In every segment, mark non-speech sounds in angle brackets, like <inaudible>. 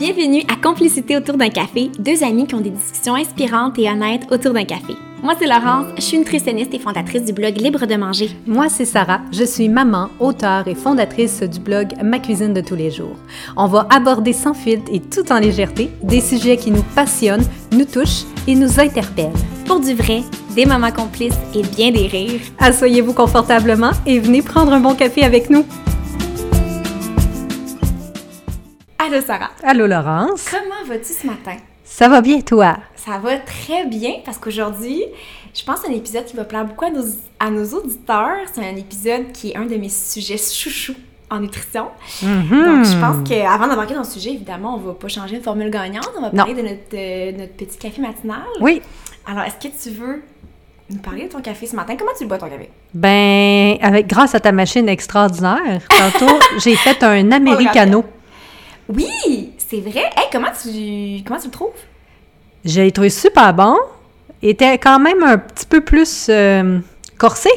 Bienvenue à Complicité autour d'un café, deux amis qui ont des discussions inspirantes et honnêtes autour d'un café. Moi, c'est Laurence, je suis nutritionniste et fondatrice du blog Libre de manger. Moi, c'est Sarah, je suis maman, auteure et fondatrice du blog Ma cuisine de tous les jours. On va aborder sans filtre et tout en légèreté des sujets qui nous passionnent, nous touchent et nous interpellent. Pour du vrai, des moments complices et bien des rires. Asseyez-vous confortablement et venez prendre un bon café avec nous. Allô Sarah. Allô Laurence. Comment vas-tu ce matin? Ça va bien toi? Ça va très bien parce qu'aujourd'hui, je pense que c'est un épisode qui va plaire beaucoup à nos, à nos auditeurs. C'est un épisode qui est un de mes sujets chouchous en nutrition. Mhm. Donc, je pense qu'avant d'embarquer dans le sujet, évidemment, on va pas changer de formule gagnante. On va parler de notre, euh, notre petit café matinal. Oui. Alors, est-ce que tu veux nous parler de ton café ce matin? Comment tu le bois, ton café? Ben, avec, grâce à ta machine extraordinaire, tantôt, <laughs> j'ai fait un americano. Oui, c'est vrai. Hey, comment tu, comment tu le trouves? J'ai trouvé super bon. Il était quand même un petit peu plus euh, corsé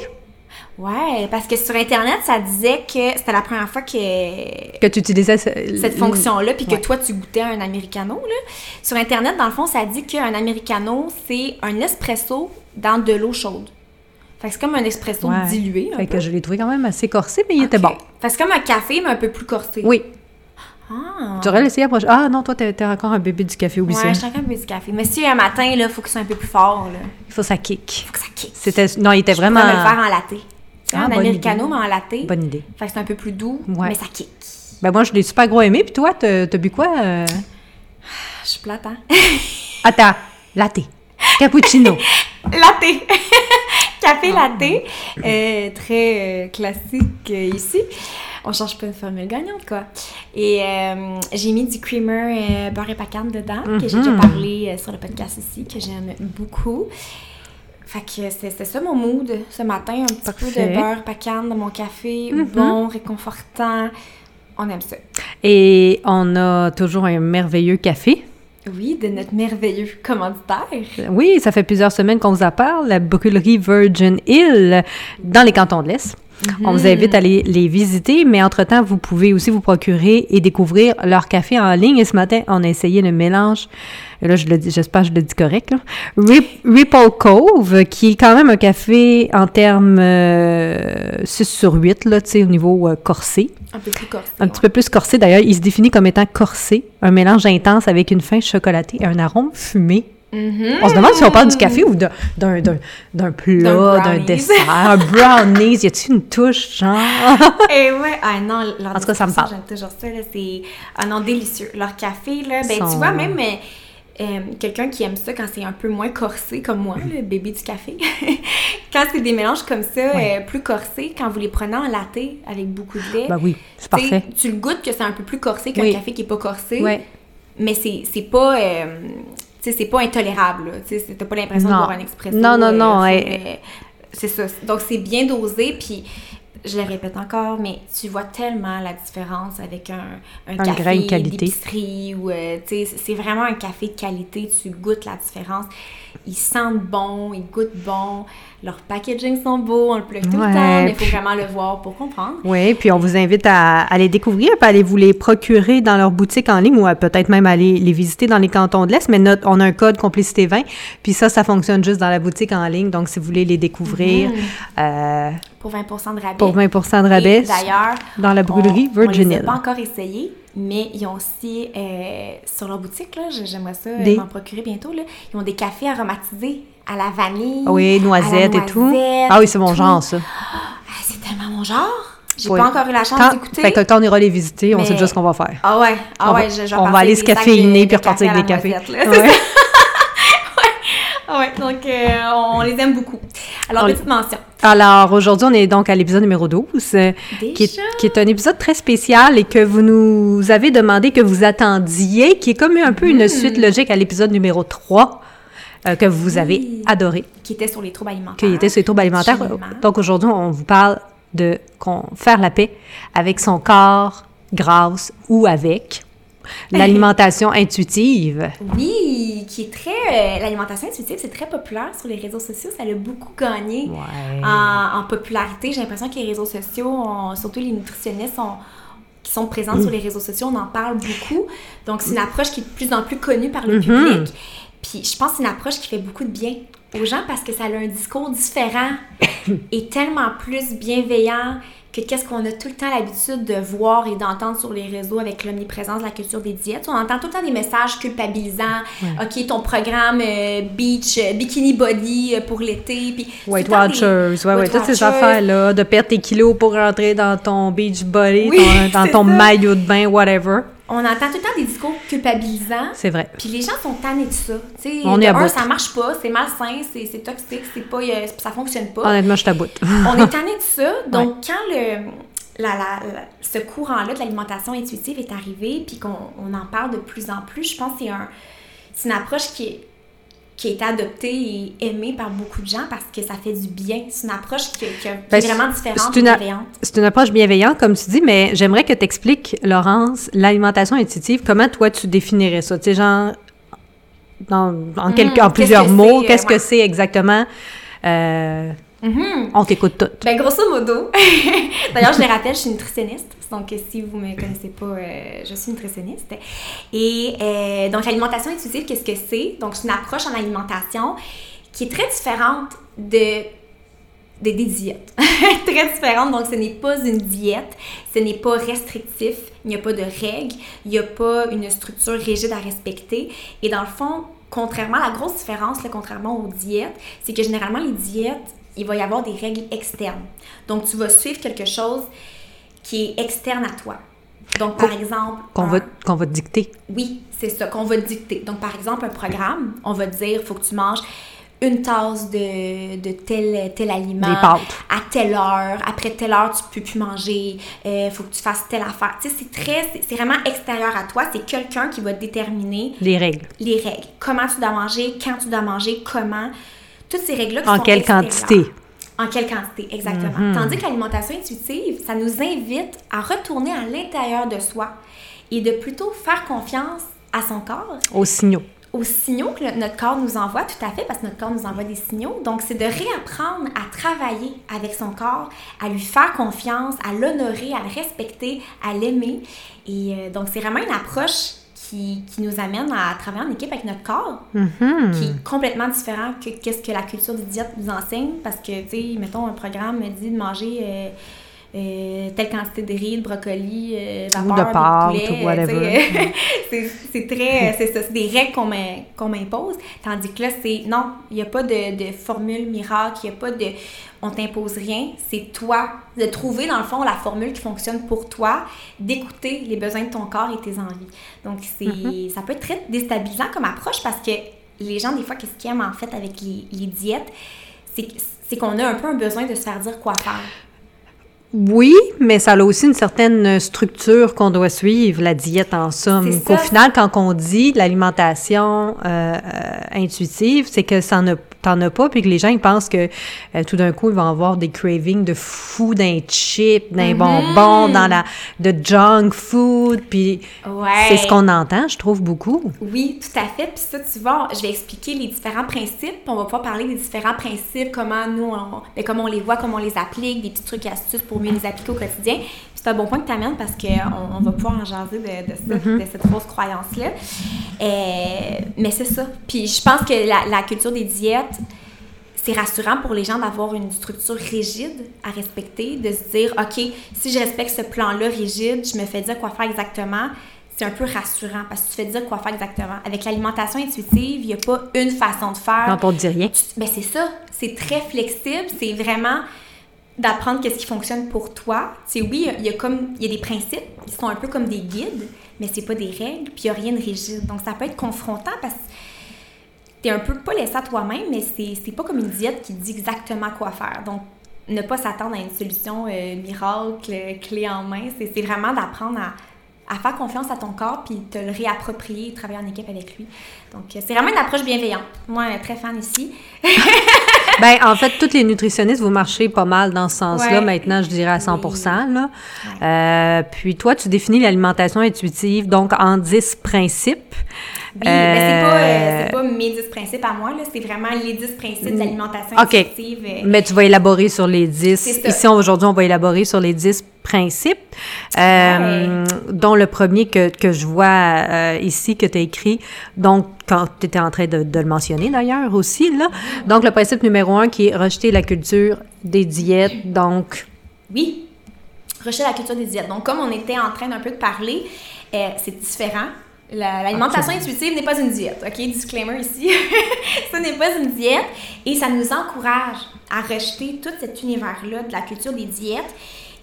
Ouais, parce que sur Internet, ça disait que c'était la première fois que que tu utilisais. ce- cette fonction-là, puis que Ouais. toi, tu goûtais un americano. Là. Sur Internet, dans le fond, ça dit qu'un americano, c'est un espresso dans de l'eau chaude. Fait que c'est comme un espresso Ouais. dilué. Un Fait peu. que je l'ai trouvé quand même assez corsé, mais il était bon. Fait que c'est comme un café, mais un peu plus corsé. Oui. Ah. Tu aurais la prochaine. Ah non, toi, t'es encore un bébé du café, oublie Ouais, ça. je suis encore un peu du café. Mais si un matin, là, faut que ce soit un peu plus fort, là. Il faut que ça kick. Faut que ça kick. C'était... Non, il était Je vraiment... me le faire en latte. C'est Ah, americano, idée. mais en latte. Bonne idée. Fait que c'est un peu plus doux, Ouais. mais ça kick. Ben moi, je l'ai super gros aimé. Puis toi, t'as t'as bu quoi? euh? Je suis plate, hein? <laughs> Attends, latte. Cappuccino. <laughs> latte! <laughs> Café Ah. latte, euh, très euh, classique ici. On change pas de formule gagnante, quoi. Et euh, j'ai mis du creamer euh, beurre et pacane dedans, que j'ai déjà Mhm. parlé euh, sur le podcast ici, que j'aime beaucoup. Fait que c'est- c'était ça mon mood ce matin, un petit peu de beurre pacane dans mon café, Mhm. bon, réconfortant. On aime ça. Et on a toujours un merveilleux café. Oui, de notre merveilleux commanditaire. Oui, ça fait plusieurs semaines qu'on vous en parle, la brûlerie Virgin Hill dans les cantons de l'Est. On vous invite à aller les visiter, mais entre-temps, vous pouvez aussi vous procurer et découvrir leur café en ligne. Et ce matin, on a essayé le mélange, et là, je le dis, j'espère que je le dis correct, là. Rip- Ripple Cove, qui est quand même un café en termes euh, 6 sur 8, là, tu sais, au niveau euh, corsé. Un peu plus corsé. Un petit peu plus corsé. D'ailleurs, il se définit comme étant corsé, un mélange intense avec une fin chocolatée et un arôme fumé. Mhm. On se demande si on parle du café ou d'un, d'un, d'un, d'un plat, D'un dessert, un brownies. Y a-t-il une touche, genre? <laughs> Et ouais, ah non, leur En tout cas, ça me parle. J'aime toujours ça, là, c'est un nom délicieux. Leur café, là, ben Son- tu vois, même euh, euh, quelqu'un qui aime ça quand c'est un peu moins corsé, comme moi, le bébé du café, <laughs> quand c'est des mélanges comme ça, Ouais. euh, plus corsés, quand vous les prenez en latte avec beaucoup de lait, Ben oui, c'est parfait. tu le goûtes que c'est un peu plus corsé qu'un Oui. café qui est pas corsé, Ouais. mais c'est c'est pas... euh, sais, c'est pas intolérable. Tu sais, t'as pas l'impression boire un expresso. Non, non, euh, non, c'est ça. Donc, c'est bien dosé, puis je le répète encore, mais tu vois tellement la différence avec un, un, Un café d'épicerie ou, euh, tu sais, c'est vraiment un café de qualité, tu goûtes la différence. Ils sentent bon, ils goûtent bon, leurs packaging sont beaux, on le plug tout Ouais, le temps, mais il faut puis- vraiment le voir pour comprendre. Oui, puis on vous invite à, à les découvrir, puis à aller vous les procurer dans leur boutique en ligne ou à peut-être même aller les visiter dans les cantons de l'Est. Mais notre, on a un code Complicité 20, puis ça, ça fonctionne juste dans la boutique en ligne. Donc, si vous voulez les découvrir Mhm. euh, Pour 20 de rabais. pour 20 de rabais D'ailleurs, dans la brûlerie on, on les a pas encore essayé, mais ils ont aussi, euh, sur leur boutique, là, j'ai- j'aimerais ça Des- m'en procurer bientôt, là, ils ont des cafés aromatisés à la vanille. Oui, noisettes à la et tout. Ah oui, c'est mon tout. genre, ça. Ah, c'est tellement mon genre. J'ai Oui. pas encore eu la chance d'écouter. fait que quand on ira les visiter, on sait déjà ce qu'on va faire. Ah ouais, ah On va- je, je on va aller se caféiner puis repartir avec des cafés. <laughs> c'est Ouais. donc euh, on les aime beaucoup. Alors, On- petite mention. Alors, aujourd'hui, on est donc à l'épisode numéro 12, euh, qui est, Déjà? qui est un épisode très spécial et que vous nous avez demandé que vous attendiez, qui est comme un peu Hmm. une suite logique à l'épisode numéro 3, euh, que vous avez Oui. adoré, Qui était sur les troubles alimentaires. qui était sur les troubles alimentaires. Absolument. Donc, aujourd'hui, on vous parle de faire la paix avec son corps, grâce ou avec <laughs> l'alimentation intuitive. Oui, qui est très. euh, L'alimentation intuitive, c'est très populaire sur les réseaux sociaux. Ça a beaucoup gagné Ouais. en, en popularité. J'ai l'impression que les réseaux sociaux, ont- surtout les nutritionnistes, ont, qui sont présentes sur les réseaux sociaux, on en parle beaucoup. Donc, c'est une approche qui est de plus en plus connue par le Mhm. public. Puis, je pense que c'est une approche qui fait beaucoup de bien aux gens parce que ça a un discours différent <coughs> et tellement plus bienveillant que qu'est-ce qu'on a tout le temps l'habitude de voir et d'entendre sur les réseaux avec l'omniprésence de la culture des diètes. On entend tout le temps des messages culpabilisants. OK, ton programme euh, beach, euh, bikini body euh, pour l'été. Puis Weight temps des- Watchers, ouais, ouais, toutes ces Watchers. affaires-là, de perdre tes kilos pour rentrer dans ton beach body, Oui, ton- dans <laughs> ton ça. maillot de bain, whatever. On entend tout le temps des discours culpabilisants. C'est vrai. Puis les gens sont tannés de ça. Tu sais, On de est à un, bout. ça marche pas, c'est malsain, c'est toxique, c'est pas, euh, ça fonctionne pas. Honnêtement, je t'aboute. <laughs> On est tanné de ça. Donc, quand le, la, la- la- ce courant-là de l'alimentation intuitive est arrivé, puis qu'on on en parle de plus en plus, je pense que c'est un, c'est une approche qui, est- qui a été adoptée et aimée par beaucoup de gens parce que ça fait du bien. C'est une approche qui, qui- qui Ben, est vraiment différente une bienveillante. C'est une approche bienveillante, comme tu dis, mais j'aimerais que tu expliques, Laurence, l'alimentation intuitive, comment toi tu définirais ça? Tu sais, genre, dans, en, quelques, en qu'est-ce plusieurs mots, c'est, qu'est-ce ouais. que c'est exactement? Euh, Mhm. On t'écoute tout. Ben, grosso modo. <laughs> D'ailleurs, je le rappelle, je suis nutritionniste. Donc, si vous ne me connaissez pas, euh, je suis nutritionniste. Et euh, donc, l'alimentation intuitive, qu'est-ce que c'est? Donc, c'est une approche en alimentation qui est très différente de, de- des diètes. <laughs> très différente. Donc, ce n'est pas une diète, ce n'est pas restrictif, il n'y a pas de règles, il n'y a pas une structure rigide à respecter. Et dans le fond, contrairement à la grosse différence, là, contrairement aux diètes, c'est que généralement, les diètes, il va y avoir des règles externes. Donc, tu vas suivre quelque chose qui est externe à toi. Donc, par exemple... Qu'on un- va, qu'on va te dicter. oui, c'est ça qu'on va te dicter. Donc, par exemple, un programme, on va te dire, il faut que tu manges une tasse de, de tel, tel aliment Des pâtes. à telle heure. Après telle heure, tu peux plus manger. Il faut que tu fasses telle affaire. Tu sais, c'est très, c'est- c'est vraiment extérieur à toi. C'est quelqu'un qui va déterminer Les règles. les règles. Comment tu dois manger, quand tu dois manger, comment. Toutes ces règles-là qui En sont quelle extérieures. quantité? En quelle quantité, exactement. Tandis que l'alimentation intuitive, ça nous invite à retourner à l'intérieur de soi et de plutôt faire confiance à son corps, Aux signaux. aux signaux que le- notre corps nous envoie, tout à fait, parce que notre corps nous envoie des signaux. Donc, c'est de réapprendre à travailler avec son corps, à lui faire confiance, à l'honorer, à le respecter, à l'aimer. Et euh, donc, c'est vraiment une approche qui, qui nous amène à travailler en équipe avec notre corps, Mhm. qui est complètement différent que qu'est-ce que la culture du diète nous enseigne. Parce que, tu sais, mettons, un programme me dit de manger euh, euh, telle quantité de riz, de brocoli, euh, Ou vapeur, de pâtes, de poulet, ou whatever. sais. <laughs> c'est très... C'est ça, c'est des règles qu'on qu'on m'impose. Tandis que là, c'est... Non, il n'y a pas de, de formule miracle, il n'y a pas de... On t'impose rien. C'est toi de trouver, dans le fond, la formule qui fonctionne pour toi, d'écouter les besoins de ton corps et tes envies. Donc, c'est Mm-hmm. ça peut être très déstabilisant comme approche parce que les gens, des fois, qu'est-ce qu'ils aiment, en fait, avec les, les diètes, c'est qu'on a un peu un besoin de se faire dire quoi faire. Oui, mais ça a aussi une certaine structure qu'on doit suivre, la diète en somme. Ça. final, quand on dit l'alimentation euh, euh, intuitive, c'est que ça ne t'en as pas, puis que les gens ils pensent que euh, tout d'un coup ils vont avoir des cravings de fou, d'un chip, d'un Mhm. bonbon, dans la de junk food, puis Ouais. c'est ce qu'on entend, je trouve beaucoup. Oui, tout à fait. Puis ça, tu vois, je vais expliquer les différents principes. puis on va pouvoir parler des différents principes, comment nous, on, ben, comment on les voit, comment on les applique, des petits trucs et astuces pour mieux les appliquer au quotidien. C'est un bon point que tu amènes parce qu'on on va pouvoir en jaser de, de ça, de cette fausse croyance-là. Euh, mais c'est ça. Puis je pense que la, la culture des diètes, c'est rassurant pour les gens d'avoir une structure rigide à respecter, de se dire, OK, si je respecte ce plan-là rigide, je me fais dire quoi faire exactement. C'est un peu rassurant parce que tu te fais dire quoi faire exactement. Avec l'alimentation intuitive, il n'y a pas une façon de faire. Non, pour dire rien. Ben c'est ça, c'est très flexible, c'est vraiment d'apprendre qu'est-ce qui fonctionne pour toi. C'est oui, il y a comme il y a des principes qui sont un peu comme des guides, mais c'est pas des règles, puis il y a rien de rigide. Donc ça peut être confrontant parce que t'es un peu pas laissé à toi-même, mais c'est pas comme une diète qui dit exactement quoi faire. Donc ne pas s'attendre à une solution euh, miracle, euh, clé en main, c'est vraiment d'apprendre à à faire confiance à ton corps puis te le réapproprier travailler en équipe avec lui. Donc, euh, c'est vraiment une approche bienveillante. Moi, euh, très fan ici. <laughs> Ben, en fait, toutes les nutritionnistes, vous marchez pas mal dans ce sens-là, Ouais. maintenant, je dirais à 100 Oui. là. Euh, puis toi, tu définis l'alimentation intuitive, donc en 10 principes. Oui, mais c'est pas, euh, Euh, c'est pas mes 10 principes à moi, là. C'est vraiment les 10 principes d'alimentation OK. intuitive. euh, Mais tu vas élaborer sur les 10. C'est ça. Ici, aujourd'hui, on va élaborer sur les 10 principes, euh, dont le premier que, que je vois euh, ici, que tu as écrit, donc quand tu étais en train de, de le mentionner d'ailleurs aussi, là. Donc, le principe numéro un qui est rejeter la culture des diètes, donc... Oui, rejeter la culture des diètes. Donc, comme on était en train d'un peu de parler, euh, c'est différent. La- L'alimentation intuitive n'est pas une diète, ok? Disclaimer ici. <laughs> Ce n'est pas une diète et ça nous encourage à rejeter tout cet univers-là de la culture des diètes.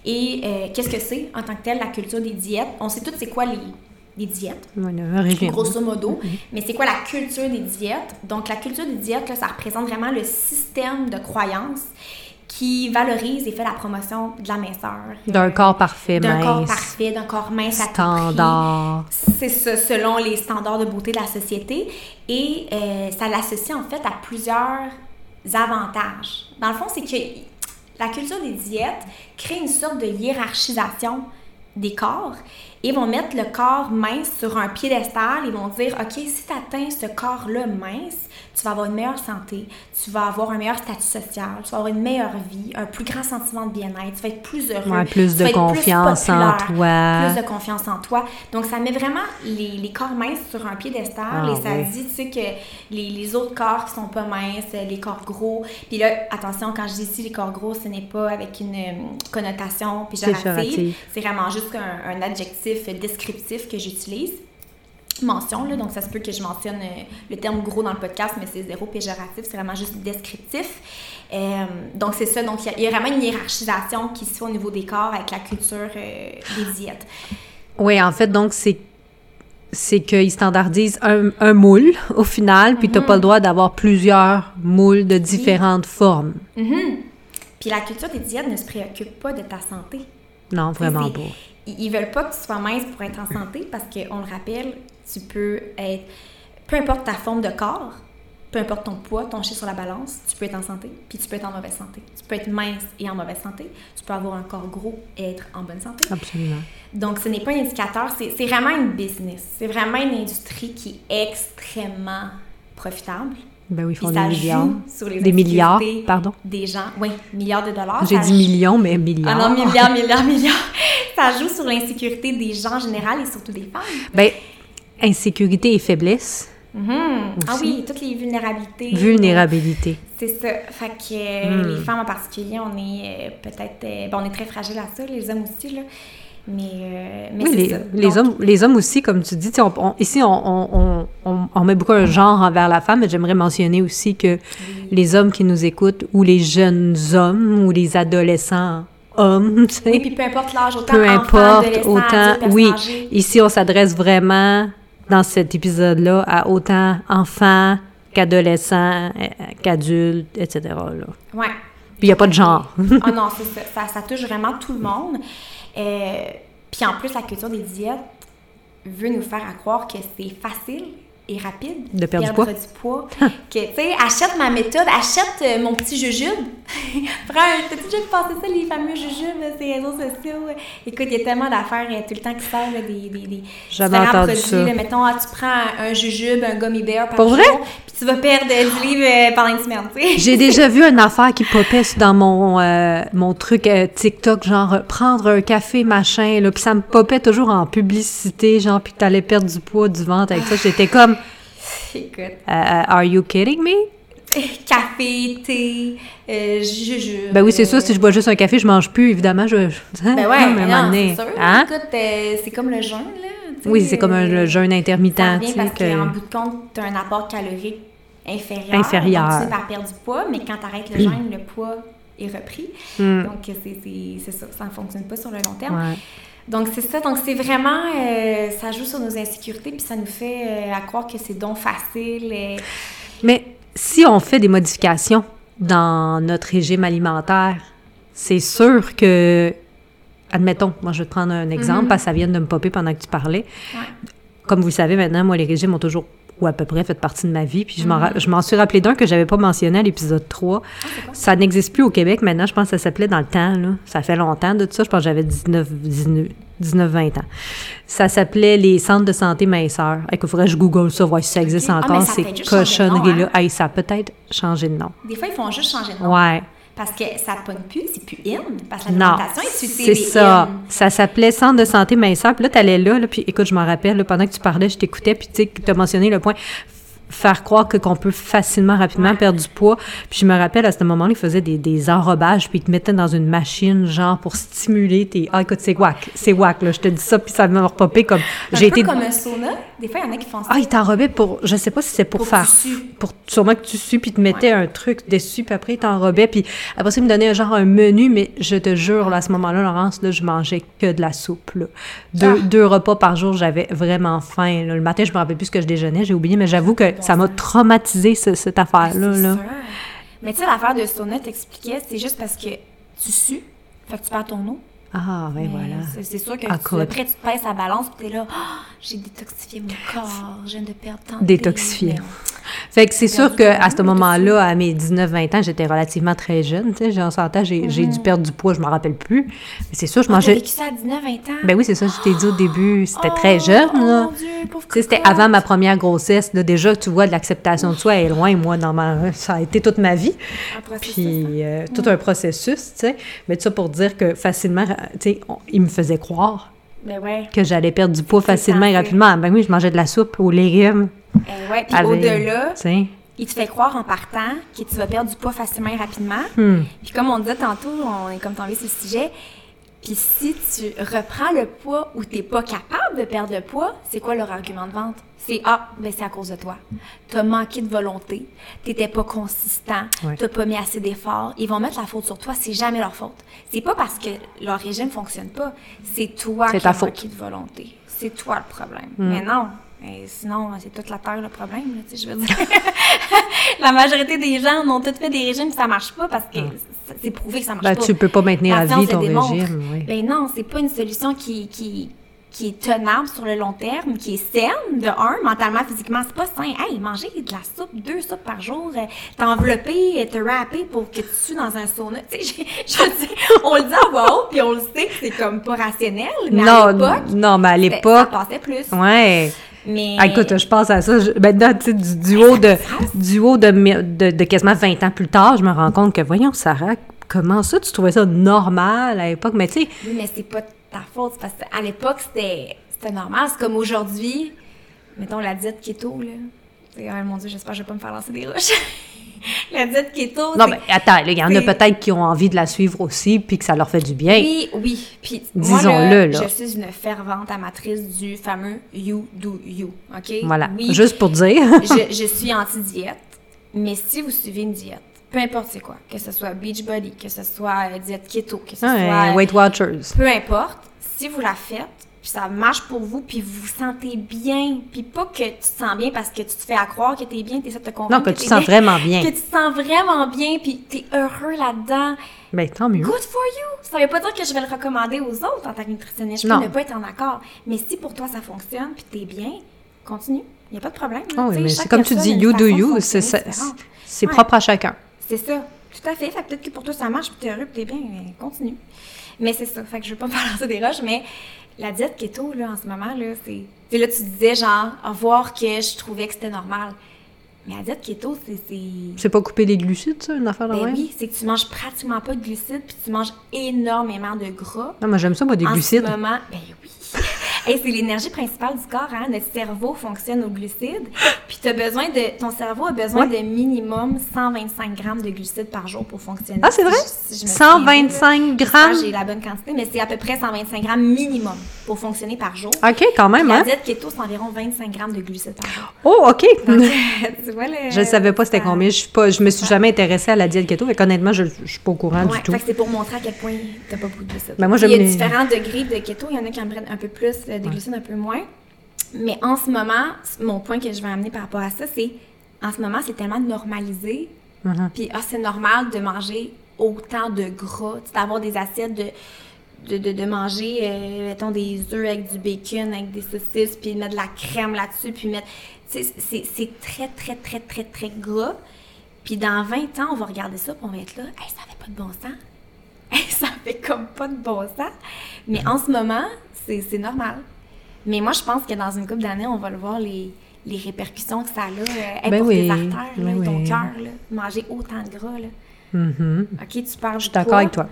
Et euh, qu'est-ce que c'est en tant que tel la culture des diètes? On sait tous c'est quoi les, les diètes, Voilà, grosso modo. Mais c'est quoi la culture des diètes? Donc, la culture des diètes, là, ça représente vraiment le système de croyances qui valorise et fait la promotion de la minceur. D'un corps parfait, D'un corps mince, parfait, d'un corps mince à standard. C'est ça, selon les standards de beauté de la société. Et euh, ça l'associe en fait à plusieurs avantages. Dans le fond, c'est que la culture des diètes crée une sorte de hiérarchisation des corps et vont mettre le corps mince sur un piédestal. Et vont dire OK, si tu atteins ce corps-là mince, tu vas avoir une meilleure santé, tu vas avoir un meilleur statut social, tu vas avoir une meilleure vie, un plus grand sentiment de bien-être, tu vas être plus heureux, Ouais, plus tu de confiance en toi. plus de confiance en toi. Donc, ça met vraiment les, les corps minces sur un piédestal Ah, et ça oui. dit, tu sais, que les, les autres corps qui sont pas minces, les corps gros. Puis là, attention, quand je dis ici les corps gros, ce n'est pas avec une euh, connotation. Péjorative. C'est vraiment juste un, un adjectif descriptif que j'utilise. Mention, là, donc ça se peut que je mentionne euh, le terme gros dans le podcast, mais c'est zéro péjoratif, c'est vraiment juste descriptif. Euh, donc c'est ça, donc il y a- il y, a vraiment une hiérarchisation qui se fait au niveau des corps avec la culture euh, des diètes. Oui, en fait, donc, c'est c'est qu'ils standardisent un, un moule au final, puis tu Mhm. n'as pas le droit d'avoir plusieurs moules de différentes formes. Mhm. Puis la culture des diètes ne se préoccupe pas de ta santé. Non, vraiment pas. Ils veulent pas que tu sois mince pour être en santé parce qu'on le rappelle, tu peux être, peu importe ta forme de corps, peu importe ton poids, ton chiffre sur la balance, tu peux être en santé, puis tu peux être en mauvaise santé. Tu peux être mince et en mauvaise santé. Tu peux avoir un corps gros et être en bonne santé. Absolument. Donc, ce n'est pas un indicateur, c'est c'est vraiment une business. C'est vraiment une industrie qui est extrêmement profitable. Ben oui, ils font des milliards. sur les Des milliards, pardon? Des gens, oui, milliards de dollars. J'ai dit joue- millions, mais Ah milliards. non, milliards, milliards, milliards. <laughs> Ça joue sur l'insécurité des gens en général et surtout des femmes. Ben, insécurité et faiblesse, Mhm. Ah oui, toutes les vulnérabilités. vulnérabilité. C'est ça. Fait que euh, Hmm. les femmes en particulier, on est euh, peut-être. euh, bon, on est très fragile à ça, les hommes aussi, là. Mais, euh, mais Oui, les, ça. les Donc, hommes, les hommes aussi, comme tu dis, on- on- ici, on, on, on, on- on met beaucoup un genre envers la femme, mais j'aimerais mentionner aussi que les hommes qui nous écoutent, ou les jeunes hommes, ou les adolescents hommes, tu sais, Oui, puis peu importe l'âge, autant peu enfant, importe, autant, oui, ici, on s'adresse vraiment, dans cet épisode-là, à autant enfants qu'adolescents, euh, qu'adultes, etc. Là. Ouais. Puis il n'y a pas de genre. Ah non, <laughs> ça. ça. ça touche vraiment tout le monde. Euh, puis en plus, la culture des diètes veut nous faire croire que c'est facile et rapide De perdre du poids. du poids. <laughs> que, tu sais, achète ma méthode, achète euh, mon petit jujube. <laughs> Prends. T'as-tu déjà passé ça, les fameux jujubes, là, ces réseaux sociaux? Écoute, il y a tellement d'affaires euh, tout le temps qui sortent, des, des, des différents produits. ça. là. Mettons, ah, tu prends un jujube, un gummy bear par Pour jour, vrai? puis tu vas perdre euh, 10 livres euh, pendant une semaine, tu sais. J'ai déjà <laughs> vu une affaire qui popait dans mon, euh, mon truc euh, TikTok, genre euh, prendre un café, machin, là, puis ça me popait toujours en publicité, genre, puis que t'allais perdre du poids, du ventre avec ça. J'étais comme, Écoute. euh, euh, are you kidding me? <laughs> café, thé, euh, jujube. Ben oui, c'est euh, ça, si je bois juste un café, je mange plus, évidemment, je... Ben ouais, mais non, c'est sûr. hein? Écoute, euh, c'est comme le jeûne, là. Oui, c'est comme un euh, le jeûne intermittent, Ça parce que... qu'en bout de compte, tu as un apport calorique inférieur. Inférieur. Donc, tu par perdre du poids, mais quand tu arrêtes le jeûne, le poids est repris. Hmm. Donc, c'est c'est- c'est ça. Ça ne fonctionne pas sur le long terme. Ouais. Donc, c'est ça. Donc, c'est vraiment... euh, ça joue sur nos insécurités, puis ça nous fait euh, à croire que c'est donc facile. Mais si on fait des modifications dans notre régime alimentaire, c'est sûr que, admettons, moi je vais te prendre un exemple Mhm. parce que ça vient de me popper pendant que tu parlais. Ouais. Comme vous le savez maintenant, moi les régimes ont toujours ou à peu près fait partie de ma vie. Puis je m'en Mhm. je m'en suis rappelé d'un que j'avais pas mentionné à l'épisode 3. Ah? Ça n'existe plus au Québec maintenant. Je pense que ça s'appelait dans le temps. Là. Ça fait longtemps de tout ça. Je pense que j'avais 19, 19, 19, 20 ans. Ça s'appelait les centres de santé minceur. Écoute, il faudrait que je google ça, voir si ça existe. Ah, encore, ça a ces nom, cochonneries-là. hein? Hey, ça a peut-être changé de nom. Des fois, ils font juste changer de nom. Ouais. Parce que ça ne pogne plus, c'est plus in. Parce que l'alimentation est c'est ça. Ça s'appelait Centre de santé minceur. Puis là, tu allais là, là, puis écoute, je m'en rappelle, là, pendant que tu parlais, je t'écoutais, puis tu sais, tu as mentionné le point faire croire que qu'on peut facilement, rapidement perdre du poids. Puis je me rappelle, à ce moment-là, ils faisaient des, des enrobages, puis ils te mettaient dans une machine, genre, pour stimuler tes... Ah, écoute, c'est wack, c'est wack, là, je te dis ça, puis ça m'a repopé comme... J'ai été... comme un sauna. Des fois, il y en a qui font ça. Ah, ils t'enrobaient pour... Je sais pas si c'est pour, Pour faire... Pour sûrement que tu sues, puis ils te mettaient un truc dessus, puis après, ils t'enrobaient, puis après ils me donnaient genre un menu, mais je te jure, là, à ce moment-là, Laurence, là, je mangeais que de la soupe, là. Deux, Ah. deux repas par jour, j'avais vraiment faim, là. Le matin, je me rappelle plus ce que je déjeunais, j'ai oublié, mais j'avoue que ça m'a traumatisé, ce- cette affaire-là, là. sûr. Mais tu sais, l'affaire de sauna, t'expliquais, c'est juste parce que tu sues, fait que tu perds ton eau. Ah, ben Mais voilà. c'est- sûr que Ah, tu, après, tu te pèses la balance, puis t'es là, Ah, j'ai détoxifié mon corps, je viens de perdre tant de Détoxifié. Fait que c'est sûr qu'à ce moment-là, à mes 19-20 ans, j'étais relativement très jeune, tu sais, j'ai- en j'ai j'ai dû perdre du poids, je m'en rappelle plus. Mais c'est sûr, je T'as mangeais... vécu ça à 19, 20 ans? Ben oui, c'est ça, je t'ai dit au début, c'était Oh, très jeune, oh là. mon Dieu, c'était avant ma première grossesse. Là, déjà, tu vois, de l'acceptation de soi est loin. Moi, dans ma... ça a été toute ma vie. Un Puis, hein? euh, tout un processus, tu sais. Mais tout ça pour dire que facilement, tu sais, on- il me faisait croire Ben ouais. que j'allais perdre du poids facilement et rapidement. Ben oui, je mangeais de la soupe aux légumes. Eh ouais. Puis au-delà, il te fait croire en partant que tu vas perdre du poids facilement et rapidement. Hmm. Puis comme on disait tantôt, on est comme tombé sur le sujet. Puis si tu reprends le poids ou t'es pas capable de perdre le poids, c'est quoi leur argument de vente? C'est Ah, ben c'est à cause de toi. T'as manqué de volonté, t'étais pas consistant, Ouais. t'as pas mis assez d'efforts. Ils vont mettre la faute sur toi, c'est jamais leur faute. C'est pas parce que leur régime fonctionne pas, c'est toi qui as manqué de volonté. C'est toi le problème. Mais non. Et sinon, c'est toute la terre le problème, là, tu sais, je veux dire. <laughs> la majorité des gens ont tout fait des régimes, ça marche pas parce que c'est- prouvé que ça marche Ben, pas. tu peux pas maintenir La à vie ton régime. Oui. Ben non, c'est pas une solution qui, qui, qui est tenable sur le long terme, qui est saine, de un, mentalement, physiquement, c'est pas sain. Hey, manger de la soupe, deux soupes par jour, euh, t'envelopper, te râper pour que tu sues dans un sauna. <laughs> Tu sais, je, on le dit à voix haute, puis on le sait que c'est comme pas rationnel, mais à Non, l'époque, non, mais à l'époque, ça passait plus. ouais. Mais... Ah, écoute, je pense à ça. Je, maintenant, tu sais, du, du haut, de, du haut de, de, de quasiment 20 ans plus tard, je me rends compte que, voyons, Sarah, comment ça, tu trouvais ça normal à l'époque? Mais tu sais, Oui, mais c'est pas ta faute. Parce qu'à l'époque, c'était c'était normal. C'est comme aujourd'hui, mettons la diète keto, là. C'est, oh mon Dieu, j'espère que je vais pas me faire lancer des roches. <laughs> <laughs> la diète keto, non, mais attends, là, il y en a peut-être qui ont envie de la suivre aussi, puis que ça leur fait du bien. Oui, oui. Puis, Disons-le, là. Je suis une fervente amatrice du fameux you do you. OK? Voilà. Oui, Juste pour dire. <laughs> je, <laughs> je suis anti-diète, mais si vous suivez une diète, peu importe c'est quoi, que ce soit Beachbody, que ce soit euh, diète keto, que ce Ouais, soit Weight Watchers. peu importe, si vous la faites, puis ça marche pour vous, puis vous vous sentez bien, puis pas que tu te sens bien parce que tu te fais à croire que t'es bien, t'essaies de te convaincre Non, que tu te sens bien, vraiment bien. Que tu te sens vraiment bien, puis t'es heureux là-dedans. Ben, tant mieux. Good for you! Ça veut pas dire que je vais le recommander aux autres en tant que nutritionniste. Je Non. peux ne pas être en accord. Mais si pour toi ça fonctionne, puis t'es bien, continue. Il n'y a pas de problème. là. Ah oui, mais c'est comme tu dis, you do you, c'est Ouais. propre à chacun. C'est ça. Tout à fait. Fait peut-être que pour toi, ça marche, puis t'es heureux, puis t'es bien, mais continue. Mais c'est ça. Fait que je veux pas me balancer des roches, mais la diète keto, là, en ce moment, là, c'est... Tu sais, là, tu disais, genre, à voir que je trouvais que c'était normal. Mais la diète keto, c'est... c'est... C'est pas couper les glucides, ça, une affaire de Ben même? oui, c'est que tu manges pratiquement pas de glucides, puis tu manges énormément de gras. Non, moi, j'aime ça, moi, des en glucides. ce moment, ben oui. Hey, c'est l'énergie principale du corps, hein? Notre cerveau fonctionne aux glucides. Puis t'as besoin de, ton cerveau a besoin Ouais. de minimum 125 grammes de glucides par jour pour fonctionner. Ah, c'est vrai? Si je- si je me souviens bien, là. 125 grammes? J'ai la bonne quantité, mais c'est à peu près 125 grammes minimum pour fonctionner par jour. OK, quand même, La hein? diète keto, c'est environ 25 grammes de glucides par jour. Oh, OK. Donc, tu vois, le- Je ne savais pas c'était combien. Je suis pas, je me suis jamais intéressée à la diète keto. Fait qu'honnêtement, je, je suis pas au courant Ouais, du tout. c'est pour montrer à quel point t'as pas beaucoup de glucides. Ben, moi, Il y a différents degrés de keto. Il y en a qui en prennent un peu plus, euh, des glucides un peu moins. Mais en ce moment, mon point que je vais amener par rapport à ça, c'est en ce moment, c'est tellement normalisé. Mhm. Puis, ah, c'est normal de manger autant de gras, d'avoir des assiettes de. De, de, de manger, euh, mettons, des œufs avec du bacon, avec des saucisses, puis mettre de la crème là-dessus, puis mettre... C'est c'est très, très, très, très, très gras. Puis dans 20 ans, on va regarder ça, puis on va être là, hey, ça fait pas de bon sens. <laughs> Hey, ça fait comme pas de bon sens. Mais en ce moment, c'est normal. Mais moi, je pense que dans une couple d'années, on va le voir, les, les répercussions que ça a euh, Ben pour oui, tes artères, là, ben ton cœur, là, manger autant de gras. Là. Mhm. OK, tu perds Je du suis d'accord poids, avec toi.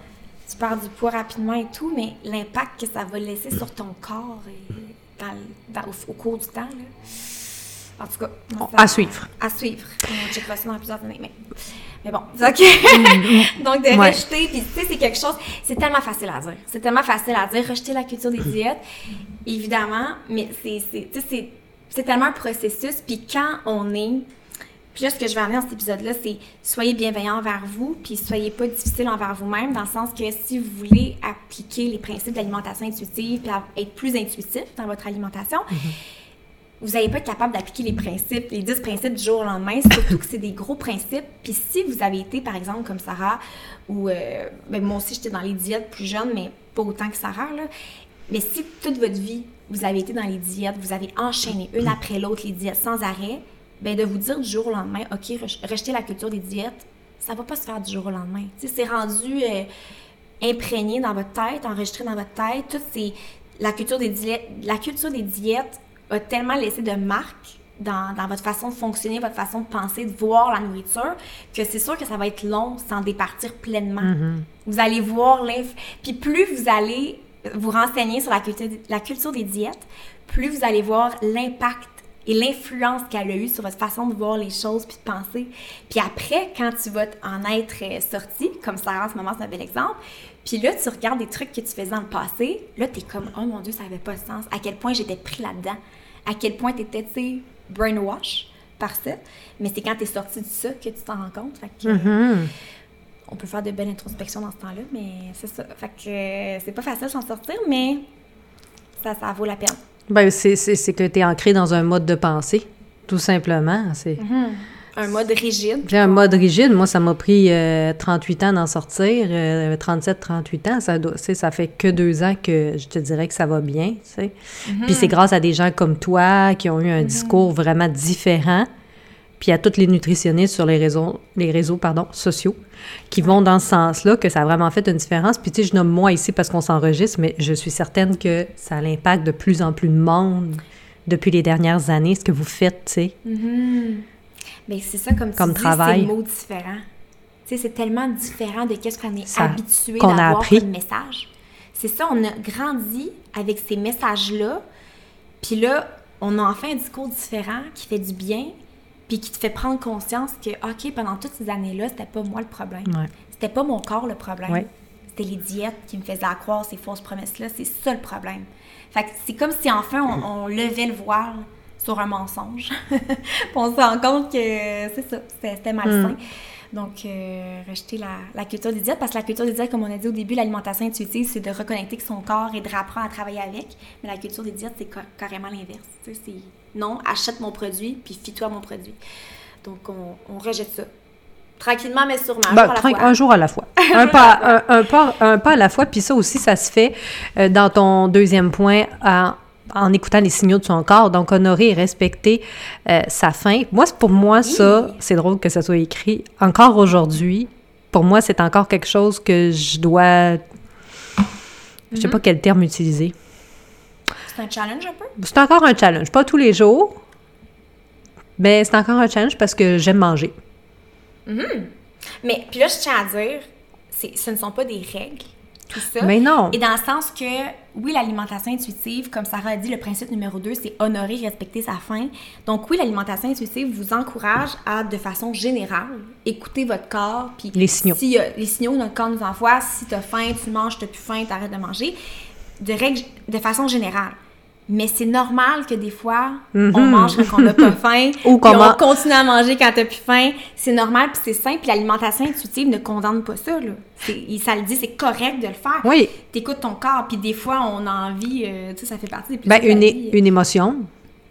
Tu perds du poids rapidement et tout, mais l'impact que ça va laisser sur ton corps et dans dans- au, au cours du temps, là. En tout cas, moi, ça- À suivre. À suivre. On checkera ça dans plusieurs années, mais, mais bon, c'est OK. <laughs> Donc, de Ouais. rejeter, puis tu sais, c'est quelque chose, c'est tellement facile à dire. C'est tellement facile à dire, rejeter la culture des diètes, évidemment, mais c'est, tellement un processus, puis quand on est puis là, ce que je vais amener dans cet épisode-là, c'est soyez bienveillant envers vous, puis soyez pas difficile envers vous-même, dans le sens que si vous voulez appliquer les principes d'alimentation intuitive, puis être plus intuitif dans votre alimentation, vous n'allez pas être capable d'appliquer les principes, les 10 principes du jour au lendemain, <laughs> surtout que c'est des gros principes. Puis si vous avez été, par exemple, comme Sarah, ou euh, ben, moi aussi j'étais dans les diètes plus jeune, mais pas autant que Sarah, là. Mais si toute votre vie, vous avez été dans les diètes, vous avez enchaîné une après l'autre les diètes sans arrêt, ben de vous dire du jour au lendemain, OK, re- rejeter la culture des diètes, ça va pas se faire du jour au lendemain. Tu sais, c'est rendu euh, imprégné dans votre tête, enregistré dans votre tête. Tout c'est la culture des diètes, la culture des diètes a tellement laissé de marques dans, dans votre façon de fonctionner, votre façon de penser, de voir la nourriture, que c'est sûr que ça va être long sans départir pleinement. Vous allez voir l'inf... Puis plus vous allez vous renseigner sur la culture, la culture des diètes, plus vous allez voir l'impact et l'influence qu'elle a eu sur votre façon de voir les choses puis de penser. Puis après, quand tu vas en être euh, sorti, comme Sarah en ce moment, c'est un bel exemple, puis là, tu regardes des trucs que tu faisais dans le passé, là, t'es comme, oh mon Dieu, ça avait pas de sens. À quel point j'étais pris là-dedans. À quel point tu sais, brainwash par ça. Mais c'est quand t'es sorti de ça que tu t'en rends compte. Fait que, Mhm. on peut faire de belles introspections dans ce temps-là, mais c'est ça. Fait que euh, c'est pas facile de s'en sortir, mais ça, ça vaut la peine. Ben, c'est, que tu es ancré dans un mode de pensée, tout simplement. C'est, Un mode rigide. J'ai un mode rigide. Moi, ça m'a pris euh, 38 ans d'en sortir, euh, 37, 38 ans. Ça, doit, ça fait que deux ans que je te dirais que ça va bien. tu sais. Puis c'est grâce à des gens comme toi qui ont eu un discours vraiment différent. Puis à toutes les nutritionnistes sur les réseaux, les réseaux pardon, sociaux qui vont dans ce sens-là, que ça a vraiment fait une différence. Puis tu sais, je nomme moi ici parce qu'on s'enregistre, mais je suis certaine que ça a l'impact de plus en plus de monde depuis les dernières années, ce que vous faites, tu sais. Mais c'est ça, comme tu Comme dis, travail. c'est le mot différent. Tu sais, c'est tellement différent de qu'est-ce qu'on est Ça- habitué qu'on d'avoir comme message. C'est ça, on a grandi avec ces messages-là. Puis là, on a enfin un discours différent qui fait du bien, puis qui te fait prendre conscience que, OK, pendant toutes ces années-là, c'était pas moi le problème. Ouais. C'était pas mon corps le problème. Ouais. C'était les diètes qui me faisaient croire ces fausses promesses-là. C'est ça le problème. Fait que c'est comme si enfin on, on levait le voile sur un mensonge. <laughs> On se rend compte que c'est ça, c'était malsain. Donc, euh, rejeter la, la culture des diètes, parce que la culture des diètes, comme on a dit au début, l'alimentation intuitive, c'est de reconnecter avec son corps et de réapprendre à travailler avec. Mais la culture des diètes, c'est ca- carrément l'inverse. C'est non, achète mon produit, puis fie-toi à mon produit. Donc, on, on rejette ça. Tranquillement, mais sûrement. un Ben, jour à la fois. un jour à la fois. <laughs> un, pas, un, un pas, un pas à la fois. Puis ça aussi, ça se fait euh, dans ton deuxième point en écoutant les signaux de son corps. Donc, honorer et respecter euh, sa faim. Moi, pour moi, ça, c'est drôle que ça soit écrit encore aujourd'hui. Pour moi, c'est encore quelque chose que je dois. Je sais Mhm. pas quel terme utiliser. C'est un challenge un peu? C'est encore un challenge. Pas tous les jours, mais c'est encore un challenge parce que j'aime manger. Mais puis là, je tiens à dire, ce ne sont pas des règles, tout ça. Mais non. Et dans le sens que, oui, l'alimentation intuitive, comme Sarah a dit, le principe numéro 2, c'est honorer, respecter sa faim. Donc oui, l'alimentation intuitive vous encourage à, de façon générale, écouter votre corps. Puis Les signaux. Si, euh, les signaux que notre corps nous envoie, si tu as faim, tu manges, tu n'as plus faim, tu arrêtes de manger, de, règle, de façon générale. Mais c'est normal que des fois, on mange quand on n'a pas <laughs> faim, Ou puis comment- on continue à manger quand t'as plus faim. C'est normal, puis c'est simple. Puis l'alimentation intuitive ne condamne pas ça, là. Ça le dit, c'est correct de le faire. Oui. T'écoutes ton corps, puis des fois, on a envie, euh, tu sais, ça fait partie des Ben, plaisirs de une, vie. une émotion.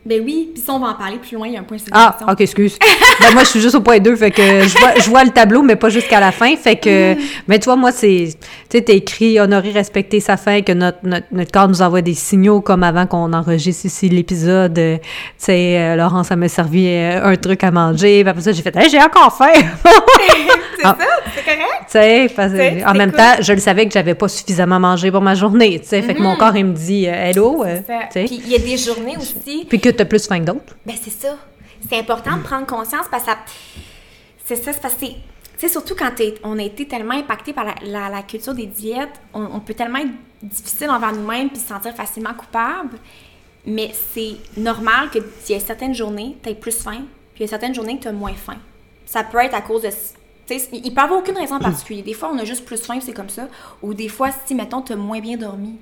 Ben oui, puis ça, on va en parler plus loin, il y a un point de Ah, ok, excuse. <laughs> ben, moi, je suis juste au point 2, fait que je vois, je vois le tableau, mais pas jusqu'à la fin. Fait que, mais toi, moi, c'est, tu sais, t'as écrit honorer, respecter sa faim, que notre, notre, notre corps nous envoie des signaux comme avant qu'on enregistre ici l'épisode. euh, Tu sais, euh, Laurence, elle m'a servi euh, un truc à manger. Puis après ça, j'ai fait, Hey, j'ai encore faim! <laughs> <laughs> c'est Ah. ça, c'est correct? Tu sais, parce Tu en même temps, je le savais que j'avais pas suffisamment mangé pour ma journée. Tu sais, fait que mon corps, il me dit, euh, hello, tu. Puis il y a des journées aussi Puis que t'as plus faim que d'autres. Ben, c'est ça. C'est important de prendre conscience parce que c'est ça, c'est que c'est- surtout quand on a été tellement impacté par la, culture des diètes, on, peut tellement être difficile envers nous-mêmes puis se sentir facilement coupable. Mais c'est normal qu'il y ait certaines journées, tu aies plus faim, puis il y a certaines journées que tu as moins faim. Ça peut être à cause de. Il peut avoir aucune raison particulière. Des fois, on a juste plus faim, c'est comme ça. Ou des fois, si, mettons, tu as moins bien dormi,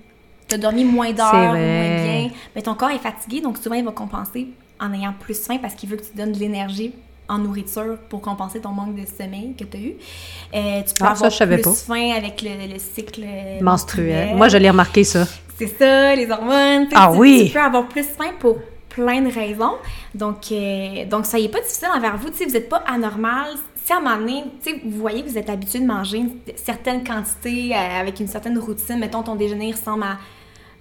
tu as dormi moins d'heures, moins bien, mais ton corps est fatigué, donc souvent, il va compenser en ayant plus faim parce qu'il veut que tu donnes de l'énergie en nourriture pour compenser ton manque de sommeil que tu as eu. Euh, tu peux ah, avoir plus faim avec le, cycle menstruel. Moi, je l'ai remarqué, ça. C'est ça, les hormones. Ah oui! Tu peux avoir plus faim pour plein de raisons. Donc, euh, donc ça n'est pas difficile envers vous. vous n'êtes pas anormal. Si à un moment donné, vous voyez que vous êtes habitué de manger une certaine quantité euh, avec une certaine routine, mettons ton déjeuner ressemble à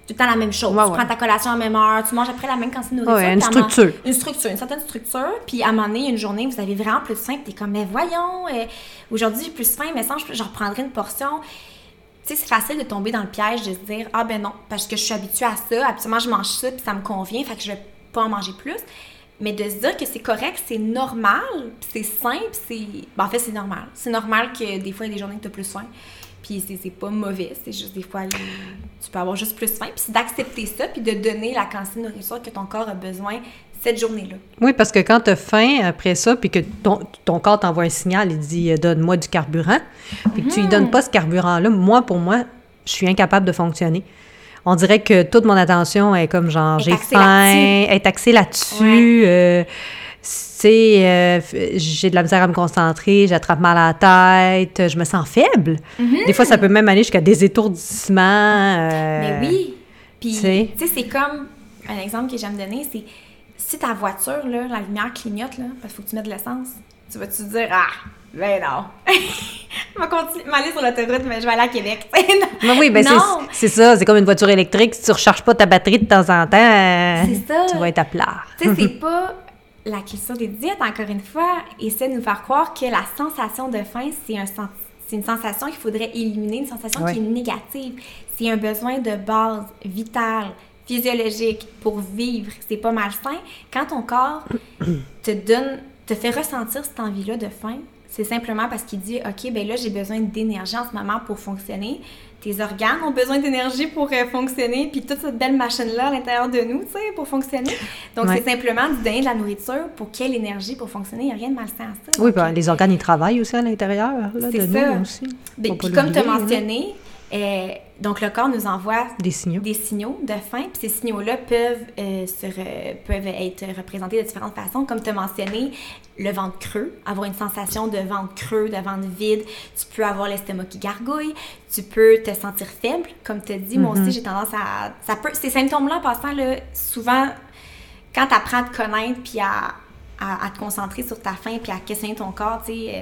tout le temps la même chose. tu prends ta collation à la même heure, tu manges après la même quantité de nourriture. une structure. Une structure, une certaine structure. Puis à un moment donné, une journée, vous avez vraiment plus faim, tu es comme, mais voyons, euh, aujourd'hui j'ai plus faim, mais sans, je, reprendrai une portion. Tu sais, c'est facile de tomber dans le piège de se dire, ah ben non, parce que je suis habituée à ça, absolument je mange ça, puis ça me convient, fait que je vais pas en manger plus. Mais de se dire que c'est correct, c'est normal, c'est simple, c'est. Ben, en fait, c'est normal. C'est normal que des fois, il y a des journées que tu as plus faim. Puis c'est pas mauvais, c'est juste des fois, tu peux avoir juste plus faim. Puis c'est d'accepter ça, puis de donner la quantité de nourriture que ton corps a besoin cette journée-là. Oui, parce que quand tu as faim après ça, puis que ton, ton corps t'envoie un signal, il dit euh, donne-moi du carburant, puis que tu lui donnes mhm. pas ce carburant-là, moi, pour moi, je suis incapable de fonctionner. On dirait que toute mon attention est comme genre, j'ai faim, est axée là-dessus. Euh, sais, euh, j'ai de la misère à me concentrer, j'attrape mal à la tête, je me sens faible. Des fois, ça peut même aller jusqu'à des étourdissements. Euh, Mais oui. Puis, tu sais, c'est comme un exemple que j'aime donner, c'est si ta voiture, là, la lumière clignote, là, parce qu'il faut que tu mettes de l'essence, tu vas-tu dire, ah, ben non. <laughs> je vais continuer, m'aller sur l'autoroute, mais je vais aller à Québec. Mais oui, ben c'est ça. C'est comme une voiture électrique. Si tu ne recharges pas ta batterie de temps en temps, tu vas être à plat. Tu sais, c'est <laughs> pas la question des diètes, encore une fois, essaie de nous faire croire que la sensation de faim, c'est un c'est une sensation qu'il faudrait éliminer, une sensation qui est négative. C'est un besoin de base, vital, physiologique pour vivre. C'est pas malsain. Quand ton corps <clears throat> te donne, te fait ressentir cette envie-là de faim, c'est simplement parce qu'il dit, OK, ben là, j'ai besoin d'énergie en ce moment pour fonctionner tes organes ont besoin d'énergie pour euh, fonctionner, puis toute cette belle machine-là à l'intérieur de nous, tu sais, pour fonctionner. Donc, c'est simplement de donner de la nourriture pour quelle énergie pour fonctionner. Il n'y a rien de malsain à ça. Oui, ben, les organes, ils travaillent aussi à l'intérieur de ça. nous aussi. Ben, puis comme tu as mentionné, euh, donc, le corps nous envoie des signaux, des signaux de faim. Puis ces signaux-là peuvent, euh, peuvent être représentés de différentes façons. Comme tu as mentionné, le ventre creux, avoir une sensation de ventre creux, de ventre vide. Tu peux avoir l'estomac qui gargouille. Tu peux te sentir faible, comme tu as dit. Moi aussi, mm-hmm. j'ai tendance à... Ça peut, ces symptômes-là, en passant, là, souvent, quand tu apprends à te connaître puis à, à, te concentrer sur ta faim puis à questionner ton corps, tu sais... Euh,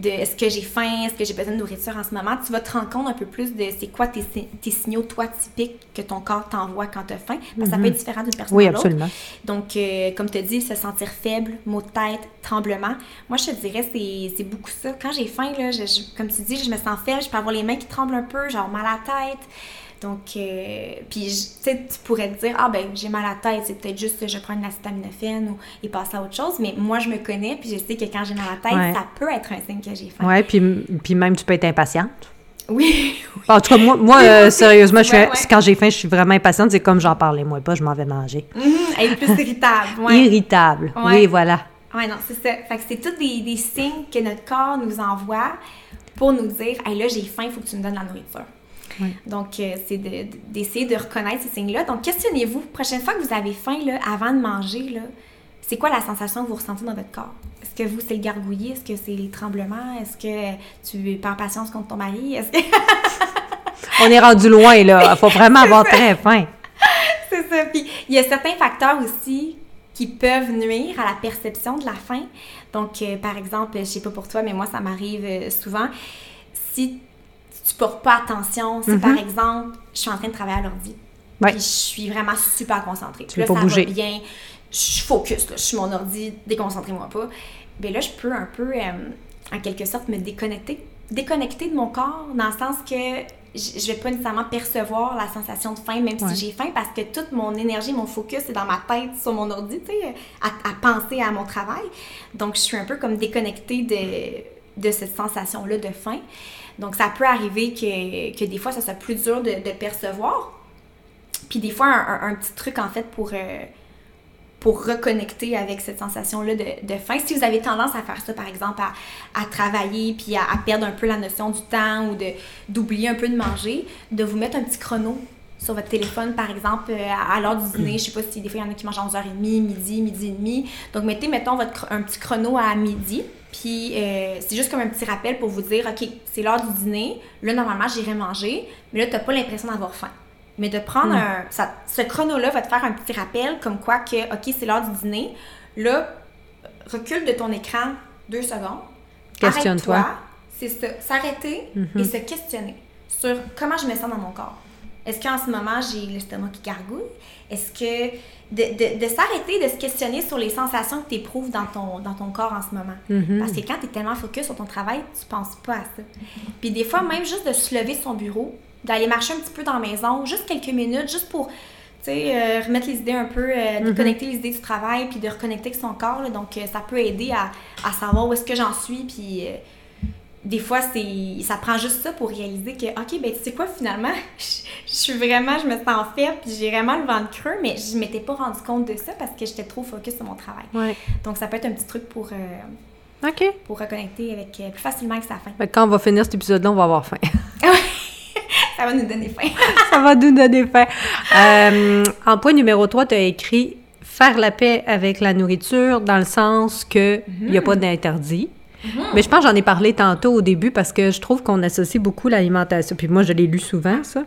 de est-ce que j'ai faim, est-ce que j'ai besoin de nourriture en ce moment, tu vas te rendre compte un peu plus de c'est quoi tes, tes, signaux, toi, typiques que ton corps t'envoie quand tu as faim. Parce ça peut mhm. être différent d'une personne oui, à l'autre. absolument. Donc, euh, comme tu dit, se sentir faible, maux de tête, tremblement. Moi, je te dirais, c'est beaucoup ça. Quand j'ai faim, là, comme tu dis, je me sens faible, je peux avoir les mains qui tremblent un peu, genre mal à la tête. Donc, euh, puis, tu sais, tu pourrais te dire, ah ben, j'ai mal à la tête, c'est peut-être juste que je prends une acétaminophène ou et passer à autre chose. Mais moi, je me connais, puis je sais que quand j'ai mal à la tête, ça peut être un signe que j'ai faim. Oui, puis, puis même, tu peux être impatiente. Oui. <laughs> En tout cas, moi, moi euh, sérieusement, je quand j'ai faim, je suis vraiment impatiente. C'est comme j'en parlais, moi, pas, je m'en vais manger. Mm être plus <laughs> irritable. Irritable. Oui, voilà. Oui, non, c'est ça. Fait que c'est tous des, des, signes que notre corps nous envoie pour nous dire, hey, là, j'ai faim, il faut que tu me donnes la nourriture. Donc, euh, c'est d'essayer de, reconnaître ces signes-là. Donc, questionnez-vous, prochaine fois que vous avez faim, là, avant de manger, c'est quoi la sensation que vous ressentez dans votre corps? Est-ce que vous, c'est le gargouillis? Est-ce que c'est les tremblements? Est-ce que tu perds patience contre ton mari? Est-ce que... <laughs> On est rendu loin, là. Il faut vraiment <laughs> avoir très faim. c'est ça. Puis, il y a certains facteurs aussi qui peuvent nuire à la perception de la faim. Donc, euh, par exemple, je sais pas pour toi, mais moi, ça m'arrive euh, souvent. Si tu portes pas attention. Si par mhm. exemple, je suis en train de travailler à l'ordi, puis je suis vraiment super concentrée. Tu là, ça bouger. va bien, je suis focus, là, je suis mon ordi, déconcentrez-moi pas. Bien là, je peux un peu, euh, en quelque sorte, me déconnecter. Déconnecter de mon corps, dans le sens que je vais pas nécessairement percevoir la sensation de faim, même si j'ai faim, parce que toute mon énergie, mon focus est dans ma tête, sur mon ordi, tu sais, à, à, penser à mon travail. Donc, je suis un peu comme déconnectée de de cette sensation-là de faim. Donc, ça peut arriver que, que des fois, ça soit plus dur de, percevoir. Puis des fois, un, petit truc, en fait, pour, euh, pour reconnecter avec cette sensation-là de, de, faim. Si vous avez tendance à faire ça, par exemple, à, à travailler, puis à, à, perdre un peu la notion du temps ou d'oublier un peu de manger, de vous mettre un petit chrono sur votre téléphone, par exemple, euh, à l'heure du dîner. Je sais pas si des fois, il y en a qui mangent à 11h30, midi, midi et demi. Donc, mettez, mettons, votre, un petit chrono à midi. Puis, euh, c'est juste comme un petit rappel pour vous dire, OK, c'est l'heure du dîner. Là, normalement, j'irai manger. Mais là, tu n'as pas l'impression d'avoir faim. Mais de prendre mm. un... Ça, ce chrono-là va te faire un petit rappel comme quoi que, OK, c'est l'heure du dîner. Là, recule de ton écran deux secondes. Questionne-toi. C'est ça. S'arrêter mm -hmm. et se questionner sur comment je me sens dans mon corps. Est-ce qu'en ce moment, j'ai l'estomac qui gargouille? Est-ce que de, de, de s'arrêter, de se questionner sur les sensations que tu éprouves dans ton, dans ton corps en ce moment. Mm -hmm. Parce que quand tu es tellement focus sur ton travail, tu penses pas à ça. Puis des fois, même juste de se lever de son bureau, d'aller marcher un petit peu dans la maison, juste quelques minutes, juste pour tu sais, euh, remettre les idées un peu, euh, de mm -hmm. connecter les idées du travail, puis de reconnecter avec son corps. Là. Donc, euh, ça peut aider à, à savoir où est-ce que j'en suis, puis des fois, c'est ça prend juste ça pour réaliser que, OK, ben tu sais quoi, finalement, <laughs> je, suis vraiment, je me sens faible, puis j'ai vraiment le ventre creux, mais je m'étais pas rendu compte de ça parce que j'étais trop focus sur mon travail. Ouais. Donc, ça peut être un petit truc pour, euh, pour reconnecter avec euh, plus facilement avec sa faim. Quand on va finir cet épisode-là, on va avoir faim. <laughs> <laughs> ça va nous donner faim. ça va nous donner faim. Euh, en point numéro 3, tu as écrit faire la paix avec la nourriture dans le sens que il mm -hmm. n'y a pas d'interdit. Mm -hmm. Mais je pense j'en ai parlé tantôt au début parce que je trouve qu'on associe beaucoup l'alimentation. Puis moi, je l'ai lu souvent, ça.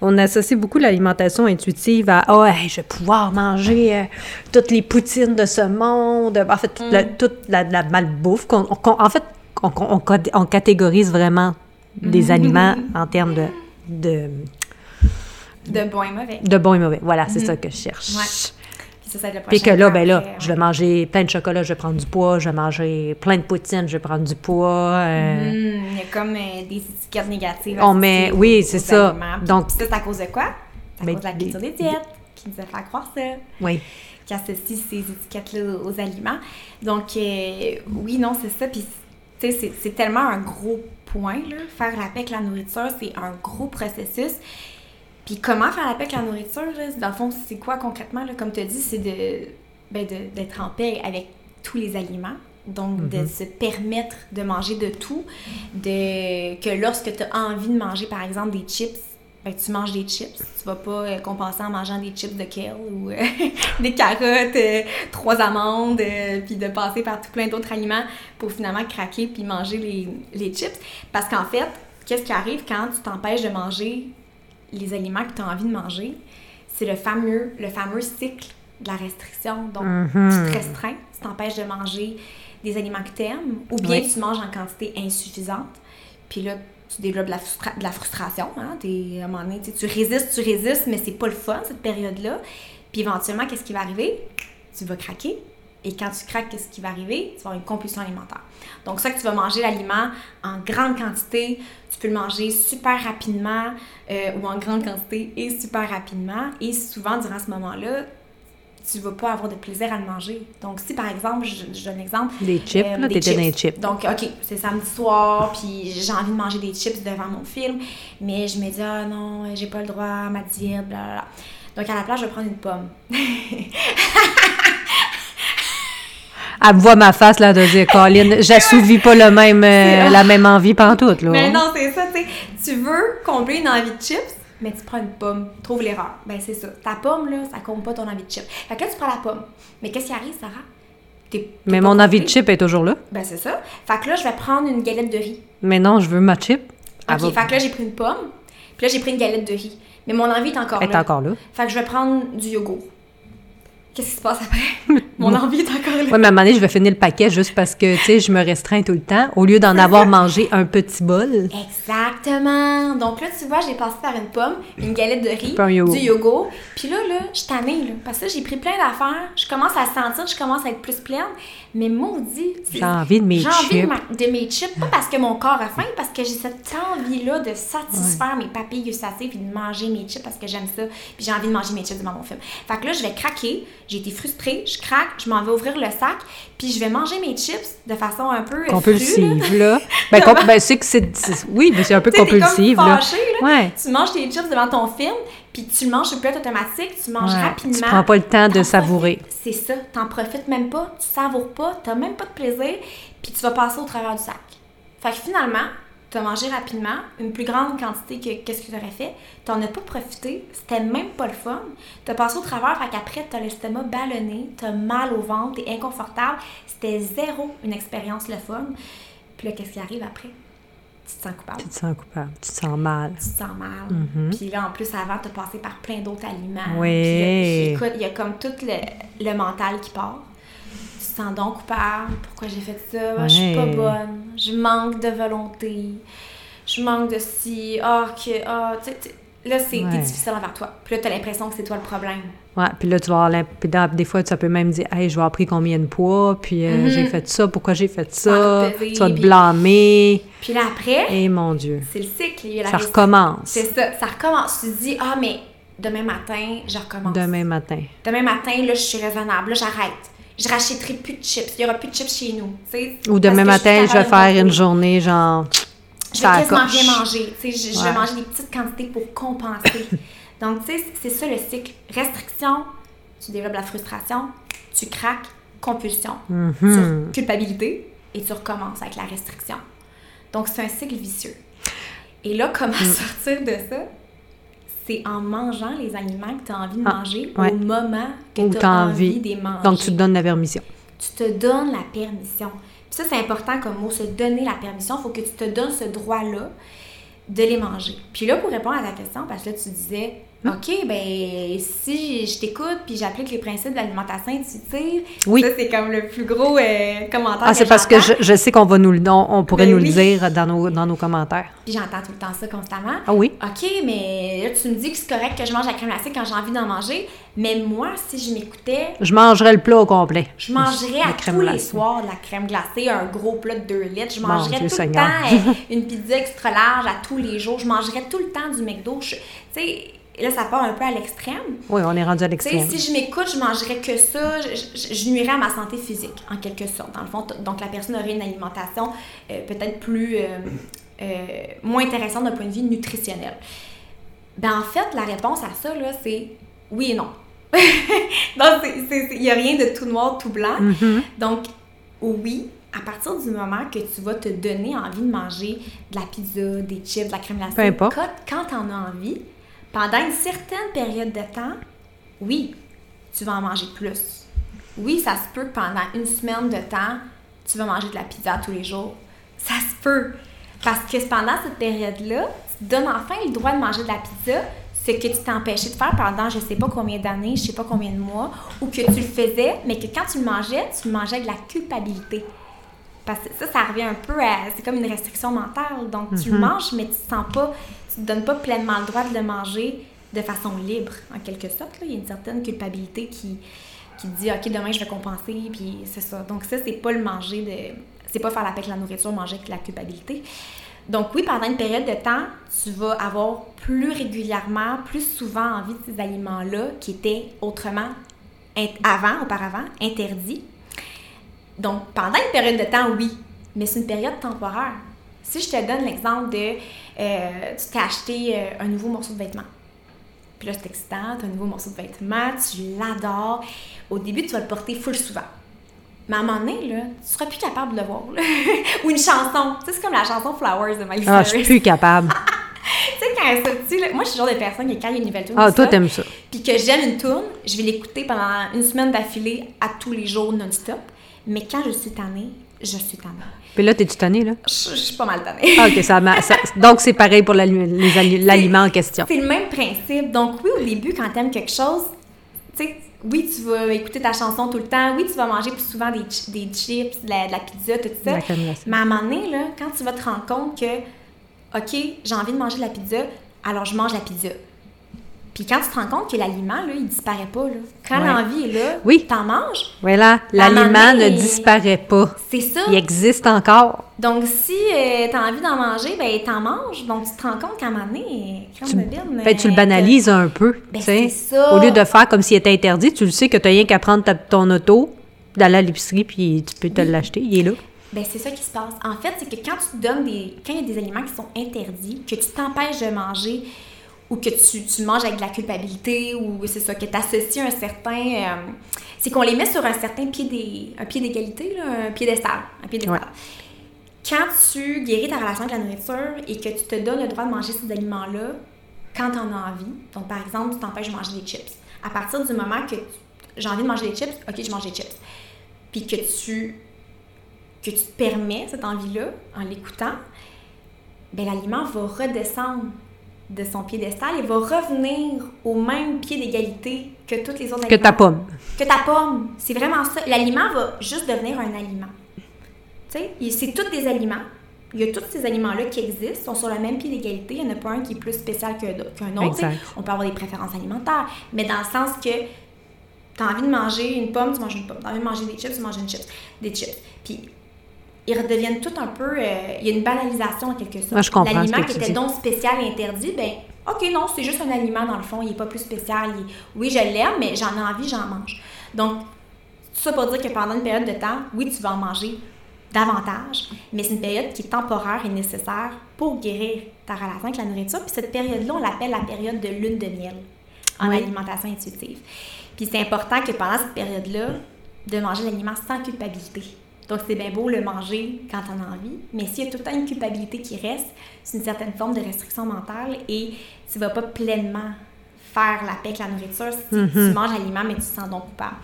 On associe beaucoup l'alimentation intuitive à Oh, hey, je vais pouvoir manger euh, toutes les poutines de ce monde. En fait, toute, mm. la, toute la, la, malbouffe. Qu qu en fait, on, on, on, catégorise vraiment des mm aliments en termes de, de. De bon et mauvais. De bon et mauvais. Voilà, c'est -hmm. ça que je cherche. Ouais. Puis que là, ben là, après, je vais manger plein de chocolat, je vais prendre du poids, je vais manger plein de poutines, je vais prendre du poids. Euh... Mmh, il y a comme euh, des étiquettes négatives. On met, oui, c'est ça. Donc, ça, c'est à cause de quoi? C'est à cause de la culture des diètes qui nous a fait croire ça. Oui. Qui associe ces étiquettes-là aux aliments. Donc, euh, oui, non, c'est ça. Puis, tu sais, c'est tellement un gros point, là. Faire la paix avec la nourriture, c'est un gros processus. Puis comment faire la paix avec la nourriture, là? dans le fond, c'est quoi concrètement? Là? Comme tu as dit, c'est de, ben d'être en paix avec tous les aliments. Donc, mm -hmm. de se permettre de manger de tout. De, que lorsque tu as envie de manger, par exemple, des chips, ben, tu manges des chips. Tu vas pas euh, compenser en mangeant des chips de kale ou euh, <laughs> des carottes, euh, trois amandes, puis de passer par tout plein d'autres aliments pour finalement craquer puis manger les, les chips. Parce qu'en fait, qu'est-ce qui arrive quand tu t'empêches de manger les aliments que tu as envie de manger, c'est le fameux, le fameux cycle de la restriction. Donc, mm -hmm. tu te restreins, tu t'empêches de manger des aliments que tu aimes, ou bien oui. tu manges en quantité insuffisante. Puis là, tu développes de la, frustra de la frustration. Hein? Es, à un moment donné, tu résistes, tu résistes, mais c'est pas le fun, cette période-là. Puis éventuellement, qu'est-ce qui va arriver? Tu vas craquer. Et quand tu craques, qu'est-ce qui va arriver? Tu vas avoir une compulsion alimentaire. Donc, ça que tu vas manger l'aliment en grande quantité, tu peux le manger super rapidement euh, ou en grande quantité et super rapidement. Et souvent, durant ce moment-là, tu vas pas avoir de plaisir à le manger. Donc, si par exemple, je, je donne un exemple. Des chips, euh, là, t'étais dans les chips. Donc, OK, c'est samedi soir, puis j'ai envie de manger des chips devant mon film, mais je me dis, ah non, j'ai pas le droit à ma diète, blablabla. Donc, à la place, je vais prendre une pomme. <laughs> elle me voit ma face là de dire Colin, <laughs> j'assouvis pas le même euh, la même envie pantoute là. Mais non, c'est ça, tu sais, tu veux combler une envie de chips, mais tu prends une pomme, trouve l'erreur. Ben c'est ça. Ta pomme là, ça compte pas ton envie de chips. Fait que là tu prends la pomme. Mais qu'est-ce qui arrive, Sarah? Mais mon envie de chip est toujours là. Ben c'est ça. Fait que là je vais prendre une galette de riz. Mais non, je veux ma chip. OK, va... fait que là j'ai pris une pomme, puis là j'ai pris une galette de riz. Mais mon envie est encore est là. Est encore là. Fait que je vais prendre du yogourt. Qu'est-ce qui se passe après? <laughs> Mon envie est encore là. Oui, mais à un moment donné, je vais finir le paquet juste parce que, tu sais, je me restreins tout le temps, au lieu d'en avoir mangé un petit bol. Exactement. Donc là, tu vois, j'ai passé par une pomme, une galette de riz, yogourt. du yogourt. Puis là, là, je tannée, là. Parce que j'ai pris plein d'affaires. Je commence à sentir, je commence à être plus pleine. Mais maudit. J'ai envie de mes chips. J'ai envie de, de, mes chips. Pas parce que mon corps a faim, parce que j'ai cette envie-là de satisfaire ouais. mes papilles gustatives puis de manger mes chips parce que j'aime ça. Puis j'ai envie de manger mes chips devant mon film. Fait que là, je vais craquer. J'ai été frustrée. Je craque je m'en vais ouvrir le sac, puis je vais manger mes chips de façon un peu. Compulsive, frue, là. Ben, comp- ben, c'est que c'est. Oui, mais c'est un peu comme compulsive, là. Ouais. Tu manges tes chips devant ton film, puis tu le manges sur le plat automatique, tu manges Ouais, rapidement. Tu prends pas le temps de savourer. C'est ça, t'en profites même pas, tu savoures pas, t'as même pas de plaisir, puis tu vas passer au travers du sac. Fait que finalement, t'as mangé rapidement, une plus grande quantité que qu'est-ce que t'aurais fait, t'en as pas profité, c'était même pas le fun, t'as passé au travers, fait qu'après t'as l'estomac ballonné, t'as mal au ventre, t'es inconfortable, c'était zéro une expérience le fun. Puis là, qu'est-ce qui arrive après? Tu te sens coupable Tu te sens coupable, tu te sens mal. tu te sens mal. Puis là, en plus, avant, tu as passé par plein d'autres aliments. Oui. Puis écoute, il y a comme tout le, le mental qui part. Tu sens donc coupable. Pourquoi j'ai fait ça? Je suis pas Ouais. bonne. Je manque de volonté. Je manque de si. Ah, que. Ah, tu sais, tu- Là, c'est Ouais. difficile envers toi. Puis là, tu as l'impression que c'est toi le problème. Ouais, puis là, tu vas avoir puis des fois, ça peut même dire, hey, je vais avoir pris combien de poids, puis euh, Mhm. j'ai fait ça, pourquoi j'ai fait ça, Ouais, tu vas te blâmer. Puis là, après, Et mon Dieu, c'est le cycle. Il y a la ça recommence C'est ça. Ça recommence. Tu te dis, ah, mais demain matin, je recommence. demain matin. Demain matin, là, je suis raisonnable. Là, j'arrête. Je rachèterai plus de chips. Il n'y aura plus de chips chez nous. Ou demain matin, je vais faire une journée genre. Je vais quasiment rien manger. tu sais, Je, je vais Ouais. manger des petites quantités pour compenser. <laughs> Donc, tu sais, c'est ça le cycle. Restriction, tu développes la frustration, tu craques, compulsion, Mhm. sur culpabilité, et tu recommences avec la restriction. Donc, c'est un cycle vicieux. Et là, comment Mm. sortir de ça? C'est en mangeant les aliments que tu as envie de Ah, manger ouais. au moment que Où tu as envie. envie de les manger. Donc, tu te donnes la permission. tu te donnes la permission. Puis ça, c'est important comme mot, se donner la permission. Il faut que tu te donnes ce droit-là de les manger. Puis là, pour répondre à ta question, parce que là, tu disais? OK, ben si je t'écoute puis j'applique les principes de l'alimentation intuitive, Oui. ça, c'est comme le plus gros euh, commentaire Ah, c'est parce que je, je sais qu'on va nous le- on, on pourrait Ben nous oui. le dire dans nos, dans nos commentaires. Puis j'entends tout le temps ça constamment. Ah oui? OK, mais là, tu me dis que c'est correct que je mange la crème glacée quand j'ai envie d'en manger, mais moi, si je m'écoutais, Je mangerais le plat au complet. Je mangerais La à crème tous les soirs de la crème glacée, un gros plat de 2 litres. Je mangerais tout le temps euh, <laughs> une pizza extra large à tous les jours. Je mangerais tout le temps du McDo. Tu sais, là, ça part un peu à l'extrême. Oui, on est rendu à l'extrême. si je m'écoute, je mangerais que ça. Je, je- je nuirais à ma santé physique, en quelque sorte. Dans le fond, donc la personne aurait une alimentation euh, peut-être plus... euh, euh, moins intéressante d'un point de vue nutritionnel. Ben, en fait, la réponse à ça, là, c'est oui et non. <laughs> Donc, il n'y a rien de tout noir, tout blanc. Mhm. Donc, oui, à partir du moment que tu vas te donner envie de manger de la pizza, des chips, de la crème glacée, quand, quand tu en as envie, pendant une certaine période de temps, oui, tu vas en manger plus. Oui, ça se peut que pendant une semaine de temps, tu vas manger de la pizza tous les jours. Ça se peut. Parce que pendant cette période-là, tu te donnes enfin le droit de manger de la pizza, ce que tu t'es empêché de faire pendant je sais pas combien d'années, je sais pas combien de mois, ou que tu le faisais, mais que quand tu le mangeais, tu le mangeais avec de la culpabilité. Parce que ça, ça revient un peu à. C'est comme une restriction mentale. Donc, tu le manges, mais tu te sens pas. Tu te pas pleinement le droit de le manger de façon libre, en quelque sorte. Il y a une certaine culpabilité qui, qui dit OK, demain, je vais compenser, puis c'est ça. Donc, ça, c'est pas le manger de. C'est pas faire la paix avec la nourriture, manger avec la culpabilité. Donc, oui, pendant une période de temps, tu vas avoir plus régulièrement, plus souvent envie de ces aliments-là qui étaient autrement, avant, auparavant, interdits. Donc, pendant une période de temps, oui, mais c'est une période temporaire. Si je te donne l'exemple de euh, tu t'es acheté euh, un nouveau morceau de vêtement. Puis là, c'est excitant, tu as un nouveau morceau de vêtement, tu l'adores. Au début, tu vas le porter full souvent. Mais à un moment donné, là, tu seras plus capable de le voir. là. <laughs> Ou une chanson. Tu sais, c'est comme la chanson Flowers de Miley Ah, je Cyrus. suis plus capable. <laughs> Tu sais, quand elle sortit, là, moi, je suis le genre de personne qui, quand il y a une nouvelle tune, Ah, toi, t'aimes ça. puis que j'aime une tune, je vais l'écouter pendant une semaine d'affilée à tous les jours non-stop. Mais quand je suis tannée, je suis tannée. Puis là, t'es-tu tanné, là? Je, je suis pas mal tannée. Ah, OK, ça, donc c'est pareil pour l'aliment en question. C'est le même principe. Donc oui, au début, quand t'aimes quelque chose, tu sais, oui, tu vas écouter ta chanson tout le temps. Oui, tu vas manger plus souvent des, des chips, de la, de la pizza, tout ça. Mais à un moment donné, là, quand tu vas te rendre compte que, OK, j'ai envie de manger de la pizza, alors je mange la pizza. Puis quand tu te rends compte que l'aliment, là, il disparaît pas, là. Quand Ouais. l'envie est là, Oui. t'en manges. Voilà, l'aliment ne disparaît pas. C'est ça. Il existe encore. Donc, si tu t'as envie d'en manger, ben t'en manges. Donc, tu te rends compte qu'à un moment donné, crème Tu, bine, ben, tu le euh, banalises un peu. Ben, c'est ça. Au lieu de faire comme s'il était interdit, tu le sais que tu n'as rien qu'à prendre ta- ton auto, d'aller à l'épicerie, puis tu peux te l'acheter, il est là. Ben, c'est ça qui se passe. En fait, c'est que quand tu donnes des. Quand il y a des aliments qui sont interdits, que tu t'empêches de manger ou que tu, tu, manges avec de la culpabilité ou c'est ça, que tu associes un certain. Euh, c'est qu'on les met sur un certain pied des, un pied d'égalité, un piédestal. Un piédestal. Quand tu guéris ta relation avec la nourriture et que tu te donnes le droit de manger ces aliments-là quand tu en as envie, donc par exemple, tu t'empêches de manger des chips. À partir du moment que j'ai envie de manger des chips, ok, je mange des chips. Puis que tu que tu te permets cette envie-là en l'écoutant, ben l'aliment va redescendre de son piédestal et va revenir au même pied d'égalité que toutes les autres aliments. Que ta pomme. Que ta pomme. C'est vraiment ça. L'aliment va juste devenir un aliment. Tu sais, c'est tous des aliments. Il y a tous ces aliments-là qui existent, sont sur le même pied d'égalité. Il n'y en a pas un qui est plus spécial qu'un autre. On peut avoir des préférences alimentaires, mais dans le sens que tu as envie de manger une pomme, tu manges une pomme. Tu as envie de manger des chips, tu manges une chips. Des chips. Puis ils redeviennent tout un peu. Euh, il y a une banalisation en quelque sorte. L'aliment qui était donc spécial et interdit, ben OK, non, c'est juste un aliment dans le fond, il n'est pas plus spécial. oui, je l'aime, mais j'en ai envie, j'en mange. Donc, ça pour dire que pendant une période de temps, oui, tu vas en manger davantage, mais c'est une période qui est temporaire et nécessaire pour guérir ta relation avec la nourriture. Puis cette période-là, on l'appelle la période de lune de miel en alimentation intuitive. Puis c'est important que pendant cette période-là, de manger l'aliment sans culpabilité. Donc, c'est bien beau le manger quand on a envie, mais s'il y a tout le temps une culpabilité qui reste, c'est une certaine forme de restriction mentale et tu ne vas pas pleinement faire la paix avec la nourriture si tu mm-hmm. manges l'aliment, mais tu te sens donc coupable.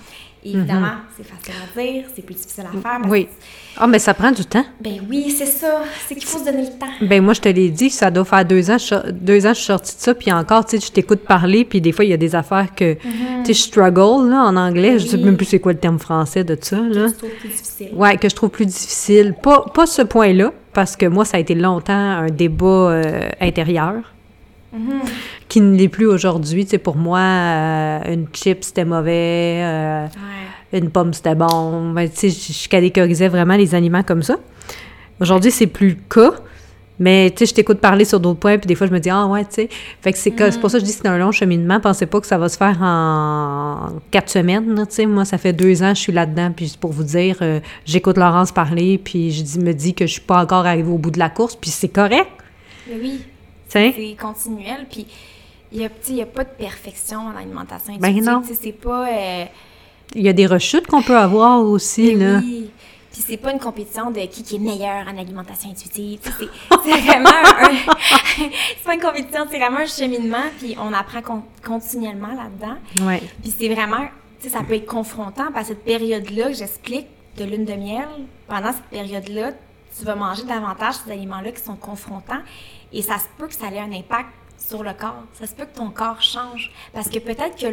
Évidemment, mm-hmm. c'est facile à dire, c'est plus difficile à faire. Oui. Ah, mais ça prend du temps. Ben oui, c'est ça. C'est qu'il faut se donner le temps. Ben moi, je te l'ai dit, ça doit faire deux ans, deux ans je suis sortie de ça, puis encore, tu sais, je t'écoute parler, puis des fois, il y a des affaires que, mm-hmm. tu sais, je struggle, là, en anglais. Je sais même plus c'est quoi le terme français de ça, là. Que je trouve plus difficile. Ouais, que je trouve plus difficile. Pas, pas ce point-là, parce que moi, ça a été longtemps un débat euh, intérieur. Mm-hmm. qui ne l'est plus aujourd'hui. Tu sais, pour moi, euh, une chip, c'était mauvais, euh, une pomme, c'était bon. Ben, tu sais, je catégorisais vraiment les aliments comme ça. Aujourd'hui, c'est plus le cas. Mais, tu sais, je t'écoute parler sur d'autres points, puis des fois, je me dis, ah ouais, tu sais. Fait que c'est pour ça que je dis que c'est un long cheminement. Pensez pas que ça va se faire en quatre semaines, tu sais. Moi, ça fait deux ans, je suis là-dedans, puis pour vous dire, euh, j'écoute Laurence parler, puis je me dis que je suis pas encore arrivée au bout de la course, puis c'est correct. Oui. C'est continuel. Puis il n'y a, a, pas de perfection en alimentation ben non. C'est pas. Euh, il y a des rechutes qu'on peut avoir aussi, là. Oui. Puis c'est pas une compétition de qui, qui est meilleur en alimentation intuitive. <laughs> C'est vraiment un... <laughs> c'est pas une compétition, c'est vraiment un cheminement, puis on apprend continuellement là-dedans. Ouais. Puis c'est vraiment, tu sais, ça peut être confrontant, parce que cette période-là que j'explique de lune de miel, pendant cette période-là, tu vas manger davantage ces aliments-là qui sont confrontants et ça se peut que ça ait un impact sur le corps. Ça se peut que ton corps change. Parce que peut-être que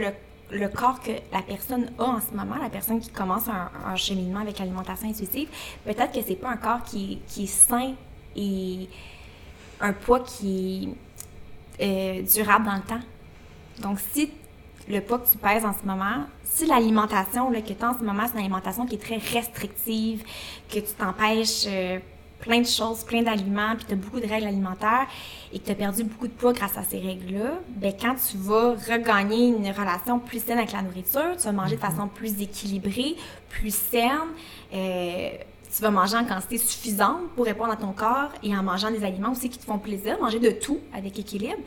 le, corps que la personne a en ce moment, la personne qui commence un, cheminement avec l'alimentation intuitive, peut-être que c'est pas un corps qui, qui, est sain et un poids qui est euh, durable dans le temps. Donc, si le poids que tu pèses en ce moment, si l'alimentation que tu as en ce moment, c'est une alimentation qui est très restrictive, que tu t'empêches euh, plein de choses, plein d'aliments, puis tu as beaucoup de règles alimentaires et que tu as perdu beaucoup de poids grâce à ces règles-là, ben quand tu vas regagner une relation plus saine avec la nourriture, tu vas manger de façon plus équilibrée, plus saine, euh, tu vas manger en quantité suffisante pour répondre à ton corps et en mangeant des aliments aussi qui te font plaisir, manger de tout avec équilibre.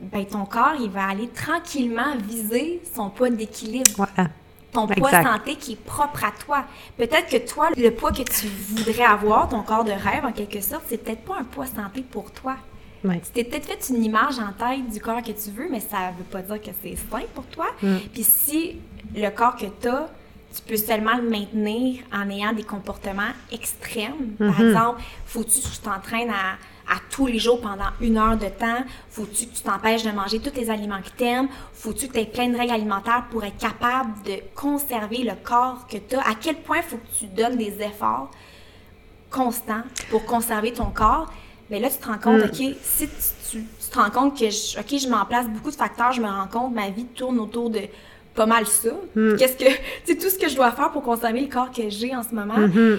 Ben, ton corps, il va aller tranquillement viser son poids d'équilibre. Voilà ton poids santé qui est propre à toi. Peut-être que toi, le poids que tu voudrais avoir, ton corps de rêve en quelque sorte, c'est peut-être pas un poids santé pour toi. Ouais. Tu t'es peut-être fait une image en tête du corps que tu veux, mais ça veut pas dire que c'est sain pour toi. Mm. Puis si le corps que tu as, tu peux seulement le maintenir en ayant des comportements extrêmes. Par mm-hmm. exemple, faut-tu que tu t'entraînes à à tous les jours pendant une heure de temps? Faut-tu que tu t'empêches de manger tous les aliments que tu aimes? Faut-tu que tu aies plein de règles alimentaires pour être capable de conserver le corps que tu as? À quel point faut que tu donnes des efforts constants pour conserver ton corps? Mais là, tu te rends compte, mm. OK, si tu, te rends compte que, je, OK, je m'en place beaucoup de facteurs, je me rends compte, ma vie tourne autour de pas mal ça. Mm. Qu'est-ce que, c'est tout ce que je dois faire pour conserver le corps que j'ai en ce moment? Mm-hmm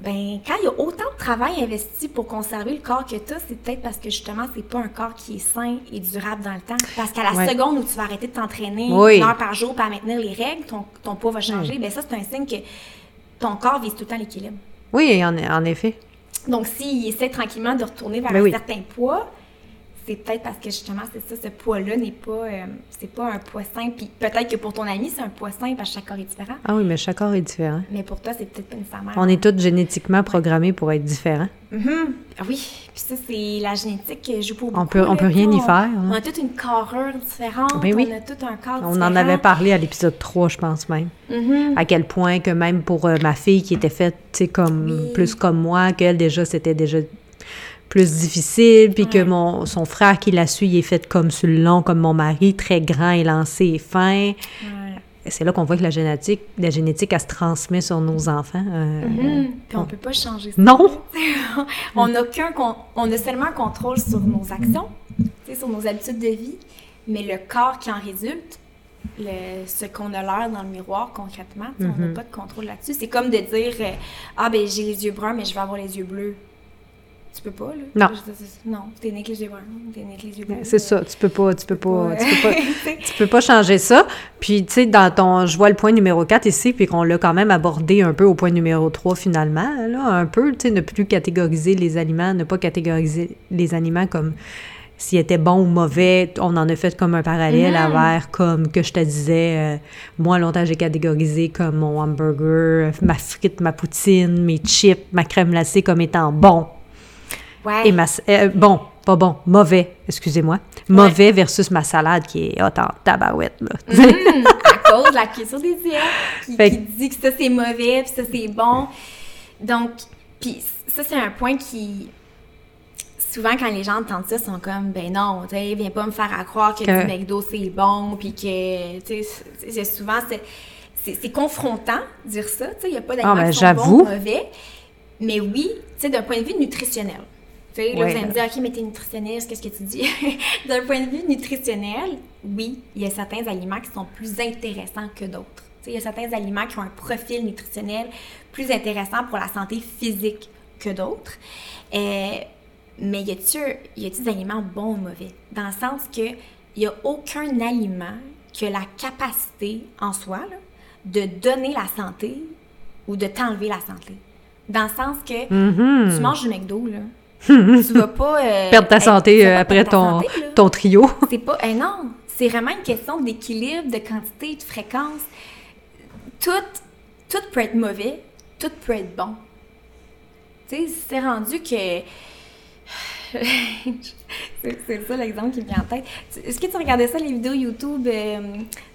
ben quand il y a autant de travail investi pour conserver le corps que tu as, c'est peut-être parce que justement, c'est pas un corps qui est sain et durable dans le temps. Parce qu'à la Ouais. seconde où tu vas arrêter de t'entraîner Oui. une heure par jour pour maintenir les règles, ton, ton poids va changer, ben ça, c'est un signe que ton corps vise tout le temps l'équilibre. Oui, en, en effet. Donc, s'il essaie tranquillement de retourner vers Ben un oui. certain poids, c'est peut-être parce que justement, c'est ça, ce poids-là n'est pas, euh, c'est pas un poids sain. Puis peut-être que pour ton ami, c'est un poids sain parce que chaque corps est différent. Ah oui, mais chaque corps est différent. Mais pour toi, c'est peut-être pas nécessairement. On est tous génétiquement programmés pour être différents. Mhm. Ah oui, puis ça, c'est la génétique qui joue pour beaucoup. On peut- on peut rien y on- faire, hein. On a toute une carrure différente. Ben oui. On a tout un corps On différent. en avait parlé à l'épisode 3, je pense même. Mhm. À quel point que même pour euh, ma fille qui était faite, tu sais, comme Oui. plus comme moi, qu'elle déjà, c'était déjà plus difficile, puis que mon, son frère qui l'a su, il est fait comme sur le long, comme mon mari, très grand, élancé et fin. Ouais. C'est là qu'on voit que la génétique, la génétique, elle se transmet sur nos enfants. euh, Mhm. Puis on on- peut pas changer ça. Non! <laughs> on a qu'un on a seulement un contrôle sur nos actions, sur nos habitudes de vie, mais le corps qui en résulte, le- ce qu'on a l'air dans le miroir concrètement, on n'a pas de contrôle là-dessus. C'est comme de dire euh, ah ben j'ai les yeux bruns mais je vais avoir les yeux bleus. Tu peux pas là? Non. Non, t'es né avec les yeux bruns, t'es né avec les yeux bleus. C'est ça, tu peux pas, tu peux pas, tu peux pas, <laughs> Tu peux pas changer ça. Puis, tu sais, dans ton, je vois le point numéro 4 ici, puis qu'on l'a quand même abordé un peu au point numéro 3 finalement, là, un peu, tu sais, ne plus catégoriser les aliments, ne pas catégoriser les aliments comme s'ils étaient bons ou mauvais. On en a fait comme un parallèle Mhm. vers, comme que je te disais, euh, moi, longtemps, j'ai catégorisé comme mon hamburger, ma frite, ma poutine, mes chips, ma crème glacée comme étant bon. Ouais. Et ma, euh, bon, pas bon, mauvais, excusez-moi. Mauvais versus ma salade qui est hot en tabarouette, là. Mhm, à cause de la culture des diètes qui, qui dit que ça c'est mauvais puis ça c'est bon. Donc, puis ça c'est un point qui souvent quand les gens entendent ça ils sont comme ben non, tu sais, viens pas me faire à croire que, Que- du McDo c'est bon puis que tu sais souvent c'est confrontant dire ça, tu sais, il y a pas d'aliments Ah, ben, qui sont bons, mauvais. Mais oui, tu sais d'un point de vue nutritionnel. Tu sais, là, Ouais. vous allez me dire, OK, mais t'es nutritionniste, qu'est-ce que tu dis? <laughs> D'un point de vue nutritionnel, oui, il y a certains aliments qui sont plus intéressants que d'autres. Il y a certains aliments qui ont un profil nutritionnel plus intéressant pour la santé physique que d'autres. Euh, mais y a-tu des aliments bons ou mauvais? Dans le sens que il y a aucun aliment qui a la capacité en soi là, de donner la santé ou de t'enlever la santé. Dans le sens que Mhm. tu manges du McDo, là. Tu vas pas. euh, <laughs> Perdre ta santé euh, après ton, santé, ton trio. <laughs> C'est pas. eh non, c'est vraiment une question d'équilibre, de quantité, de fréquence. Tout, tout peut être mauvais, tout peut être bon. Tu sais, c'est rendu que. <laughs> c'est ça l'exemple qui me vient en tête. Est-ce que tu regardais ça, les vidéos YouTube euh,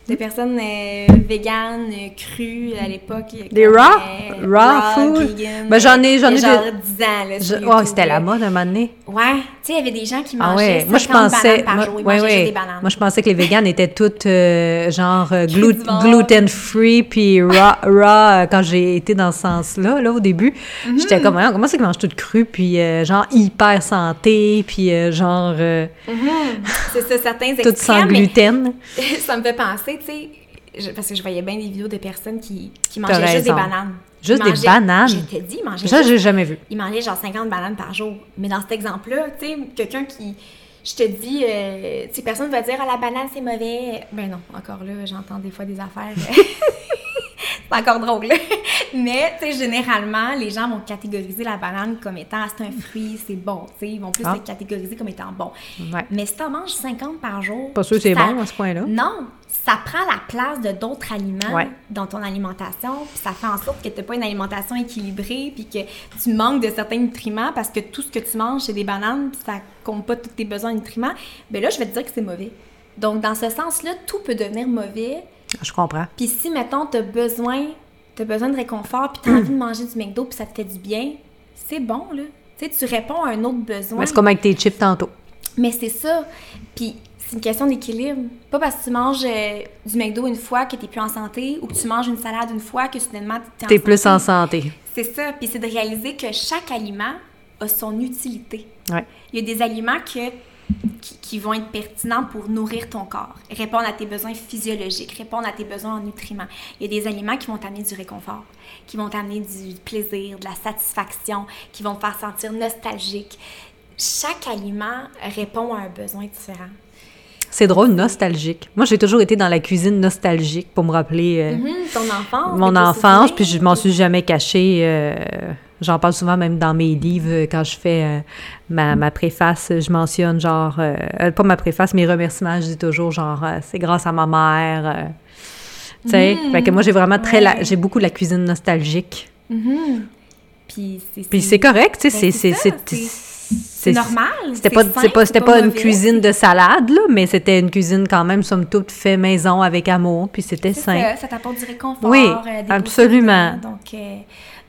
de personnes euh, véganes, euh, crues à l'époque? Des comme, raw? euh, Raw food? vegan, Ben, j'en ai- euh, j'en ai a de- genre 10 ans. Là, oh, c'était la mode un moment donné. Ouais, tu sais, il y avait des gens qui Ah mangeaient ouais, moi je 50 pensais, bananes par moi, jour. Ils ouais, ouais. des bananes. moi je pensais que les véganes étaient toutes euh, genre euh, Que glu- du monde. gluten free puis raw, <laughs> raw euh, quand j'ai été dans ce sens-là là au début, Mhm. j'étais comme comment c'est qu'ils mangent tout cru puis euh, genre hyper santé puis euh, genre euh, Mhm. C'est ça, certains tout sans gluten. <laughs> ça me fait penser, tu sais, je- parce que je voyais bien des vidéos de personnes qui, mangeaient juste des bananes. Juste des bananes? Je t'ai dit, ils mangeaient Ça j'ai jamais vu. ils mangeaient genre 50 bananes par jour. Mais dans cet exemple-là, tu sais, quelqu'un qui, je te dis, euh, tu sais, personne va dire, ah, la banane c'est mauvais. Ben non, encore là, j'entends des fois des affaires. C'est encore drôle. là. <laughs> Mais, tu sais, généralement, les gens vont catégoriser la banane comme étant, c'est un fruit, c'est bon. Tu sais, ils vont plus Ah. le catégoriser comme étant bon. Ouais. Mais si t'en manges 50 par jour. Pas sûr que c'est bon à ce point-là. Non, ça prend la place de d'autres aliments Ouais. dans ton alimentation, puis ça fait en sorte que tu n'as pas une alimentation équilibrée, puis que tu manques de certains nutriments parce que tout ce que tu manges, c'est des bananes, puis ça compte pas tous tes besoins de nutriments. Ben là, je vais te dire que c'est mauvais. Donc, dans ce sens-là, tout peut devenir mauvais. Je comprends. Puis si, mettons, tu as besoin, t'as besoin de réconfort, puis tu as envie de manger du McDo, puis ça te fait du bien, c'est bon, là. Tu sais, tu réponds à un autre besoin. Mais c'est comme avec tes chips tantôt. Mais c'est ça. Puis c'est une question d'équilibre. Pas parce que tu manges euh, du McDo une fois que tu plus en santé ou que tu manges une salade une fois que soudainement tu T'es plus en santé. C'est ça. Puis c'est de réaliser que chaque aliment a son utilité. Ouais. Il y a des aliments que qui, qui vont être pertinents pour nourrir ton corps, répondre à tes besoins physiologiques, répondre à tes besoins en nutriments. Il y a des aliments qui vont t'amener du réconfort, qui vont t'amener du plaisir, de la satisfaction, qui vont te faire sentir nostalgique. Chaque aliment répond à un besoin différent. C'est drôle, nostalgique. Moi, j'ai toujours été dans la cuisine nostalgique pour me rappeler euh, Mhm, ton enfance. mon enfance, puis je m'en suis jamais cachée. euh, J'en parle souvent même dans mes livres euh, quand je fais euh, ma, ma préface. Je mentionne genre, euh, pas ma préface, mes remerciements. Je dis toujours genre, euh, c'est grâce à ma mère. euh, tu sais, Mhm. fait que moi j'ai vraiment très, la- j'ai beaucoup la cuisine nostalgique. Mhm. Puis c'est Puis c'est correct, tu sais, Ben, c'est c'est normal. C'était pas, pas, c'était pas, une cuisine de salade, là, mais c'était une cuisine quand même, somme toute, fait maison avec amour, puis c'était sain. ça, ça t'apporte du réconfort. Oui, euh, des absolument. Donc, euh,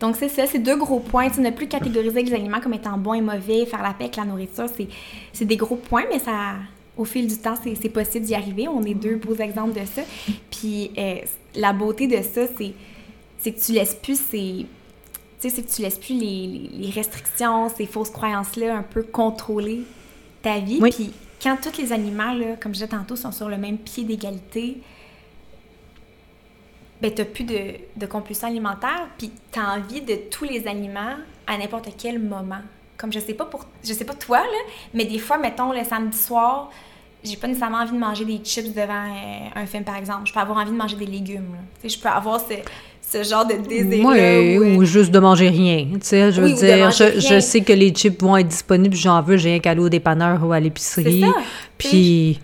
donc c'est ça, c'est deux gros points. Tu ne plus catégoriser les aliments comme étant bons et mauvais, faire la paix avec la nourriture, c'est, des gros points, mais ça, au fil du temps, c'est, possible d'y arriver. On est deux beaux exemples de ça. Puis euh, la beauté de ça, c'est, que tu laisses plus ces... Tu sais, c'est que tu laisses plus les, les- les restrictions, ces fausses croyances-là un peu contrôler ta vie. Oui. Puis quand tous les animaux, là, comme je disais tantôt, sont sur le même pied d'égalité, ben, t'as plus de, de compulsion alimentaire, puis t'as envie de tous les aliments à n'importe quel moment. Comme je sais pas pour, je sais pas toi, là, mais des fois, mettons, le samedi soir, j'ai pas nécessairement envie de manger des chips devant euh, un film, par exemple. Je peux avoir envie de manger des légumes, je peux avoir ce, ce genre de désir-là. Ouais, où, euh, ou juste de manger rien. Je veux Oui, dire, je, sais que les chips vont être disponibles, j'en veux, j'ai un aller au dépanneur ou à l'épicerie. Puis,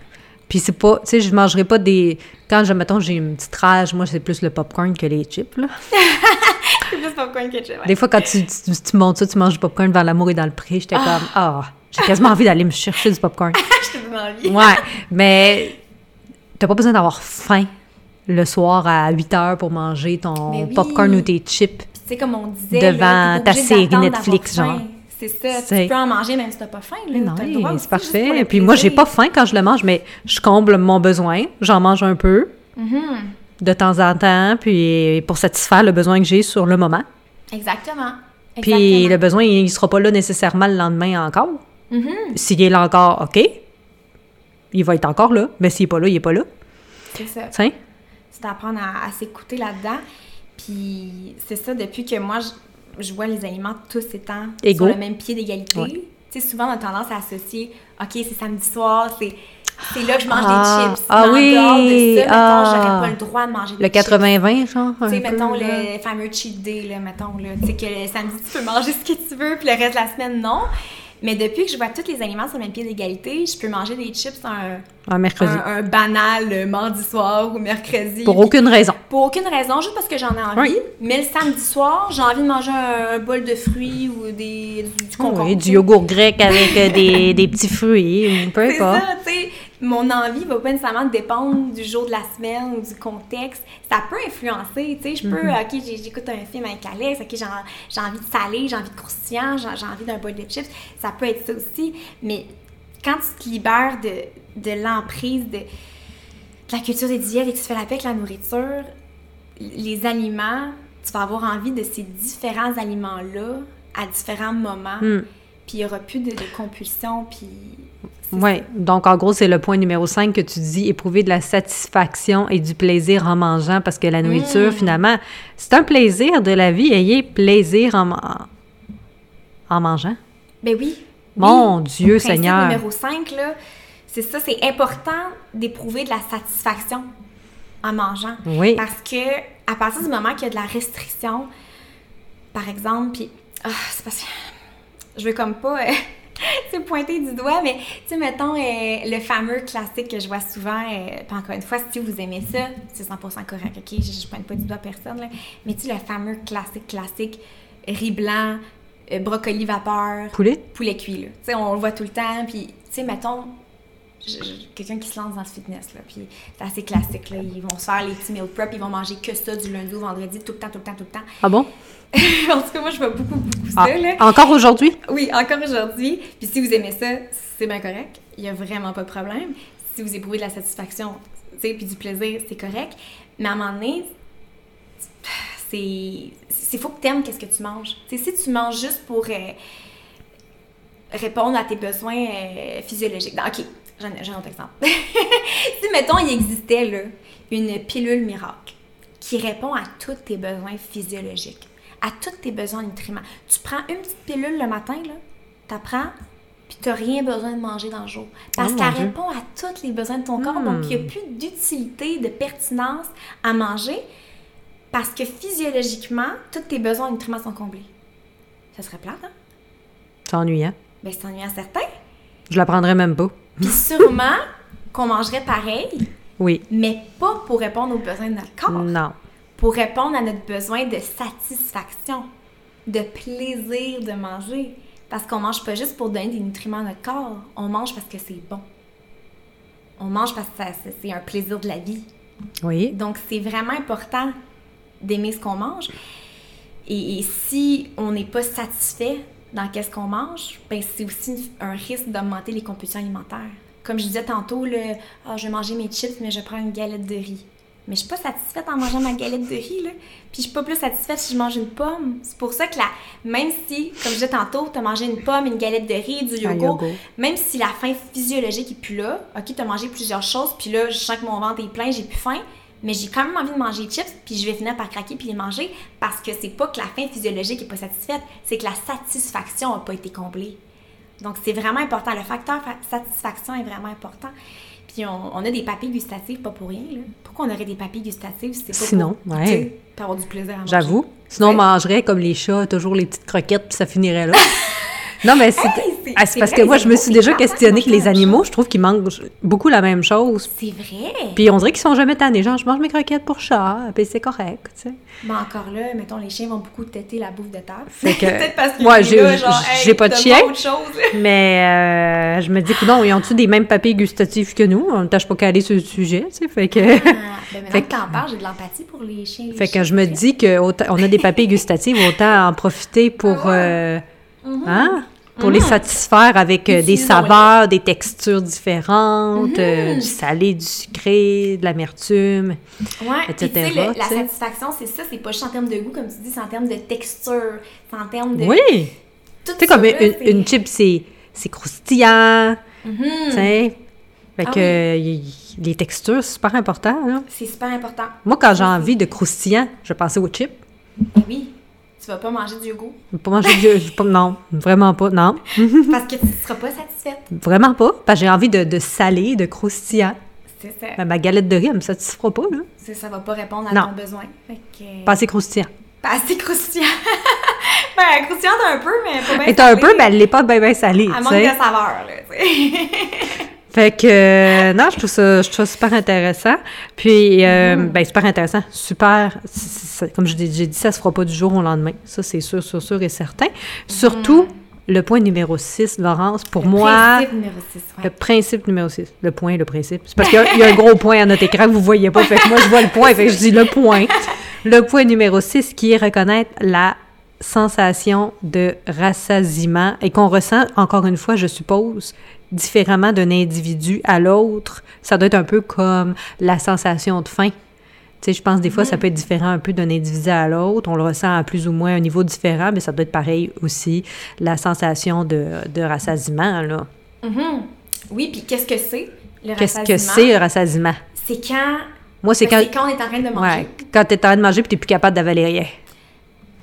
puis c'est pas, tu sais, je mangerai pas des. Quand, je, mettons, j'ai une petite rage, moi, c'est plus le popcorn que les chips, là. <laughs> c'est plus popcorn que chips, ouais. Des fois, quand tu, tu, tu montes ça, tu manges du popcorn devant l'amour et dans le pré, j'étais comme, ah, j'ai quasiment envie d'aller me chercher du popcorn. <laughs> Donne envie. Ouais, mais t'as pas besoin d'avoir faim le soir à 8 heures pour manger ton oui. popcorn ou tes chips. Sais, comme on disait, Devant là, ta série Netflix, genre. faim. C'est ça, tu peux en manger même si t'as pas faim. Là. Non, oui, c'est parfait. le Puis moi, j'ai pas faim quand je le mange, mais je comble mon besoin. J'en mange un peu Mhm. de temps en temps, puis pour satisfaire le besoin que j'ai sur le moment. Exactement. Puis le besoin, il sera pas là nécessairement le lendemain encore. Mhm. S'il est là encore, OK. Il va être encore là, mais s'il est pas là, il est pas là. C'est ça. C'est d'apprendre à, à s'écouter là-dedans. Puis c'est ça, depuis que moi, je, je vois les aliments tous étant Égaux. sur le même pied d'égalité. Ouais. Tu sais, souvent, on a tendance à associer, OK, c'est samedi soir, c'est... C'est là que je mange Ah, des chips. ah oui, dehors de ça, mettons, ah. j'aurais pas le droit de manger des Le chips. 80-20, genre. Tu sais, mettons peu, là. le fameux cheat day, là, mettons, là. Tu sais, que le samedi, tu peux manger ce que tu veux, puis le reste de la semaine, non. Mais depuis que je vois tous les aliments sur le même pied d'égalité, je peux manger des chips un, Un mercredi. un, un banal mardi soir ou mercredi. Pour aucune raison. pour aucune raison, juste parce que j'en ai envie. Oui. Mais le samedi soir, j'ai envie de manger un, un bol de fruits ou des, du, du concombre. Oui, du yogourt grec avec euh, des, <laughs> des petits fruits, ou peu C'est importe. ça, tu sais. Mon envie va pas nécessairement dépendre du jour de la semaine ou du contexte. Ça peut influencer, tu sais. Je peux, Mhm. OK, j'écoute un film avec Alex, OK, j'ai envie de salé, j'ai envie de croustillant, j'ai envie d'un bol de chips. Ça peut être ça aussi. Mais quand tu te libères de, de l'emprise de, de la culture des diètes et que tu fais la paix avec la nourriture, les aliments, tu vas avoir envie de ces différents aliments-là à différents moments. Hmm. Puis il n'y aura plus de, de compulsion, puis... Oui, donc en gros, c'est le point numéro 5 que tu dis, éprouver de la satisfaction et du plaisir en mangeant, parce que la nourriture, Mm. finalement, c'est un plaisir de la vie. Ayez plaisir en, en mangeant. Ben oui. Mon Oui. Dieu Principe Seigneur. numéro 5, là, c'est ça, c'est important d'éprouver de la satisfaction en mangeant. Oui. Parce que à partir du moment qu'il y a de la restriction, par exemple, puis ah, c'est parce que je veux comme pas euh, tu sais, pointer du doigt, mais tu sais, mettons euh, le fameux classique que je vois souvent, euh, puis encore une fois, si vous aimez ça, c'est 100% correct, ok? Je, je pointe pas du doigt personne, là, mais tu sais, le fameux classique, classique, riz blanc, euh, brocoli vapeur, Poulet? poulet cuit, là. Tu sais, on le voit tout le temps, puis, tu sais, mettons, quelqu'un qui se lance dans le fitness, là, puis c'est assez classique, là. Ils vont se faire les petits meal prep, ils vont manger que ça du lundi au vendredi, tout le temps, tout le temps, tout le temps. Ah bon? <laughs> en tout cas, moi, je vois beaucoup, beaucoup Ah, ça, là. encore aujourd'hui? Oui, encore aujourd'hui. Puis si vous aimez ça, c'est bien correct. Il n'y a vraiment pas de problème. Si vous éprouvez de la satisfaction, tu sais, puis du plaisir, c'est correct. Mais à un moment donné, c'est... Il faut que tu aimes qu'est-ce que tu manges. Tu sais, si tu manges juste pour... euh, répondre à tes besoins euh, physiologiques. Donc, OK, j'ai un, j'ai un autre exemple. <laughs> si, mettons, il existait là, une pilule miracle qui répond à tous tes besoins physiologiques, à tous tes besoins nutriments. Tu prends une petite pilule le matin, là, t'apprends, puis t'as rien besoin de manger dans le jour. Parce Oh, qu'elle répond à tous les besoins de ton corps, donc il n'y a plus d'utilité, de pertinence à manger, parce que physiologiquement, tous tes besoins en nutriments sont comblés. Ça serait plate, hein? C'est ennuyant. Ben, c'est ennuyant certain. Je la prendrais même pas. Puis <laughs> sûrement qu'on mangerait pareil, Oui. mais pas pour répondre aux besoins de notre corps. Non. Pour répondre à notre besoin de satisfaction, de plaisir de manger. Parce qu'on mange pas juste pour donner des nutriments à notre corps, on mange parce que c'est bon. On mange parce que c'est un plaisir de la vie. Oui. Donc, c'est vraiment important d'aimer ce qu'on mange. Et, et si on n'est pas satisfait dans qu'est-ce qu'on mange, ben c'est aussi un risque d'augmenter les compulsions alimentaires. Comme je disais tantôt, là, Ah, je vais manger mes chips, mais je prends une galette de riz. Mais je suis pas satisfaite en mangeant ma galette de riz, là. Puis je suis pas plus satisfaite si je mange une pomme. C'est pour ça que la, même si, comme je disais tantôt, tu as mangé une pomme, une galette de riz, du yogourt, même si la faim physiologique est plus là, ok, t'as mangé plusieurs choses, puis là, je sens que mon ventre est plein, j'ai plus faim, mais j'ai quand même envie de manger des chips, puis je vais finir par craquer puis les manger, parce que c'est pas que la faim physiologique est pas satisfaite, c'est que la satisfaction a pas été comblée. Donc c'est vraiment important, le facteur fa- satisfaction est vraiment important. Puis on, on a des papilles gustatives, pas pour rien. Là. Pourquoi on aurait des papilles gustatives si c'est pas Sinon, pour ouais. avoir du plaisir à manger? J'avoue. Sinon, on mangerait comme les chats, toujours les petites croquettes, puis ça finirait là. <laughs> non, mais c'est Hey, c'est- ah, c'est c'est parce vrai, que moi, je me suis c'est déjà plate, questionné ils que les animaux, je trouve qu'ils mangent beaucoup la même chose. C'est vrai! Puis on dirait qu'ils sont jamais tannés. Genre, je mange mes croquettes pour chat, puis c'est correct, tu sais. Mais encore là, mettons, les chiens vont beaucoup têter la bouffe de table. Fait que- <laughs> Peut-être parce que lui, j'ai- hey, pas de chien. autre chose. <laughs> Mais euh, je me dis que non, ils ont-tu des mêmes papilles gustatives que nous? On ne tâche pas calé sur le sujet, tu sais. Fait que, Ah, ben <laughs> maintenant Fait que t'en parles, j'ai de l'empathie pour les chiens. les fait que je me dis qu'on a des papilles gustatives, autant en profiter pour, Ah euh, Mhm. hein? pour les satisfaire avec euh, des saveurs, des textures différentes, euh, Mhm. du salé, du sucré, de l'amertume. Ouais, puis etc., tu sais, le- la satisfaction, c'est ça, c'est pas juste en termes de goût, comme tu dis, c'est en termes de texture, c'est en termes de... Oui! Tu sais, comme une, une chip, c'est c'est croustillant, tu sais. Fait Ah que euh, les textures, c'est super important. C'est super important. Moi, quand j'ai envie de croustillant, je pense aux chips. Eh oui, vas pas manger du yogourt? Pas manger je- pas- Non, vraiment pas, non. <laughs> parce que tu ne seras pas satisfaite. Vraiment pas. Parce que j'ai envie de, de salé, de croustillant. C'est ça. Ben, ma galette de riz, elle me satisfera pas, là. C'est- Ça va pas répondre à Non. ton besoin. Fait que... Pas assez croustillant. Pas assez croustillant. <laughs> ben, croustillante un peu, mais pas bien Elle est un salée. peu, ben, elle l'est pas bien, bien salée, Elle manque de saveur, là, tu sais. <laughs> Fait que, euh, non, je trouve ça, je trouve ça super intéressant. Puis, euh, ben, super intéressant. Super. c'est- comme je l'ai j'ai dit, ça se fera pas du jour au lendemain. Ça, c'est sûr, sûr, sûr et certain. Surtout, le point numéro 6, Laurence, pour moi. Principe numéro 6, ouais. Le principe numéro 6. Le point, le principe. C'est parce qu'il y a- il y, a un gros point à notre écran que vous voyez pas. Fait que moi, je vois le point. Fait que je dis le point. Le point numéro 6 qui est reconnaître la sensation de rassasiement et qu'on ressent, encore une fois, je suppose, différemment d'un individu à l'autre. Ça doit être un peu comme la sensation de faim. Tu sais, je pense des fois, ça peut être différent un peu d'un individu à l'autre. On le ressent à plus ou moins un niveau différent, mais ça doit être pareil aussi, la sensation de, de rassasiement, là. Mhm. Oui, puis qu'est-ce que c'est, le Qu'est-ce que rassasiement? c'est le rassasiement? C'est quand... Moi, c'est ben, quand, quand on est en train de manger. ouais, quand t'es en train de manger puis t'es plus capable d'avaler rien.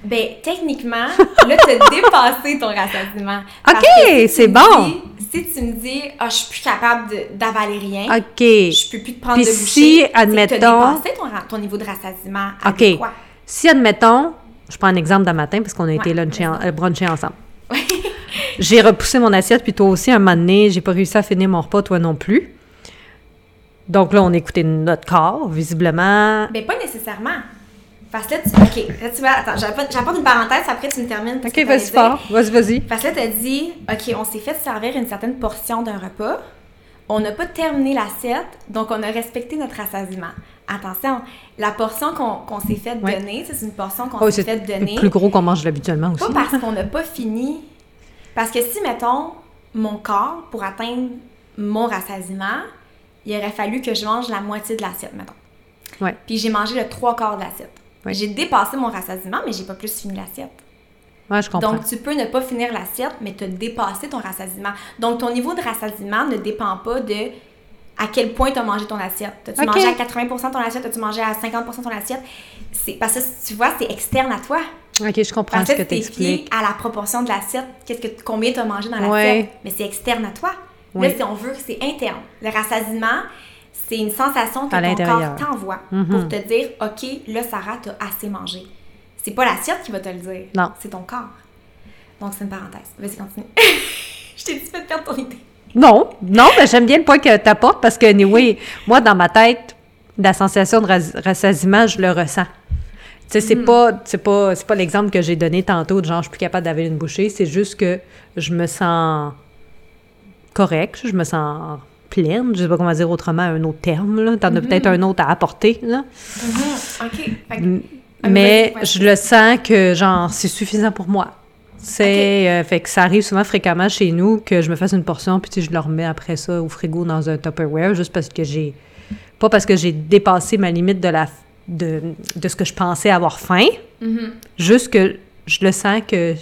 Ben, techniquement, là, t'as <laughs> dépassé ton rassasiement. Ok, c'est bon. Si tu me dis, ah, je suis plus capable d'avaler rien, OK. je peux plus te prendre Puis de si, bouchée, que admettons- t'as dépassé ton, niveau de rassasiement OK. adéquat. Si, admettons, je prends un exemple d'un matin parce qu'on a été luncher en- bruncher ensemble. j'ai repoussé mon assiette, puis toi aussi, un moment donné, j'ai pas réussi à finir mon repas, toi non plus. Donc là, on écoutait notre corps, visiblement. Ben, pas nécessairement. Parce que là, tu... OK, là, tu vois, attends, j'apporte une parenthèse, après tu me termines. OK, vas-y fort. Vas-y, vas-y. Parce que là, t'as dit, OK, on s'est fait servir une certaine portion d'un repas. On n'a pas terminé l'assiette, donc on a respecté notre rassasiement. Attention, la portion qu'on s'est fait Ouais. donner, c'est une portion qu'on Oh, s'est c'est fait donner. plus gros qu'on mange habituellement aussi. Pas parce qu'on n'a pas fini. Parce que si, mettons, mon corps, pour atteindre mon rassasiement, il aurait fallu que je mange la moitié de l'assiette, mettons. Ouais. Puis j'ai mangé le trois quarts de l'assiette. Ouais. J'ai dépassé mon rassasiement, mais j'ai pas plus fini l'assiette. Ouais, je comprends. Donc, tu peux ne pas finir l'assiette, mais te dépasser ton rassasiement. Donc, ton niveau de rassasiement ne dépend pas de à quel point tu as mangé ton assiette. As-tu Ok. mangé à 80% ton assiette? As-tu mangé à 50% ton assiette? C'est parce que tu vois, c'est externe à toi. OK, je comprends Parce ce que tu expliques. à la proportion de l'assiette, qu'est-ce que combien tu as mangé dans l'assiette. Ouais. Mais c'est externe à toi. Oui. Là, si on veut, c'est interne. Le rassasiement, c'est une sensation que À ton corps t'envoie Mhm. pour te dire OK, là, Sarah, t'as assez mangé. C'est pas l'assiette qui va te le dire. Non. C'est ton corps. Donc, c'est une parenthèse. Vas-y, continue. <laughs> Je t'ai dit, fais perdre ton idée. Non, non, mais j'aime bien le point que tu apportes parce que, anyway, <laughs> moi, dans ma tête, la sensation de ras- rassasiement, je le ressens. Tu sais, c'est pas, c'est pas, c'est pas l'exemple que j'ai donné tantôt de genre, je suis plus capable d'avaler une bouchée. C'est juste que je me sens correcte, je me sens pleine. Je sais pas comment dire autrement un autre terme, là. T'en as peut-être un autre à apporter, là. OK. Fait que- M- Ah, Mais je le sens que, genre, c'est suffisant pour moi. C'est, euh, fait que ça arrive souvent fréquemment chez nous que je me fasse une portion, puis je le remets après ça au frigo dans un Tupperware, juste parce que j'ai... Pas parce que j'ai dépassé ma limite de, la, de, de ce que je pensais avoir faim, Mhm. juste que je le sens que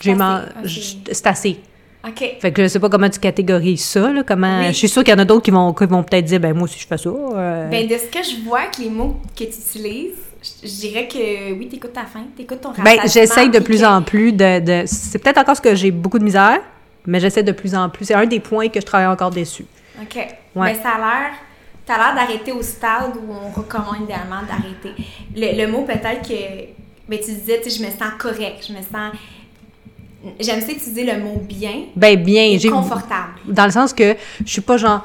j'ai man- C'est assez. OK. Fait que je sais pas comment tu catégorises ça, là, comment... Oui. Je suis sûre qu'il y en a d'autres qui vont, qui vont peut-être dire, ben moi aussi je fais ça. euh. Ben, de ce que je vois avec les mots que tu utilises, je, je dirais que oui, t'écoutes ta faim, t'écoutes ton Ben, j'essaye de plus que- en plus de. de- c'est peut-être encore ce que j'ai beaucoup de misère, mais j'essaie de plus en plus. C'est un des points que je travaille encore dessus. OK. Ouais. Mais ça a l'air... T'as l'air d'arrêter au stade où on recommande idéalement d'arrêter. Le, le mot peut-être que... Ben, tu disais, tu sais, je me sens correct, je me sens... J'aime ça utiliser le mot bien Ben, bien. j'ai confortable. Dans le sens que je suis pas genre.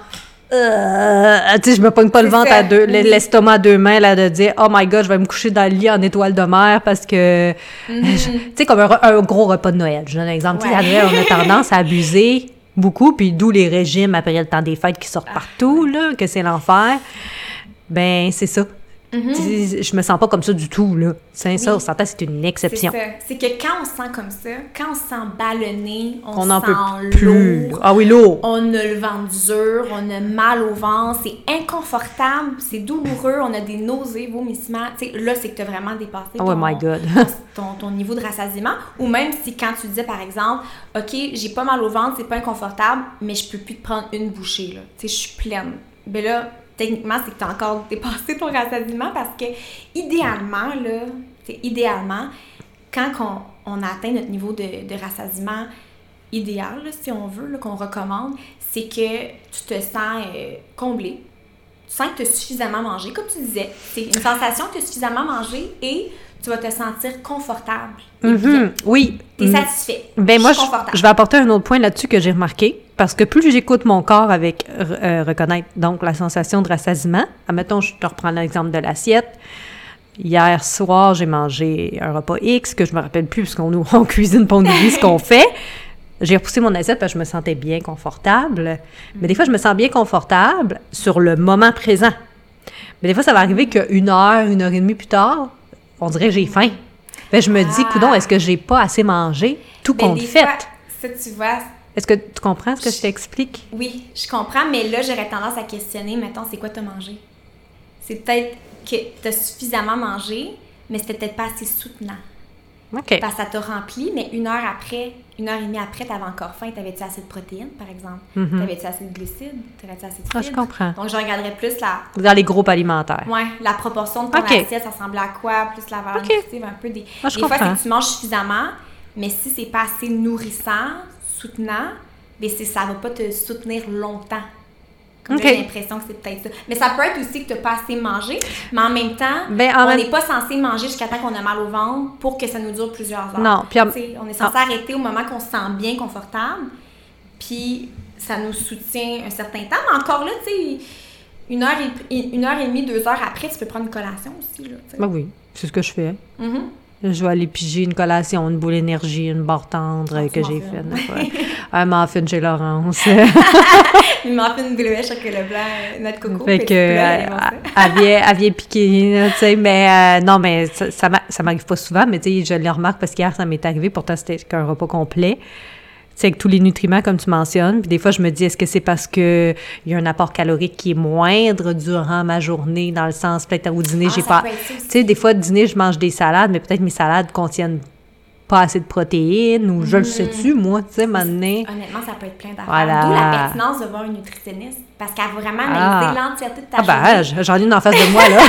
Euh, tu sais, je me pogne pas le ventre ça, à deux, l'estomac à deux mains, là, de dire, oh my god, je vais me coucher dans le lit en étoile de mer parce que. <laughs> Mhm. Tu sais, comme un, un gros repas de Noël. Je donne un exemple. Tu sais, Ouais. à Noël, on a <laughs> tendance à abuser beaucoup, puis d'où les régimes après le temps des fêtes qui Ah. sortent partout, là, que c'est l'enfer. Ben, c'est ça. Tu sais, Je me sens pas comme ça du tout, là. C'est ça, Oui. on c'est une exception. C'est que quand on se sent comme ça, quand on se sent ballonné, on, On se peut sent plus. lourd, Ah oui, lourd. on a le ventre dur, on a mal au ventre, c'est inconfortable, c'est douloureux, on a des nausées, vomissements. Tu sais, là, c'est que tu as vraiment dépassé Oh ton, my God. <laughs> ton, ton niveau de rassasiement. Ou même si quand tu disais, par exemple, OK, j'ai pas mal au ventre, c'est pas inconfortable, mais je peux plus te prendre une bouchée, là. Tu sais, je suis pleine. Ben là, techniquement, c'est que tu as encore <laughs> dépassé ton rassasiement parce que, idéalement, là, idéalement, quand on, on atteint notre niveau de, de rassasiement idéal, là, si on veut, qu'on recommande, c'est que tu te sens euh, comblé. Tu sens que tu as suffisamment mangé, comme tu disais. C'est une sensation que tu as suffisamment mangé et tu vas te sentir confortable. et bien. Mhm, Oui. Tu es satisfait. Ben moi, je je vais apporter un autre point là-dessus que j'ai remarqué. Parce que plus j'écoute mon corps avec euh, reconnaître donc la sensation de rassasiement, admettons, je te reprends l'exemple de l'assiette. Hier soir, j'ai mangé un repas X que je me rappelle plus puisqu'on nous- <laughs> on cuisine pas on oublie ce qu'on fait. J'ai repoussé mon assiette parce que je me sentais bien confortable. Mais des fois, je me sens bien confortable sur le moment présent. Mais des fois, ça va arriver qu'une heure, une heure et demie plus tard, on dirait j'ai faim. Ben, je me dis, Ah. coudon, est-ce que j'ai pas assez mangé? Tout compte fait? fois, ça, tu vois, Est-ce que tu comprends ce que je t'explique? oui, je comprends, mais là, j'aurais tendance à questionner, mettons, c'est quoi t'as mangé? C'est peut-être que t'as suffisamment mangé, mais c'était peut-être pas assez soutenant. OK. Parce que ça t'a rempli, mais une heure après, une heure et demie après, t'avais encore faim. T'avais-tu assez de protéines, par exemple? Mhm. T'avais-tu assez de glucides? T'avais-tu assez de Ah, je fibres? comprends. Donc, je regarderais plus la, Dans les groupes alimentaires. ouais, la proportion de ton assiette, ça ressemble à quoi? Plus la valeur Ok. nutritive, un peu des... Ah, je des fois, c'est comprends. que tu manges suffisamment, mais si c'est pas assez nourrissant, soutenant, c'est- ça va pas te soutenir longtemps. J'ai l'impression que c'est peut-être ça. Mais ça peut être aussi que tu n'as pas assez mangé, mais en même temps, Ben, en on même- n'est pas censé manger jusqu'à temps qu'on a mal au ventre pour que ça nous dure plusieurs heures. Non, puis en- on est censé arrêter au moment qu'on se sent bien confortable, puis ça nous soutient un certain temps. Mais encore là, tu sais, une heure, et, une heure et demie, deux heures après, tu peux prendre une collation aussi. Là. Ben oui, c'est ce que je fais. Mhm. Je vais aller piger une collation, une boule d'énergie, une barre tendre Un euh, petit que j'ai faite. ouais. Un muffin chez Laurence. <laughs> Une muffin bleuet, chocolat blanc, de coco. fait que euh, elle vient, piquer, tu sais, mais euh, non, mais ça, ça m'a- ça m'arrive pas souvent, mais tu sais, je le remarque parce qu'hier, ça m'est arrivé, pourtant c'était qu'un repas complet. Sais, avec tous les nutriments, comme tu mentionnes. Puis des fois, je me dis, est-ce que c'est parce qu'il y a un apport calorique qui est moindre durant ma journée, dans le sens, peut-être au dîner, Ah, j'ai pas. Tu sais, des fois, au dîner, je mange des salades, mais peut-être mes salades contiennent pas assez de protéines, ou je le sais-tu, moi, tu sais, maintenant. Honnêtement, ça peut être plein d'affaires. Voilà. D'où la pertinence de voir une nutritionniste. Parce qu'elle va vraiment analyser Ah. l'entièreté de ta Ah, ben, journée. j'en ai une en face de moi, là. <laughs>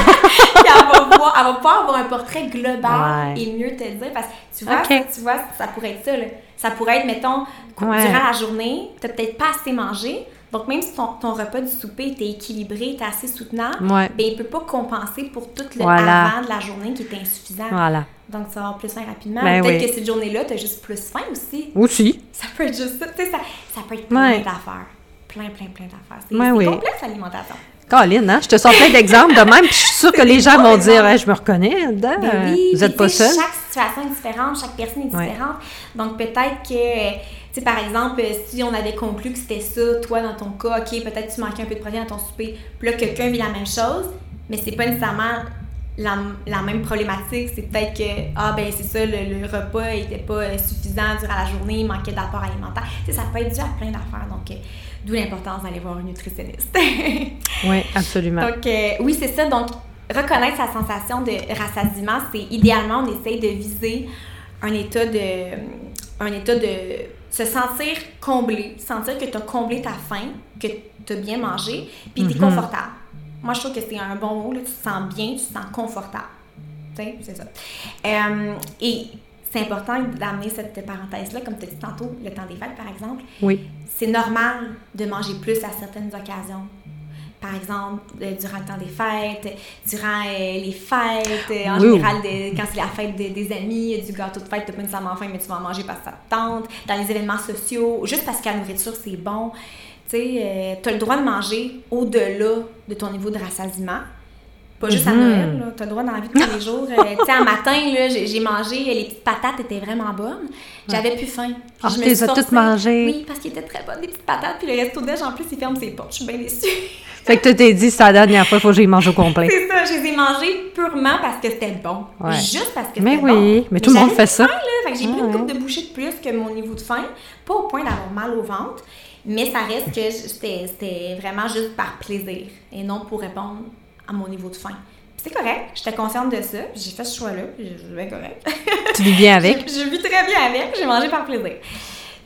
Elle va, voir, elle va pouvoir avoir un portrait global Ouais. et mieux te le dire. Parce que tu vois, tu vois ça pourrait être ça. Là. Ça pourrait être, mettons, Ouais. durant la journée, tu n'as peut-être pas assez mangé. Donc, même si ton, ton repas du souper était équilibré, était assez soutenable, Ouais. ben, il ne peut pas compenser pour tout le Voilà. avant de la journée qui est insuffisant. Voilà. Donc, tu vas avoir plus faim rapidement. Ben Peut-être oui. que cette journée-là, tu as juste plus faim aussi. Aussi. Ça peut être juste ça. Ça, ça peut être plein Ouais. d'affaires. Plein, plein, plein d'affaires. C'est oui. complexe, l'alimentation. Colin, hein? Je te sors plein d'exemples de même, puis je suis sûre que les gens vont dire. Hey, je me reconnais dedans. Ben oui, Vous puis êtes pas seul. Chaque situation est différente, chaque personne est Ouais. différente. Donc peut-être que, tu sais, par exemple, si on avait conclu que c'était ça, toi dans ton cas, ok, peut-être tu manquais un peu de protéines dans ton souper, puis là quelqu'un vit la même chose, mais c'est pas nécessairement la, la même problématique. C'est peut-être que, ah ben c'est ça, le, le repas était pas suffisant durant la journée, il manquait d'apport alimentaire. Tu sais, ça peut être dû à plein d'affaires. Donc euh, d'où l'importance d'aller voir un nutritionniste. <laughs> Oui, absolument. Donc, euh, oui, c'est ça. Donc, reconnaître sa sensation de rassasiement, c'est idéalement, on essaye de viser un état de. un état de se sentir comblé, sentir que tu as comblé ta faim, que tu as bien mangé, puis tu es Mhm. confortable. Moi, je trouve que c'est un bon mot, là, tu te sens bien, tu te sens confortable. Tu sais, c'est ça. Euh, et c'est important d'amener cette parenthèse-là, comme tu as dit tantôt, le temps des fêtes, par exemple Oui. c'est normal de manger plus à certaines occasions. Par exemple, euh, durant le temps des fêtes, durant euh, les fêtes, euh, en général, de- quand c'est la fête de- des amis, du gâteau de fête, t'as pas nécessairement faim, mais tu vas en manger parce que ça te tente. Dans les événements sociaux, juste parce que la nourriture, c'est bon. Tu sais, tu as le droit de manger au-delà de ton niveau de rassasiement. Pas juste à Mhm. Noël, tu as le droit dans la vie de tous les jours. Euh, tu sais, un matin, j'ai mangé, les petites patates étaient vraiment bonnes. J'avais plus faim. Ah, je me les as toutes mangées? Oui, parce qu'ils étaient très bonnes, les petites patates. Puis le resto déj, en plus, il ferme ses portes. Je suis bien déçue. <laughs> Fait que tu t'es dit, c'est la dernière fois, il faut que j'y mange au complet. c'est ça, je les ai mangées purement parce que c'était bon. Ouais. Juste parce que Mais c'était oui, bon. mais tout le monde fait ça. faim, là. Fait que j'ai pris Ah, une coupe ouais. de bouchées de plus que mon niveau de faim. Pas au point d'avoir mal au ventre, mais ça reste que c'était vraiment juste par plaisir et non pour répondre à mon niveau de faim. C'est correct, j'étais consciente de ça, j'ai fait ce choix-là, je vais correct. <laughs> Tu vis bien avec? <laughs> Je, je vis très bien avec, j'ai mangé par plaisir.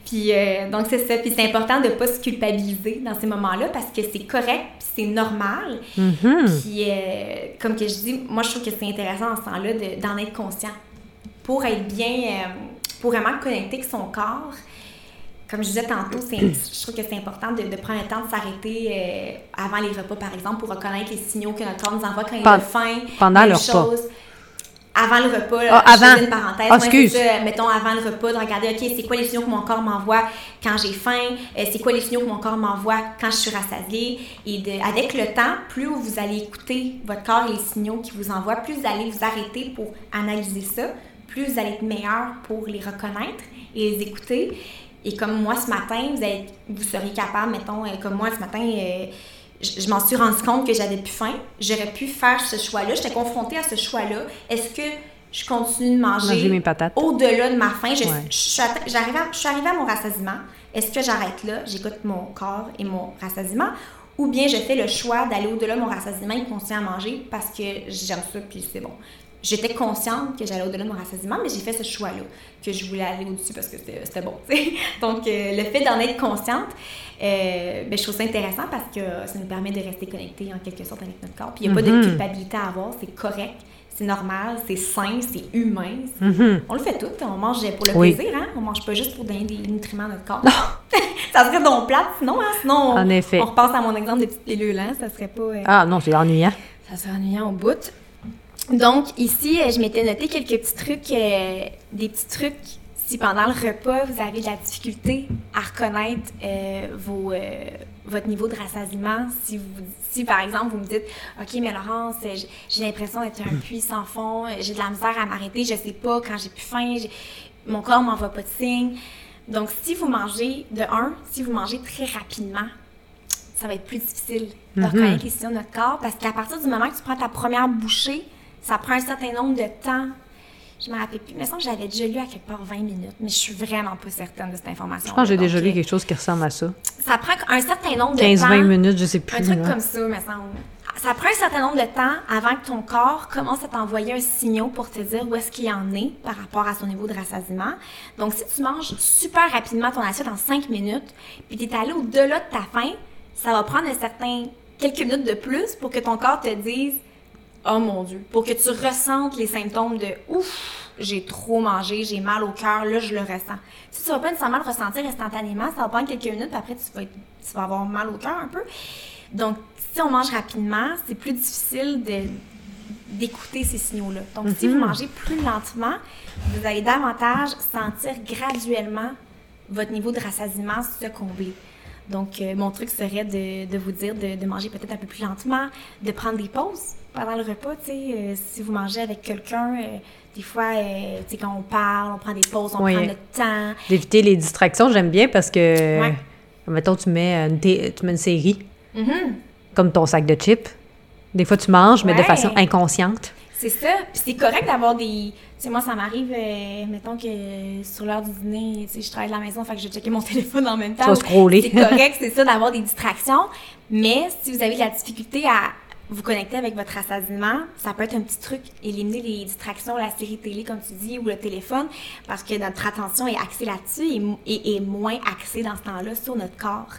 Puis euh, donc c'est ça, puis c'est important de pas se culpabiliser dans ces moments-là parce que c'est correct, puis c'est normal. Mhm. Puis euh, comme que je dis, moi je trouve que c'est intéressant en ce temps-là de- d'en être conscient pour être bien, euh, pour vraiment connecter avec son corps. Comme je disais tantôt, je trouve que c'est important de, de prendre le temps de s'arrêter euh, avant les repas, par exemple, pour reconnaître les signaux que notre corps nous envoie quand il a faim. pendant le repas. Avant le repas, je avant. faisais une parenthèse. Ouais, excuse. ça. mettons avant le repas, de regarder, OK, c'est quoi les signaux que mon corps m'envoie quand j'ai faim, Euh, c'est quoi les signaux que mon corps m'envoie quand je suis rassasiée? Et de, avec le temps, plus vous allez écouter votre corps et les signaux qu'il vous envoie, plus vous allez vous arrêter pour analyser ça, plus vous allez être meilleur pour les reconnaître et les écouter. Et comme moi ce matin, vous, allez- vous seriez capable, mettons, euh, comme moi ce matin, euh, je, je m'en suis rendu compte que j'avais plus faim. J'aurais pu faire ce choix-là. J'étais confrontée à ce choix-là. Est-ce que je continue de manger, Manger mes patates. au-delà de ma faim? Je, Ouais. je suis atte- j'arrive à- je suis arrivée à mon rassasiement. Est-ce que j'arrête là? J'écoute mon corps et mon rassasiement. Ou bien je fais le choix d'aller au-delà de mon rassasiement et continuer à manger parce que j'aime ça puis c'est bon. J'étais consciente que j'allais au-delà de mon rassasiement, mais j'ai fait ce choix-là, que je voulais aller au-dessus parce que c'était bon. <laughs> Donc, euh, le fait d'en être consciente, euh, ben, je trouve ça intéressant parce que ça nous permet de rester connectés en quelque sorte avec notre corps. Puis il n'y a pas de Mhm. culpabilité à avoir, c'est correct, c'est normal, c'est sain, c'est humain. Mhm. On le fait tout, on mange pour le Oui. plaisir, hein? On mange pas juste pour donner des nutriments à notre corps. <laughs> ça serait donc plate sinon, hein? Sinon, on, En effet. on repasse à mon exemple des petites pilules, hein? Ça serait pas... euh, Ah non, c'est ennuyant. ça serait ennuyant au bout. Donc, ici, euh, je m'étais noté quelques petits trucs, euh, des petits trucs. Si pendant le repas, vous avez de la difficulté à reconnaître euh, vos, euh, votre niveau de rassasiement, si, vous, si par exemple vous me dites OK, mais Laurence, j'ai- l'impression d'être un puits sans fond, j'ai de la misère à m'arrêter, je sais pas quand j'ai plus faim, mon corps m'envoie pas de signe. Donc, si vous mangez, de un, si vous mangez très rapidement, ça va être plus difficile de Mhm. reconnaître les signaux de notre corps parce qu'à partir du moment que tu prends ta première bouchée, ça prend un certain nombre de temps Je me rappelle plus. Mais ça, j'avais déjà lu à quelque part 20 minutes, mais je suis vraiment pas certaine de cette information. Je pense que j'ai déjà lu quelque chose qui ressemble à ça. Ça prend un certain nombre de 15-20 temps. minutes, je sais plus. Un truc là. comme ça, me semble. Ça prend un certain nombre de temps avant que ton corps commence à t'envoyer un signal pour te dire où est-ce qu'il en est par rapport à son niveau de rassasiement. Donc, si tu manges super rapidement ton assiette en 5 minutes, puis tu es allé au-delà de ta faim, ça va prendre un certain quelques minutes de plus pour que ton corps te dise Oh mon Dieu, pour que tu ressentes les symptômes de ouf, j'ai trop mangé, j'ai mal au cœur, là je le ressens. Si tu vas pas nécessairement le ressentir instantanément, ça va prendre quelques minutes, puis après tu vas, être- tu vas avoir mal au cœur un peu. Donc, si on mange rapidement, c'est plus difficile de d'écouter ces signaux-là. Donc, si vous mangez plus lentement, vous allez davantage sentir graduellement votre niveau de rassasiement se combler. Donc, euh, mon truc serait de, de vous dire de, de manger peut-être un peu plus lentement, de prendre des pauses pendant le repas. Tu sais, euh, si vous mangez avec quelqu'un, euh, des fois, tu sais, quand on parle, on prend des pauses, on Oui. prend notre temps. D'éviter les distractions, j'aime bien parce que, Ouais. mettons, tu mets, une tu mets une série, Mhm. comme ton sac de chips. Des fois, tu manges, mais de façon inconsciente. C'est ça. Puis c'est correct d'avoir des. Tu sais, moi, ça m'arrive, euh, mettons que euh, sur l'heure du dîner, tu sais, je travaille de la maison, fait que je vais checker mon <laughs> téléphone en même temps. Scroller. C'est correct, c'est ça, d'avoir des distractions. Mais si vous avez de la difficulté à vous connecter avec votre rassasiement, ça peut être un petit truc, éliminer les distractions, la série télé, comme tu dis, ou le téléphone, parce que notre attention est axée là-dessus et, et moins axée dans ce temps-là sur notre corps.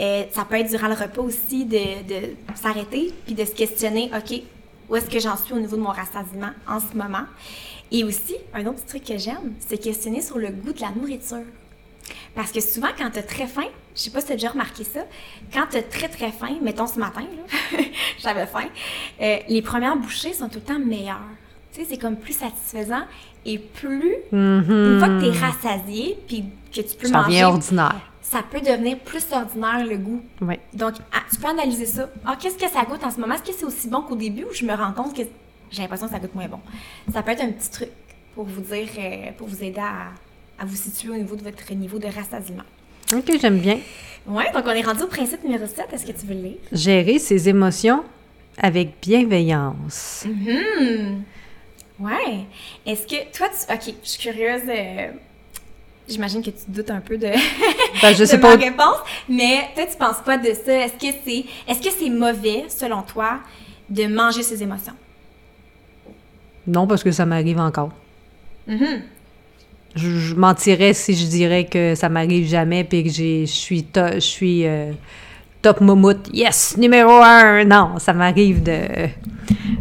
Euh, ça peut être durant le repas aussi de, de s'arrêter puis de se questionner, OK, où est-ce que j'en suis au niveau de mon rassasiement en ce moment? Et aussi, un autre truc que j'aime, c'est questionner sur le goût de la nourriture. Parce que souvent, quand tu as très faim, je sais pas si tu as déjà remarqué ça, quand tu as très très faim, mettons ce matin, <laughs> j'avais faim, euh, les premières bouchées sont tout le temps meilleures. Tu sais, c'est comme plus satisfaisant et plus, une fois que tu es rassasié, puis que tu peux Ça manger, devient ordinaire. Ça peut devenir plus ordinaire le goût. Oui. Donc, ah, tu peux analyser ça. Ah, qu'est-ce que ça goûte en ce moment? Est-ce que c'est aussi bon qu'au début ou je me rends compte que j'ai l'impression que ça goûte moins bon? Ça peut être un petit truc pour vous dire, euh, pour vous aider à, à vous situer au niveau de votre niveau de rassasiement. OK, j'aime bien. Ouais, donc on est rendu au principe numéro 7. Est-ce que tu veux le lire? Gérer ses émotions avec bienveillance. Hmm. Ouais. Est-ce que toi, tu. Ok, je suis curieuse. euh, J'imagine que tu doutes un peu de, Ben, je <laughs> de sais ma pas. réponse, mais toi, tu penses quoi de ça? Est-ce que c'est est-ce que c'est mauvais, selon toi, de manger ses émotions? Non, parce que ça m'arrive encore. Mhm. Je, je mentirais si je dirais que ça m'arrive jamais puis que j'ai- je suis, to- je suis euh, top moumoute. Yes, numéro un! Non, ça m'arrive de,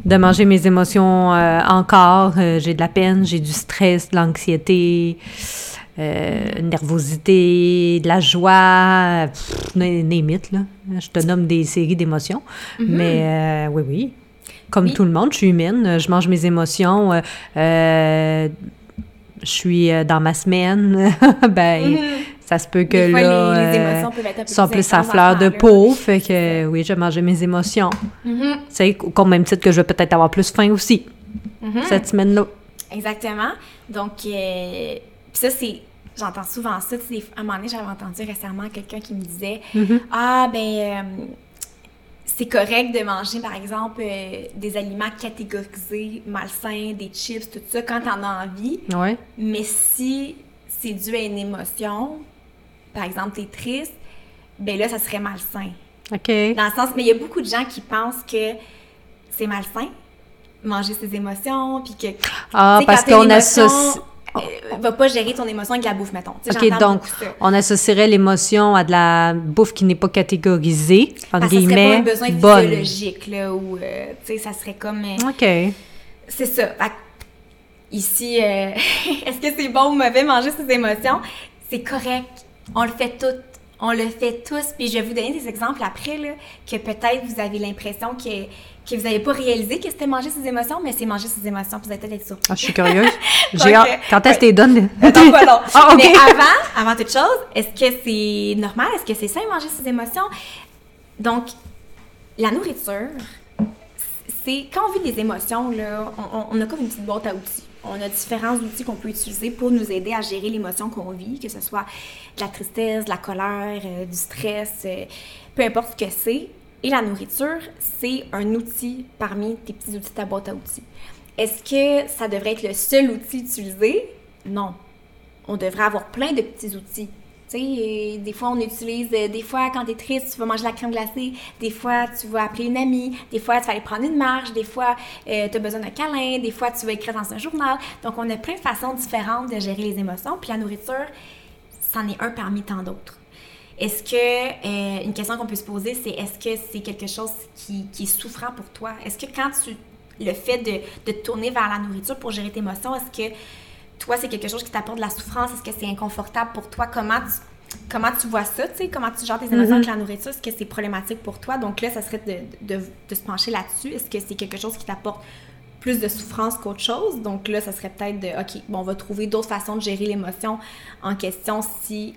de manger mes émotions euh, encore. Euh, j'ai de la peine, j'ai du stress, de l'anxiété, euh, nervosité, de la joie, pff, it, là. Je te nomme des séries d'émotions. Mais euh, oui, oui. Comme Oui. tout le monde, je suis humaine. Je mange mes émotions. euh, je suis dans ma semaine. <laughs> ben, Mhm. ça se peut que Des fois, là, les, les émotions peuvent être un peu sont plus à fleur de temps-là. peau. Fait que oui, je mangeais mes émotions. Mhm. Tu sais, au même titre que je vais peut-être avoir plus faim aussi Mhm. cette semaine-là. Exactement. Donc, euh, ça, c'est. J'entends souvent ça. Tu sais, des- à un moment donné, j'avais entendu récemment quelqu'un qui me disait Mhm. Ah, ben, euh, c'est correct de manger, par exemple, euh, des aliments catégorisés, malsains, des chips, tout ça, quand t'en as envie. Ouais. Mais si c'est dû à une émotion, par exemple, t'es triste, ben là, ça serait malsain. OK. Dans le sens, mais il y a beaucoup de gens qui pensent que c'est malsain, manger ses émotions, puis que. Ah, parce qu'on associe. Euh, va pas gérer ton émotion avec la bouffe, mettons. OK, donc, on associerait l'émotion à de la bouffe qui n'est pas catégorisée, entre que ça serait pas guillemets, un besoin bonne. physiologique, là, ou, euh, tu sais, ça serait comme... euh, OK. C'est ça. Fait ici, euh, <laughs> est-ce que c'est bon ou mauvais manger ses émotions? C'est correct. On le fait toutes. On le fait tous. Puis je vais vous donner des exemples après, là, que peut-être vous avez l'impression que, que vous n'avez pas réalisé que c'était manger ses émotions, mais c'est manger ses émotions. Puis vous allez peut-être être. Ah, je suis curieuse. <laughs> J'ai Donc, hâte. euh, Quand est-ce que ouais. tu donnes? Donc, voilà. Ah. Mais avant, avant toute chose, est-ce que c'est normal? Est-ce que c'est sain manger ses émotions? Donc, la nourriture, c'est quand on vit des émotions, là, on, on- on a comme une petite boîte à outils. On a différents outils qu'on peut utiliser pour nous aider à gérer l'émotion qu'on vit, que ce soit de la tristesse, de la colère, euh, du stress, euh, peu importe ce que c'est. Et la nourriture, c'est un outil parmi tes petits outils de ta boîte à outils. Est-ce que ça devrait être le seul outil utilisé? Non. On devrait avoir plein de petits outils. Tu sais, des fois, on utilise, euh, des fois, quand tu es triste, tu vas manger la crème glacée, des fois, tu vas appeler une amie, des fois, tu vas aller prendre une marche, des fois, euh, tu as besoin d'un câlin, des fois, tu vas écrire dans un journal. Donc, on a plein de façons différentes de gérer les émotions, puis la nourriture, c'en est un parmi tant d'autres. Est-ce que, euh, une question qu'on peut se poser, c'est est-ce que c'est quelque chose qui, qui, est souffrant pour toi? Est-ce que quand tu, le fait de, de te tourner vers la nourriture pour gérer tes émotions, est-ce que toi, c'est quelque chose qui t'apporte de la souffrance? Est-ce que c'est inconfortable pour toi? Comment tu, comment tu vois ça? Tu sais, comment tu gères tes émotions avec la nourriture? Est-ce que c'est problématique pour toi? Donc là, ça serait de, de, de se pencher là-dessus. Est-ce que c'est quelque chose qui t'apporte plus de souffrance qu'autre chose? Donc là, ça serait peut-être de, OK, bon, on va trouver d'autres façons de gérer l'émotion en question si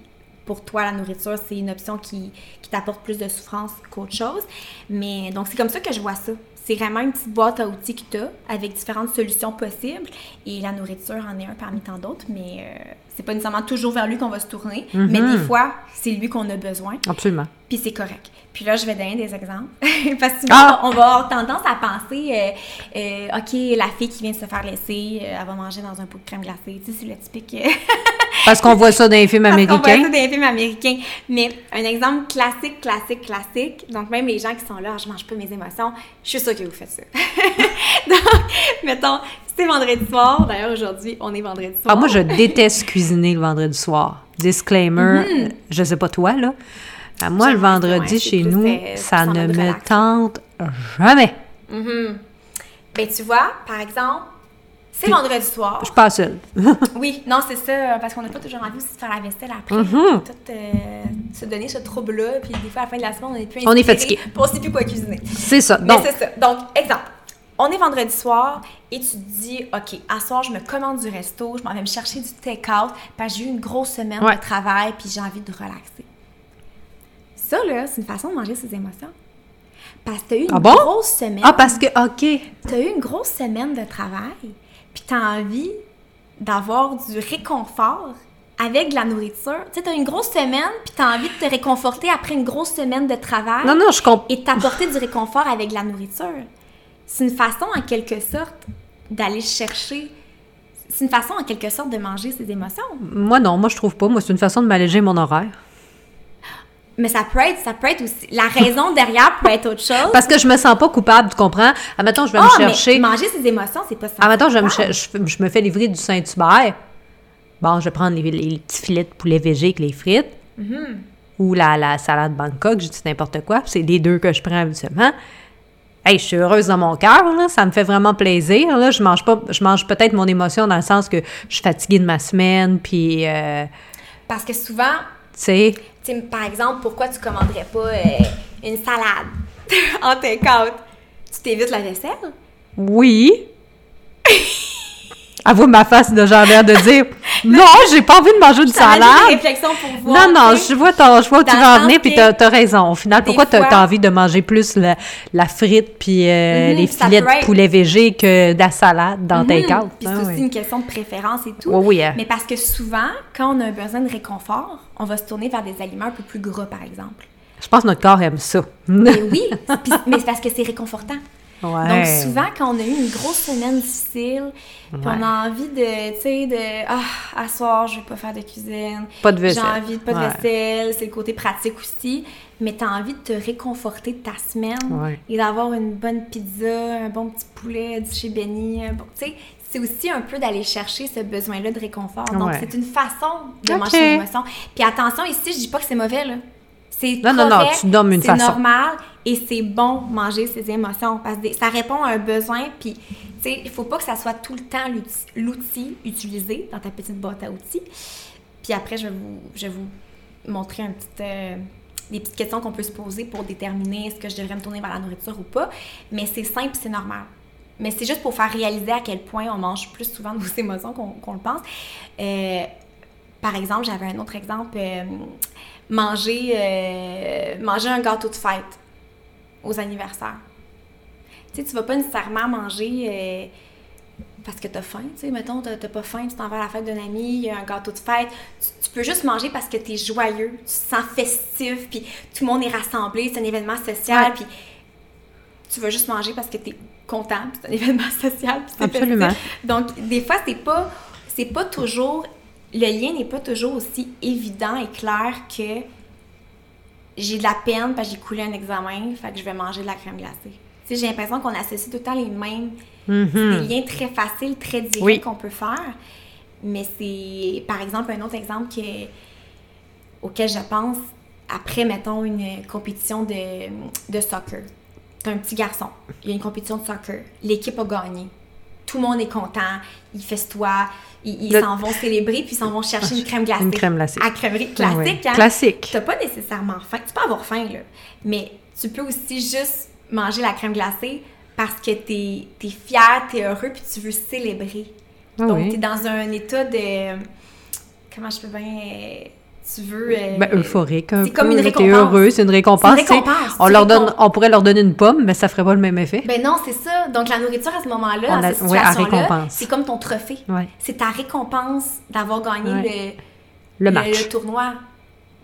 pour toi, la nourriture, c'est une option qui, t'apporte plus de souffrance qu'autre chose. Mais donc, c'est comme ça que je vois ça. C'est vraiment une petite boîte à outils que tu as avec différentes solutions possibles. Et la nourriture en est un parmi tant d'autres, mais euh, c'est pas nécessairement toujours vers lui qu'on va se tourner. Mais des fois, c'est lui qu'on a besoin. Absolument. Puis c'est correct. Puis là, je vais donner des exemples. <laughs> Parce que souvent, on va avoir tendance à penser, euh, euh, OK, la fille qui vient de se faire laisser, elle va manger dans un pot de crème glacée. Tu sais, c'est le typique. <laughs> Parce qu'on voit ça dans les films américains. Parce on voit ça dans les films américains. Mais un exemple classique, classique, classique. Donc, même les gens qui sont là, je mange pas mes émotions, je suis sûre que vous faites ça. <laughs> donc, mettons, c'est vendredi soir. D'ailleurs, aujourd'hui, on est vendredi soir. Ah, moi, je déteste cuisiner le vendredi soir. Disclaimer, mm je sais pas toi, là. moi, le vendredi, chez nous, ça ne me tente jamais. Mm -hmm. Ben, tu vois, par exemple, c'est vendredi soir. Je suis pas seule. <laughs> oui, non, c'est ça, parce qu'on n'a pas toujours envie aussi de faire la vaisselle après. Mm -hmm. Tout euh, se donner ce trouble-là, puis des fois, à la fin de la semaine, on est plus On est fatigué. on sait plus quoi cuisiner. C'est ça. Donc, c'est ça. Donc, exemple. On est vendredi soir et tu te dis, OK, à soir, je me commande du resto, je m'en vais me chercher du take-out parce que j'ai eu une grosse semaine ouais. de travail puis j'ai envie de relaxer. Ça, là, c'est une façon de manger ses émotions. Parce que tu as eu une ah bon? grosse semaine. Ah, parce que, OK. Tu as eu une grosse semaine de travail puis tu as envie d'avoir du réconfort avec de la nourriture. Tu sais, tu as une grosse semaine, puis tu as envie de te réconforter après une grosse semaine de travail. Non, non, je comprends. Et t'apporter du réconfort avec de la nourriture. C'est une façon, en quelque sorte, d'aller chercher. C'est une façon, en quelque sorte, de manger ses émotions. Moi, non, moi, je trouve pas. Moi, c'est une façon de m'alléger mon horaire. Mais ça peut être, ça peut être aussi. La raison <laughs> derrière peut être autre chose. Parce que je me sens pas coupable, tu comprends? Admettons, je vais oh, me chercher. Mais manger ses émotions, c'est pas ça. Admettons, je, me, je, je, me fais livrer du Saint-Hubert. Bon, je vais prendre les, les, petits filets de poulet végé avec les frites. Mm -hmm. Ou la, la salade Bangkok, je dis n'importe quoi. C'est les deux que je prends habituellement. Hey, je suis heureuse dans mon cœur. Ça me fait vraiment plaisir, là. Je mange pas... Je mange peut-être mon émotion dans le sens que je suis fatiguée de ma semaine, puis... Euh... Parce que souvent... Tu sais... par exemple, pourquoi tu commanderais pas euh, une salade <laughs> en take-out? Tu t'évites la vaisselle? Oui. <laughs> Avoue ma face de genre l'air de dire <laughs> non, j'ai pas envie de manger de salade. Une réflexion pour voir. Non, non, je vois, ton, je vois où tu vas en venir, puis t'as as raison. Au final, pourquoi tu as, envie de manger plus la, la frite puis euh, mm -hmm, les filets de poulet végé que de la salade dans mm -hmm. take-out? Puis c'est ah, aussi oui. une question de préférence et tout. Oui, oui. Hein. Mais parce que souvent, quand on a besoin de réconfort, on va se tourner vers des aliments un peu plus gras, par exemple. Je pense que notre corps aime ça. mais <laughs> oui, mais c'est parce que c'est réconfortant. Ouais. Donc, souvent, quand on a eu une grosse semaine difficile, puis ouais. on a envie de, tu sais, de, ah, à soir, je vais pas faire de cuisine. Pas de vaisselle. J'ai envie de pas de ouais. vaisselle, c'est le côté pratique aussi. Mais tu as envie de te réconforter de ta semaine et d'avoir une bonne pizza, un bon petit poulet du chez Benny. Bon, tu sais, c'est aussi un peu d'aller chercher ce besoin-là de réconfort. Donc, c'est une façon de okay. manger l'émotion. Puis attention, ici, je dis pas que c'est mauvais, là. C'est non, non, non, tu nommes une c'est façon. normal et c'est bon manger ses émotions parce que ça répond à un besoin. Puis, tu sais, il faut pas que ça soit tout le temps l'outil utilisé dans ta petite boîte à outils. Puis après, je vais vous, je vais vous montrer un petit, euh, des petites questions qu'on peut se poser pour déterminer est-ce que je devrais me tourner vers la nourriture ou pas. Mais c'est simple, c'est normal. Mais c'est juste pour faire réaliser à quel point on mange plus souvent vos <laughs> émotions qu'on qu le pense. Euh, par exemple, j'avais un autre exemple. Euh, manger, euh, manger un gâteau de fête aux anniversaires. Tu sais, tu vas pas nécessairement manger euh, parce que tu as faim, tu sais, mettons, tu pas faim, tu t'en vas à la fête d'un ami, il y a un gâteau de fête. Tu, tu peux juste manger parce que tu es joyeux, tu te sens festif, puis tout le monde est rassemblé, c'est un événement social, puis tu vas juste manger parce que tu es content, puis c'est un <laughs> événement social. Absolument. festif. Donc, des fois, c'est pas, c'est pas toujours, le lien n'est pas toujours aussi évident et clair que j'ai de la peine parce que j'ai coulé un examen, fait que je vais manger de la crème glacée. Tu sais, j'ai l'impression qu'on associe tout le temps les mêmes, Mhm. des liens très faciles, très directs Oui. qu'on peut faire. Mais c'est, par exemple, un autre exemple que, auquel je pense, après, mettons, une compétition de, de soccer. T'as un petit garçon, il y a une compétition de soccer, l'équipe a gagné. Tout le monde est content, ils festoient, ils s'en vont célébrer, puis ils s'en vont chercher une crème glacée. Une crème glacée. À crèmerie classique, Ouais. hein? Classique. T'as pas nécessairement faim. Tu peux avoir faim, là. Mais tu peux aussi juste manger la crème glacée parce que t'es es fier, t'es heureux, puis tu veux célébrer. Ah Donc, oui. t'es dans un état de. Comment je peux bien. Tu veux. euh, Ben, euphorique un c'est comme une là, t'es récompense. heureux, c'est une récompense. Une récompense, On, leur donne, on pourrait leur donner une pomme, mais ça ferait pas le même effet. Ben non, c'est ça. Donc, la nourriture à ce moment-là, cette ouais, à situation-là, récompense. c'est comme ton trophée. Ouais. C'est ta récompense d'avoir gagné le, Le match. le tournoi.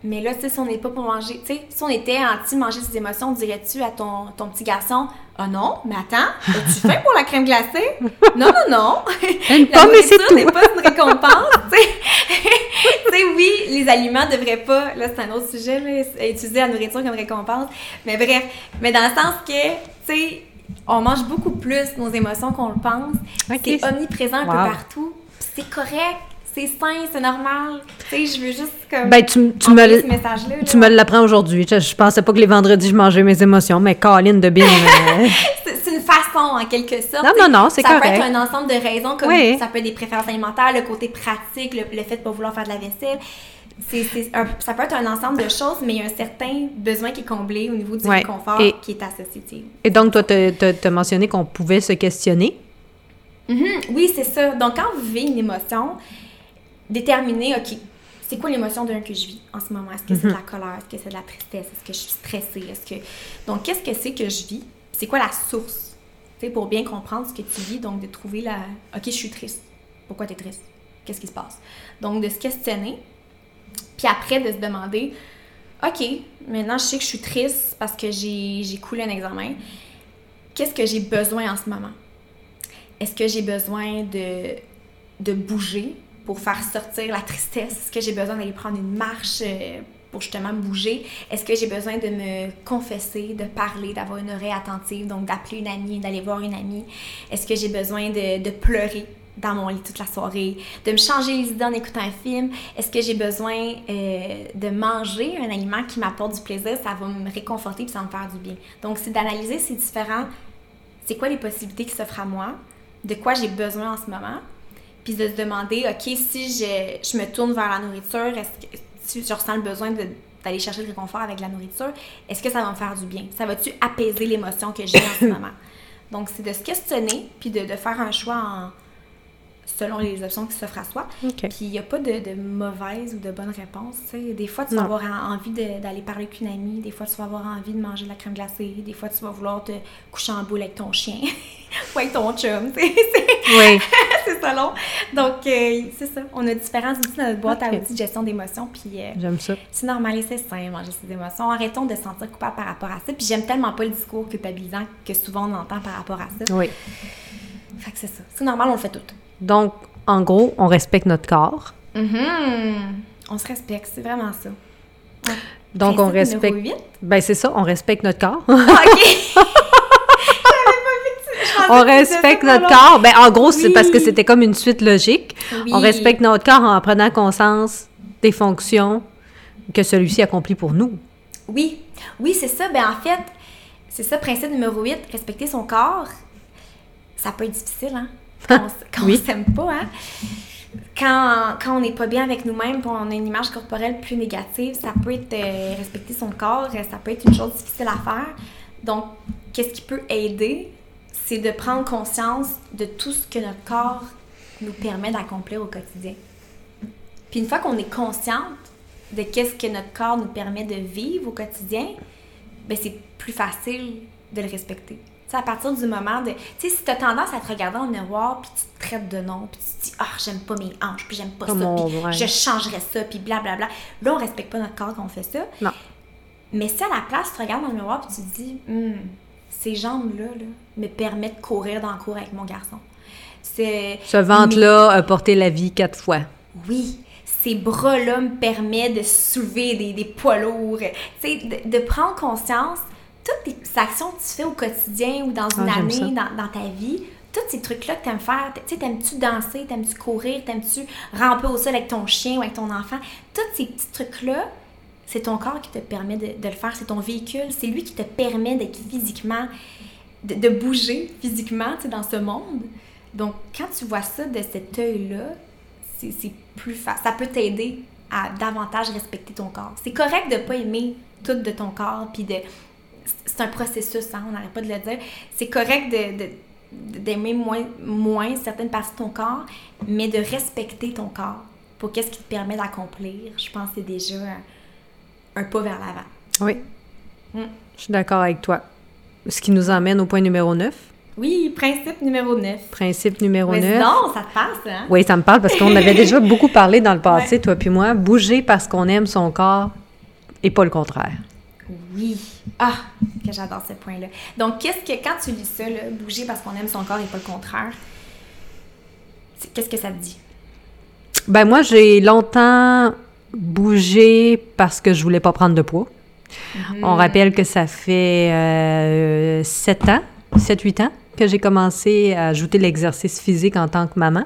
Mais là, tu sais, si on n'est pas pour manger, tu sais, si on était anti-manger ses émotions, dirais-tu à ton, ton petit garçon, ah non, mais attends, as-tu faim pour la crème glacée? Non, non, non. <laughs> Une La pomme et c'est nourriture tout. n'est pas une récompense, tu <laughs> oui, les aliments devraient pas, là, c'est un autre sujet, là, utiliser la nourriture comme récompense. Mais bref, mais dans le sens que, tu sais, on mange beaucoup plus nos émotions qu'on le pense. Ok. C'est omniprésent un peu partout. C'est correct, c'est sain, c'est normal. Tu sais, je veux juste comme Ben, tu, tu me, ce message-là. là. tu me l'apprends aujourd'hui. Je, je pensais pas que les vendredis, je mangeais mes émotions, mais Caroline de bien. euh, <laughs> C'est une façon, en quelque sorte. Non, tu non, non, c'est Ça peut correct. être un ensemble de raisons, comme Oui. ça peut être des préférences alimentaires, le côté pratique, le, le fait de pas vouloir faire de la vaisselle. C'est un- ça peut être un ensemble de choses, mais il y a un certain besoin qui est comblé au niveau du Ouais. réconfort Et- qui est associé. tu. Et donc, toi, tu as mentionné qu'on pouvait se questionner? Mhm, Oui, c'est ça. Donc, quand vous vivez une émotion, déterminez, OK, c'est quoi l'émotion d'un que je vis en ce moment? Est-ce que c'est de la colère? Est-ce que c'est de la tristesse? Est-ce que je suis stressée? Est-ce que... Donc, qu'est-ce que c'est que je vis? C'est quoi la source? Tu sais, pour bien comprendre ce que tu vis, donc de trouver la... OK, je suis triste. Pourquoi tu es triste? Qu'est-ce qui se passe? Donc, de se questionner, puis après, de se demander, OK, maintenant, je sais que je suis triste parce que j'ai j'ai coulé un examen. Qu'est-ce que j'ai besoin en ce moment? Est-ce que j'ai besoin de, de bouger? Pour faire sortir la tristesse? Est-ce que j'ai besoin d'aller prendre une marche euh, pour justement bouger? Est-ce que j'ai besoin de me confesser, de parler, d'avoir une oreille attentive, donc d'appeler une amie, d'aller voir une amie? Est-ce que j'ai besoin de, de pleurer dans mon lit toute la soirée, de me changer les idées en écoutant un film? Est-ce que j'ai besoin euh, de manger un aliment qui m'apporte du plaisir? Ça va me réconforter puis ça va me faire du bien. Donc, c'est d'analyser ces différents c'est quoi les possibilités qui s'offrent à moi, de quoi j'ai besoin en ce moment, puis de se demander, OK, si je, je me tourne vers la nourriture, est-ce que si je ressens le besoin d'aller chercher le réconfort avec la nourriture, est-ce que ça va me faire du bien? Ça va-tu apaiser l'émotion que j'ai en ce <coughs> moment? Donc, c'est de se questionner, puis de, de faire un choix en- selon les options qui s'offrent à soi. Puis il n'y a pas de, de mauvaise ou de bonne réponse. Des fois, tu vas Non. avoir en- envie d'aller parler avec une amie. Des fois, tu vas avoir envie de manger de la crème glacée. Des fois, tu vas vouloir te coucher en boule avec ton chien <laughs> ou avec ton chum. <laughs> Oui. <laughs> c'est ça long. Donc, euh, c'est ça. On a différents outils dans notre boîte à outils de gestion d'émotions. Puis euh, J'aime ça. c'est normal et c'est sain, manger ses émotions. Arrêtons de se sentir coupable par rapport à ça. Puis j'aime tellement pas le discours culpabilisant que souvent on entend par rapport à ça. Oui. Fait que c'est ça. C'est normal, on le fait tout. Donc, en gros, on respecte notre corps. Mhm. On se respecte, c'est vraiment ça. Donc, on respecte. numéro 8. Ben, c'est ça, on respecte notre corps. Ah, <laughs> OK! <laughs> On respecte notre corps. Ben, en gros, c'est parce que c'était comme une suite logique. Oui. On respecte notre corps en prenant conscience des fonctions que celui-ci accomplit pour nous. Oui, oui, c'est ça. Ben en fait, c'est ça, principe numéro 8, respecter son corps. Ça peut être difficile, hein? Quand <laughs> on, s- quand Oui. s'aime pas, hein? Quand, quand on n'est pas bien avec nous-mêmes, on a une image corporelle plus négative, ça peut être euh, respecter son corps, euh, ça peut être une chose difficile à faire. Donc, qu'est-ce qui peut aider? C'est de prendre conscience de tout ce que notre corps nous permet d'accomplir au quotidien. Puis une fois qu'on est consciente de qu'est-ce que notre corps nous permet de vivre au quotidien, ben c'est plus facile de le respecter. À partir du moment de... Tu sais, si tu as tendance à te regarder dans le miroir, puis tu te traites de nom, puis tu te dis « Ah, j'aime pas mes hanches, puis j'aime pas Oh ça, puis je changerais ça, puis blablabla. » Là, on respecte pas notre corps quand on fait ça. Non. Mais si à la place, tu te regardes dans le miroir, puis tu te dis « Hum, ces jambes-là là, me permettent de courir dans le cours avec mon garçon. Ce ventre-là a porté la vie quatre fois. oui, ces bras-là me permettent de soulever des, des poids lourds. Tu sais, de, de prendre conscience, toutes les actions que tu fais au quotidien ou dans une Ah, année, dans, dans ta vie, tous ces trucs-là que tu aimes faire, tu sais, t'aimes-tu danser, t'aimes-tu courir, t'aimes-tu ramper au sol avec ton chien ou avec ton enfant, tous ces petits trucs-là, c'est ton corps qui te permet de, de le faire, c'est ton véhicule, c'est lui qui te permet d'être physiquement, de, de bouger physiquement, tu sais, dans ce monde. Donc, quand tu vois ça de cet œil-là, c'est c'est plus facile. Ça peut t'aider à davantage respecter ton corps. C'est correct de pas aimer tout de ton corps, puis de... C'est un processus, hein, on n'arrête pas de le dire. C'est correct de... de- d'aimer moins, moins certaines parties de ton corps, mais de respecter ton corps pour qu'est-ce qui te permet d'accomplir, je pense que c'est déjà un, un pas vers l'avant. Oui. Mm. Je suis d'accord avec toi. Ce qui nous emmène au point numéro 9. Oui, principe numéro 9. Principe numéro Mais 9. non, ça te passe, hein? Oui, ça me parle parce qu'on avait déjà <laughs> beaucoup parlé dans le passé, toi puis moi. Bouger parce qu'on aime son corps et pas le contraire. Oui. Ah, que j'adore ce point-là. Donc, qu'est-ce que, quand tu lis ça, là, bouger parce qu'on aime son corps et pas le contraire, qu'est-ce que ça te dit? Ben moi, j'ai longtemps bougé parce que je voulais pas prendre de poids. On rappelle que ça fait euh, 7 ans, 7-8 ans que j'ai commencé à ajouter l'exercice physique en tant que maman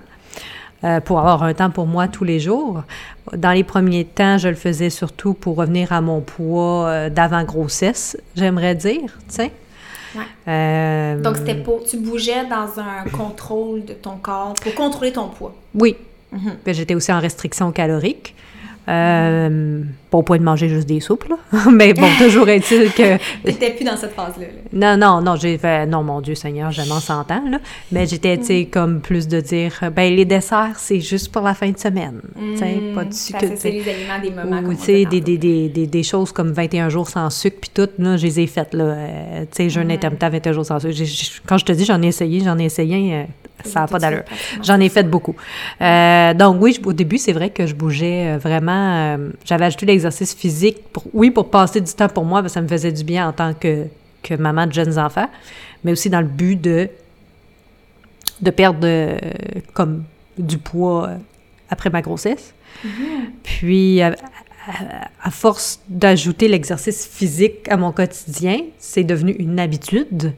euh, pour avoir un temps pour moi tous les jours. Dans les premiers temps, je le faisais surtout pour revenir à mon poids euh, d'avant-grossesse, j'aimerais dire, tu sais. Ouais. Euh, Donc, c'était pour. Tu bougeais dans un contrôle de ton corps pour contrôler ton poids. Oui. Mhm. J'étais aussi en restriction calorique. Euh, pas au point de manger juste des soupes, là. <laughs> Mais bon, toujours est-il que... <laughs> T'étais plus dans cette phase-là. là. Non, non, non, j'ai fait... Non, mon Dieu Seigneur, je m'en s'entend, là. Mais j'étais, tu sais, comme plus de dire... Ben, les desserts, c'est juste pour la fin de semaine. Tu sais, Mm, pas de sucre. c'est- les aliments des moments. Ou, tu sais, des, des, des, des, des choses comme 21 jours sans sucre, puis tout, là, je les ai faites, là. Euh, tu sais, jeûne intermittent, 21 jours sans sucre. Quand je te dis, j'en ai essayé, j'en ai essayé, euh, ça n'a pas d'allure. J'en ai fait beaucoup. Euh, donc oui, je- au début, c'est vrai que je bougeais vraiment. euh, J'avais ajouté l'exercice physique, pour, oui, pour passer du temps pour moi, parce que ça me faisait du bien en tant que, que maman de jeunes enfants, mais aussi dans le but de, de perdre euh, comme du poids euh, après ma grossesse. Puis, à, à- à force d'ajouter l'exercice physique à mon quotidien, c'est devenu une habitude.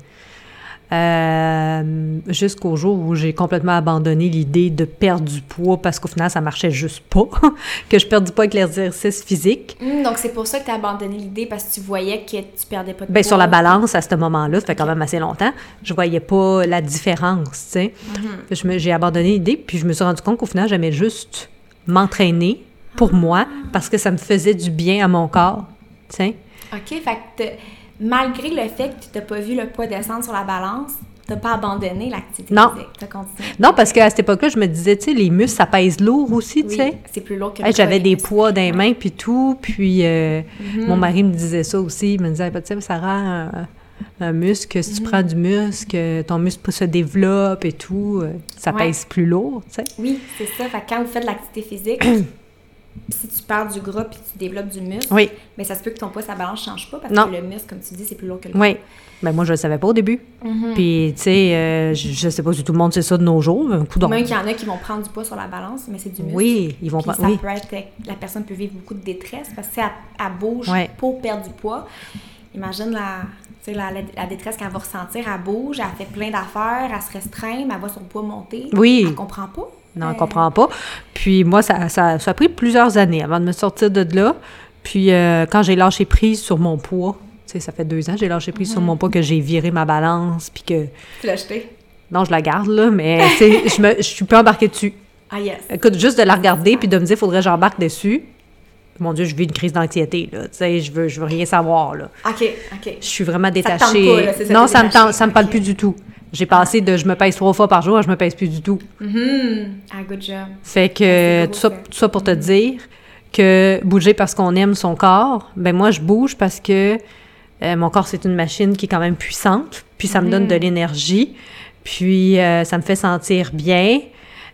Euh, jusqu'au jour où j'ai complètement abandonné l'idée de perdre du poids parce qu'au final, ça marchait juste pas, <laughs> que je perdais pas avec l'exercice physique. Hum, donc, c'est pour ça que tu as abandonné l'idée parce que tu voyais que tu perdais pas de Ben, poids. sur la balance, à ce moment-là, ça fait quand même assez longtemps, je voyais pas la différence, tu sais. Me- J'ai abandonné l'idée, puis je me suis rendu compte qu'au final, j'aimais juste m'entraîner pour moi parce que ça me faisait du bien à mon corps, tu sais. OK, fait que malgré le fait que tu n'as pas vu le poids descendre sur la balance, tu pas abandonné l'activité Non. physique. Continué. Non, parce qu'à cette époque-là, je me disais, tu sais, les muscles, ça pèse lourd aussi, tu sais. c'est plus lourd que Hey, J'avais des poids dans les mains, puis tout. Puis euh, Mhm. mon mari me disait ça aussi. Il me disait, tu sais, ça rend un, un muscle. Si tu Mhm. prends du muscle, ton muscle se développe et tout. euh, Ça Ouais. pèse plus lourd, tu sais. Oui, c'est ça. Fait quand vous faites de l'activité physique, <clears throat> si tu perds du gras puis tu développes du muscle, Oui, mais ça se peut que ton poids, sa balance change pas parce Non. que le muscle, comme tu dis, c'est plus lourd que le oui. Ben moi, je le savais pas au début. Mhm. Puis, tu sais, euh, je, je sais pas si tout le monde sait ça de nos jours. Un coup d'on- Même qu'il y en a qui vont prendre du poids sur la balance, mais c'est du muscle. Oui, ils vont pas. ça Oui. peut être, la personne peut vivre beaucoup de détresse parce que si elle, elle bouge Ouais. pour perdre du poids, imagine la, la, la- la détresse qu'elle va ressentir. Elle bouge, elle fait plein d'affaires, elle se restreint, mais elle voit son poids monter. Oui. Elle comprend pas. Non, on Euh, comprend pas. Puis moi, ça, ça, ça a pris plusieurs années avant de me sortir de là. Puis euh, quand j'ai lâché prise sur mon poids, tu sais, ça fait deux ans, j'ai lâché prise sur mon poids, que j'ai viré ma balance, puis que... Tu l'as jeté. Non, je la garde, là, mais tu sais, je me- je suis pas embarquée dessus. Ah yes. Écoute, juste de la regarder puis de me dire, faudrait que j'embarque dessus. Mon Dieu, je vis une crise d'anxiété, là. Tu sais, je veux, je veux rien savoir, là. OK, OK. Je suis vraiment te tente détachée. pas, là, c'est ça, non, ça me, tente, ça me parle plus du tout. J'ai passé de je me pèse trois fois par jour à je me pèse plus du tout. Mhm. Ah, good job. Fait que c'est tout ça, ça. tout ça pour te dire que bouger parce qu'on aime son corps, ben moi je bouge parce que euh, mon corps c'est une machine qui est quand même puissante, puis ça me donne de l'énergie, puis euh, ça me fait sentir bien.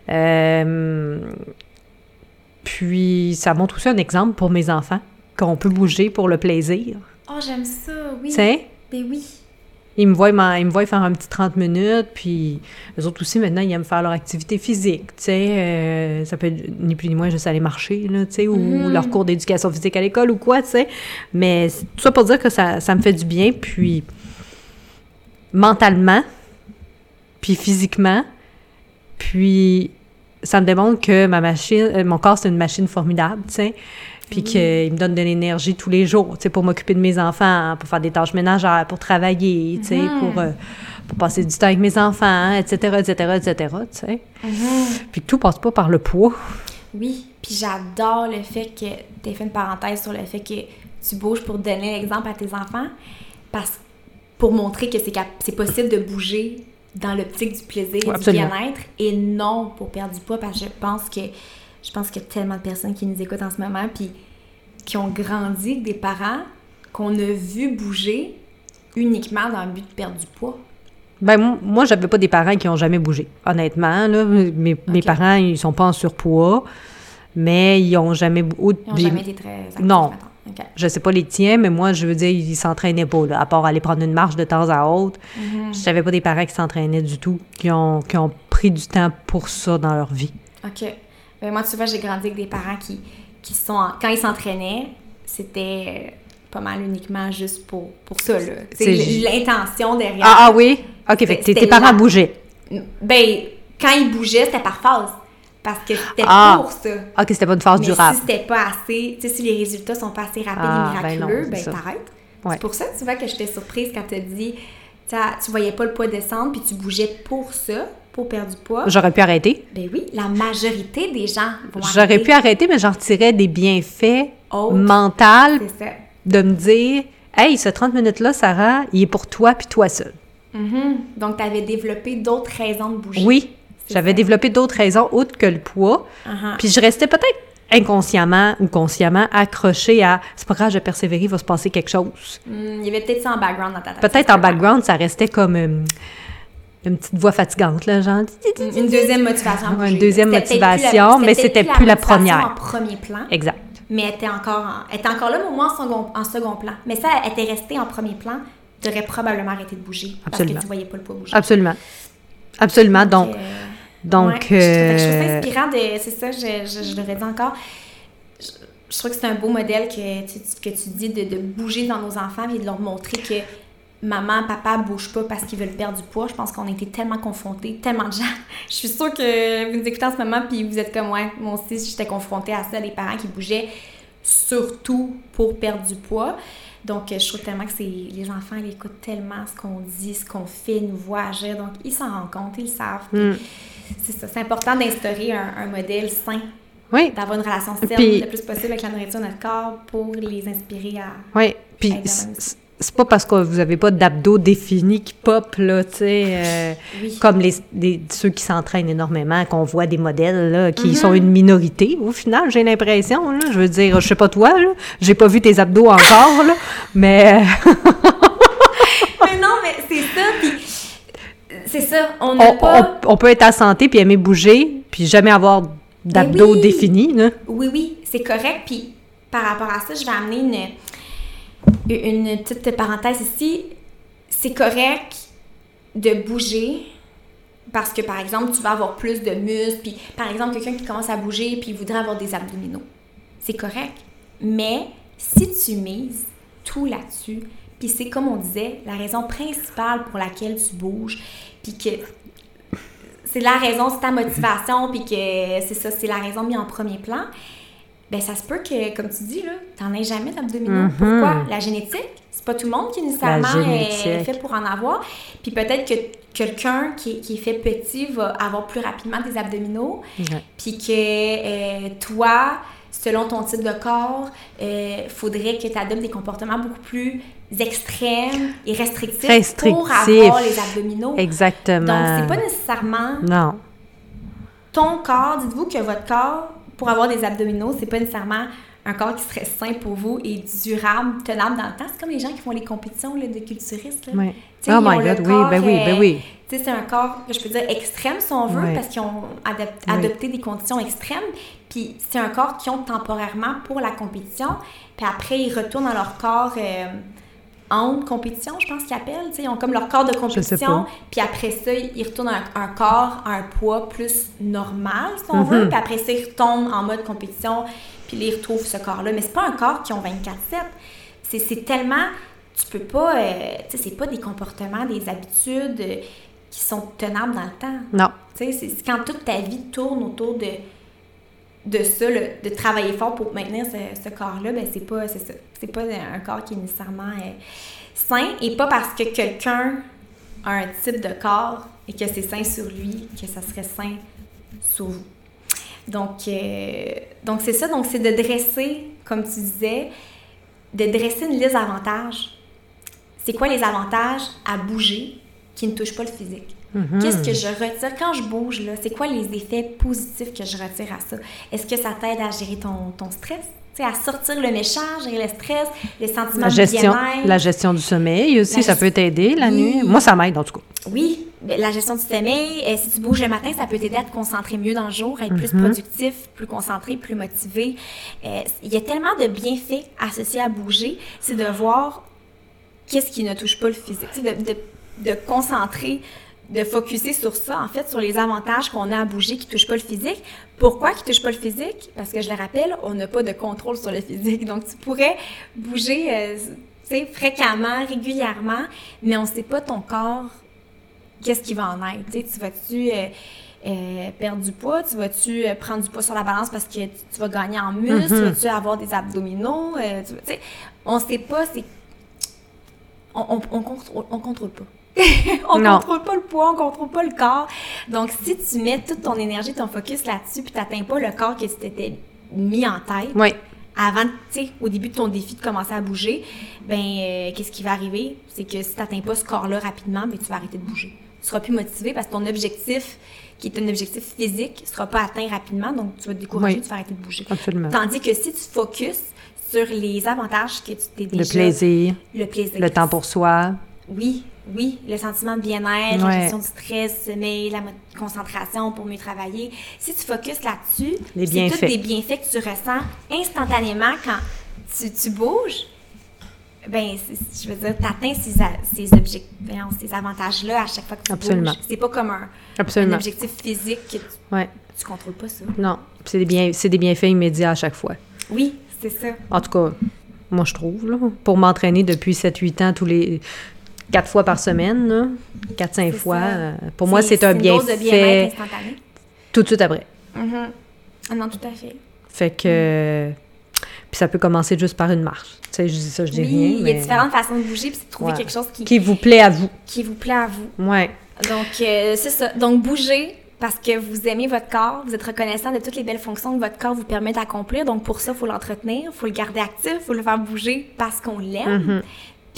Euh, puis ça montre aussi un exemple pour mes enfants qu'on peut bouger pour le plaisir, Oh, j'aime ça, oui. tu sais? Ben oui. Ils me, voient, ils me voient faire un petit 30 minutes, puis les autres aussi, maintenant, ils aiment faire leur activité physique, tu sais. euh, ça peut être ni plus ni moins juste aller marcher, là, tu sais, ou Mhm. leur cours d'éducation physique à l'école ou quoi, tu sais. Mais tout ça pour dire que ça, ça me fait du bien, puis mentalement, puis physiquement, puis ça me démontre que ma machine, euh, mon corps, c'est une machine formidable, tu sais, puis qu'il me donne de l'énergie tous les jours, tu sais, pour m'occuper de mes enfants, pour faire des tâches ménagères, pour travailler, tu sais, Mhm. pour, euh, pour passer du temps avec mes enfants, etc., etc., etc., tu sais. Puis que tout passe pas par le poids. Oui, puis j'adore le fait que tu aies fait une parenthèse sur le fait que tu bouges pour donner l'exemple à tes enfants, parce pour montrer que c'est cap- c'est possible de bouger dans l'optique du plaisir et Ouais, du bien-être et non pour perdre du poids parce que je pense que je pense qu'il y a tellement de personnes qui nous écoutent en ce moment puis qui ont grandi avec des parents qu'on a vu bouger uniquement dans le but de perdre du poids. Ben, moi, j'avais pas des parents qui ont jamais bougé. Honnêtement, là, mes, parents, ils sont pas en surpoids, mais ils ont jamais... Ils n'ont des- jamais été très actifs, Non. mettons. OK. Je sais pas les tiens, mais moi, je veux dire, ils s'entraînaient pas, là, à part aller prendre une marche de temps à autre. Mhm. Je n'avais pas des parents qui s'entraînaient du tout, qui ont, qui ont pris du temps pour ça dans leur vie. OK. Ben, moi, tu vois, j'ai grandi avec des parents qui, qui sont... en- Quand ils s'entraînaient, c'était euh, pas mal uniquement juste pour, pour ça, là. C'est l'intention derrière. Ah, ah oui? OK, fait que tes, parents bougeaient. Ben, quand ils bougeaient, c'était par phase. Parce que c'était Ah. pour ça. OK, c'était pas une phase Mais durable. si c'était pas assez... Tu sais, si les résultats sont pas assez rapides Ah, et ben non, miraculeux, ben, ça. t'arrêtes. Ouais. C'est pour ça, tu vois, que j'étais surprise quand t'as dit... Tu voyais pas le poids descendre, puis tu bougeais pour ça, pour perdre du poids. J'aurais pu arrêter. Ben oui, la majorité des gens vont J'aurais pu arrêter, mais j'en retirais des bienfaits Autres. mentaux de me dire Hey, ce 30 minutes-là, Sarah, il est pour toi puis toi seule. Mhm. Donc, tu avais développé d'autres raisons de bouger. Oui, j'avais développé d'autres raisons autres que le poids. Uh-huh. Puis je restais peut-être inconsciemment ou consciemment accrochée à c'est pas grave, je vais persévérer, il va se passer quelque chose. Hmm, il y avait peut-être ça en background dans ta tête. Peut-être en background, ça restait comme euh, une petite voix fatigante, là, genre. Une deuxième motivation. à Ouais, bouger. une deuxième motivation, plus la- mais c'était plus la motivation première. en premier plan, Exact. mais elle était encore, en- elle était encore là, mais au moins en second, en second plan. Mais ça, elle était restée en premier plan, tu aurais probablement arrêté de bouger Absolument. parce que tu voyais pas le poids bouger. Absolument. Absolument. Donc, euh, donc Ouais, je, trouve, je trouve ça euh, inspirant de. C'est ça, je, je, je le redis encore. Je, je trouve que c'est un beau modèle que tu, que tu dis de, de bouger dans nos enfants et de leur montrer que maman, papa bougent pas parce qu'ils veulent perdre du poids. Je pense qu'on a été tellement confrontés, tellement de gens. <laughs> Je suis sûre que vous nous écoutez en ce moment puis vous êtes comme ouais, moi aussi, j'étais confrontée à ça, des parents qui bougeaient surtout pour perdre du poids. Donc, je trouve tellement que c'est les enfants, ils écoutent tellement ce qu'on dit, ce qu'on fait, ils nous voient agir. Donc, ils s'en rendent compte, ils le savent. Mm. C'est ça. C'est important d'instaurer un, un modèle sain, oui, d'avoir une relation saine Puis- le plus possible avec la nourriture de notre corps pour les inspirer à. oui. Puis C'est pas parce que vous avez pas d'abdos définis qui pop, là, tu sais, euh, Oui. comme les, les- ceux qui s'entraînent énormément, qu'on voit des modèles, là, qui Mhm. sont une minorité, au final, j'ai l'impression, là. Je veux dire, je sais pas toi, là, j'ai pas vu tes abdos encore, là, mais... mais non, mais c'est ça. Puis c'est ça. On pas. on- on peut être à santé puis aimer bouger, puis jamais avoir d'abdos oui. définis, là. Oui, oui, c'est correct. Puis par rapport à ça, je vais amener une, une petite parenthèse ici. C'est correct de bouger parce que, par exemple, tu vas avoir plus de muscles. Puis, par exemple, quelqu'un qui commence à bouger puis voudrait avoir des abdominaux. C'est correct. Mais si tu mises tout là-dessus, puis c'est comme on disait, la raison principale pour laquelle tu bouges, puis que c'est la raison, c'est ta motivation, puis que c'est ça, c'est la raison mise en premier plan, ben ça se peut que, comme tu dis, là, t'en aies jamais d'abdominaux. Mhm. Pourquoi? La génétique, c'est pas tout le monde qui nécessairement est fait pour en avoir. Puis peut-être que quelqu'un qui, est- qui est fait petit va avoir plus rapidement des abdominaux, puis que euh, toi, selon ton type de corps, euh, faudrait que tu adoptes des comportements beaucoup plus extrêmes et restrictifs, pour avoir les abdominaux. Exactement. Donc, c'est pas nécessairement Non. ton corps. Dites-vous que votre corps, pour avoir des abdominaux, c'est pas nécessairement un corps qui serait sain pour vous et durable, tenable dans le temps. C'est comme les gens qui font les compétitions là, de culturistes. là. Sais, Oh my God, oui, ben oui, ben euh, oui. c'est un corps, je peux dire, extrême, si on veut, parce qu'ils ont adopté des conditions extrêmes. Puis c'est un corps qu'ils ont temporairement pour la compétition. Puis après, ils retournent dans leur corps euh, en compétition, je pense qu'ils appellent. Ils ont comme leur corps de compétition. Puis après ça, ils retournent à un, corps, à un poids plus normal, si on Mhm. veut. Puis après ça, ils retombent en mode compétition. Puis ils retrouvent ce corps-là. Mais c'est pas un corps qui ont 24-7. C'est- C'est tellement. Tu peux pas. euh, tu sais, c'est pas des comportements, des habitudes euh, qui sont tenables dans le temps. Non. Tu sais, c'est quand toute ta vie tourne autour de, de ça, de travailler fort pour maintenir ce, corps-là, ben c'est pas, c'est. C'est pas un corps qui est nécessairement euh, sain et pas parce que quelqu'un a un type de corps et que c'est sain sur lui que ça serait sain sur vous. Donc, euh, donc c'est ça. Donc, c'est de dresser, comme tu disais, de dresser une liste d'avantages. C'est quoi les avantages à bouger qui ne touchent pas le physique? Mhm. Qu'est-ce que je retire? Quand je bouge là C'est quoi les effets positifs que je retire à ça? Est-ce que ça t'aide à gérer ton, ton stress? Tu sais, à sortir le méchant, gérer le stress, les sentiments La gestion, de la gestion du sommeil aussi, La ça peut t'aider la Oui. nuit? Moi, ça m'aide en tout cas. Oui, ben, la gestion du sommeil. euh, si tu bouges le matin, ça peut t'aider à te concentrer mieux dans le jour, à être plus Mhm. productif, plus concentré, plus motivé. Euh, Il y a tellement de bienfaits associés à bouger, c'est de voir qu'est-ce qui ne touche pas le physique. De, de, de concentrer, de focuser sur ça, en fait, sur les avantages qu'on a à bouger qui ne touchent pas le physique. Pourquoi qui ne touchent pas le physique? Parce que je le rappelle, on n'a pas de contrôle sur le physique. Donc, tu pourrais bouger euh, tu sais, fréquemment, régulièrement, mais on ne sait pas ton corps qu'est-ce qui va en être. Tu vas-tu euh, euh, perdre du poids? Tu vas-tu euh, prendre du poids sur la balance parce que tu, tu vas gagner en muscle? Tu vas-tu avoir des abdominaux? Euh, tu, on ne sait pas, c'est... On, on, on, contrôle, on contrôle pas. <laughs> on Non. contrôle pas le poids, on contrôle pas le corps. Donc, si tu mets toute ton énergie, ton focus là-dessus, puis tu n'atteins pas le corps que tu t'étais mis en tête, Oui. avant, tu sais, au début de ton défi de commencer à bouger, ben, euh, qu'est-ce qui va arriver? C'est que si tu n'atteins pas ce corps-là rapidement, ben, tu vas arrêter de bouger. Tu seras plus motivé parce que ton objectif, qui est un objectif physique, ne sera pas atteint rapidement, donc tu vas te décourager, Oui. tu vas arrêter de bouger. Absolument. Tandis que si tu focuses sur les avantages que tu t'es déjà... Le plaisir, Le plaisir. le temps pour soi. Oui, oui, le sentiment de bien-être, Ouais. la gestion du stress, du sommeil, la concentration pour mieux travailler. Si tu focuses là-dessus, Les c'est tous des bienfaits que tu ressens instantanément quand tu, tu bouges. Ben, je veux dire, tu atteins ces, ces, ces avantages-là à chaque fois que tu Absolument. bouges. C'est pas comme un, objectif physique que tu, Ouais. tu contrôles pas ça. Non, c'est des, bien, des bienfaits immédiats à chaque fois. Oui, c'est ça. En tout cas, moi, je trouve, là, pour m'entraîner depuis 7-8 ans, tous les... quatre fois par semaine, là, 4-5 C'est fois, ça. euh, pour moi, c'est un une dose de bienfait instantané. tout de suite après. Mhm. Ah non, tout à fait. Fait que... Puis ça peut commencer juste par une marche. Tu sais, je dis ça, je dis Oui, rien, il y a différentes façons de bouger, puis c'est de trouver Ouais. quelque chose qui, Qui vous plaît à vous. qui vous plaît à vous. Ouais. Donc, euh, c'est ça. Donc, bougez parce que vous aimez votre corps, vous êtes reconnaissant de toutes les belles fonctions que votre corps vous permet d'accomplir. Donc, pour ça, il faut l'entretenir, il faut le garder actif, il faut le faire bouger parce qu'on l'aime. Mhm.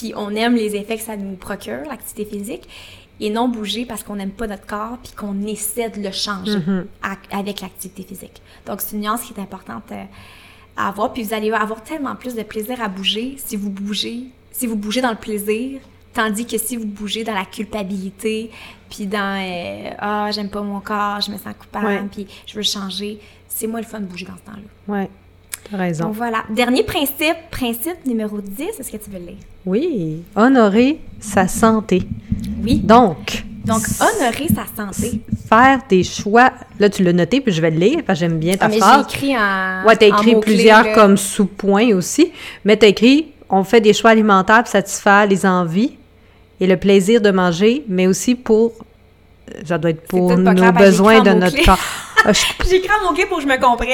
Puis, on aime les effets que ça nous procure, l'activité physique. Et non bouger parce qu'on n'aime pas notre corps puis qu'on essaie de le changer Mhm. à- avec l'activité physique. Donc, c'est une nuance qui est importante euh, à avoir. Puis, vous allez avoir tellement plus de plaisir à bouger si vous bougez, si vous bougez dans le plaisir, tandis que si vous bougez dans la culpabilité, puis dans euh, ah j'aime pas mon corps, je me sens coupable, puis je veux changer, c'est moins le fun de bouger dans ce temps-là. Ouais. T'as raison. Donc voilà. Dernier principe, principe numéro 10, est-ce que tu veux le lire? Oui. Honorer sa santé. Oui. Donc, Donc, honorer sa santé. faire des choix. Là, tu l'as noté, puis je vais le lire, parce que j'aime bien ta Ah, mais j'ai phrase. écrit en. Ouais, t'as écrit plusieurs comme sous-points aussi, mais t'as écrit on fait des choix alimentaires pour satisfaire les envies et le plaisir de manger, mais aussi pour euh, ça doit être pour nos clair, besoins de notre corps. <laughs> Écrit en mots-clés pour que je me comprenne.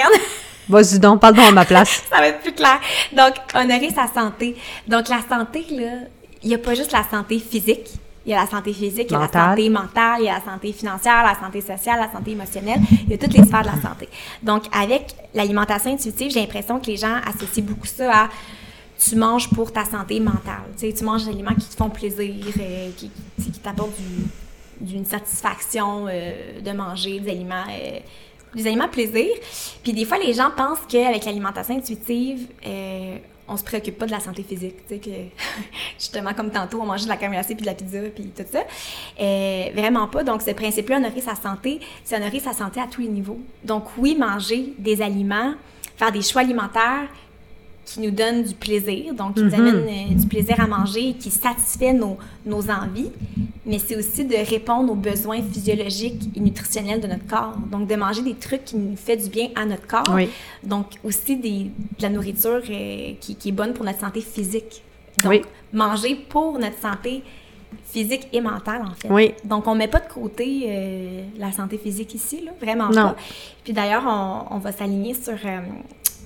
Vas-y donc, parle donc à ma place. <laughs> ça va être plus clair. Donc, honorer sa santé. Donc, la santé, là, il n'y a pas juste la santé physique. Il y a la santé physique, il y a la santé mentale, il y a la santé financière, la santé sociale, la santé émotionnelle. Il y a toutes les sphères de la santé. Donc, avec l'alimentation intuitive, j'ai l'impression que les gens associent beaucoup ça à tu manges pour ta santé mentale. Tu sais, tu manges des aliments qui te font plaisir, euh, qui, qui, qui t'apportent du- d'une satisfaction euh, de manger des aliments, euh, des aliments plaisir. Puis des fois, les gens pensent qu'avec l'alimentation intuitive, euh, on se préoccupe pas de la santé physique. Tu sais, que <laughs> justement, comme tantôt, on mangeait de la crème glacée puis de la pizza puis tout ça. Euh, vraiment pas. Donc, ce principe-là, honorer sa santé, c'est honorer sa santé à tous les niveaux. Donc, oui, manger des aliments, faire des choix alimentaires qui nous donne du plaisir, donc qui nous Mhm. amène euh, du plaisir à manger, qui satisfait nos, nos envies, mais c'est aussi de répondre aux besoins physiologiques et nutritionnels de notre corps. Donc, de manger des trucs qui nous fait du bien à notre corps. Oui. Donc, aussi des, de la nourriture euh, qui, qui est bonne pour notre santé physique. Donc, Oui. manger pour notre santé physique et mentale, en fait. Oui. Donc, on met pas de côté euh, la santé physique ici, là, vraiment Non. pas. Puis d'ailleurs, on, on va s'aligner sur... euh,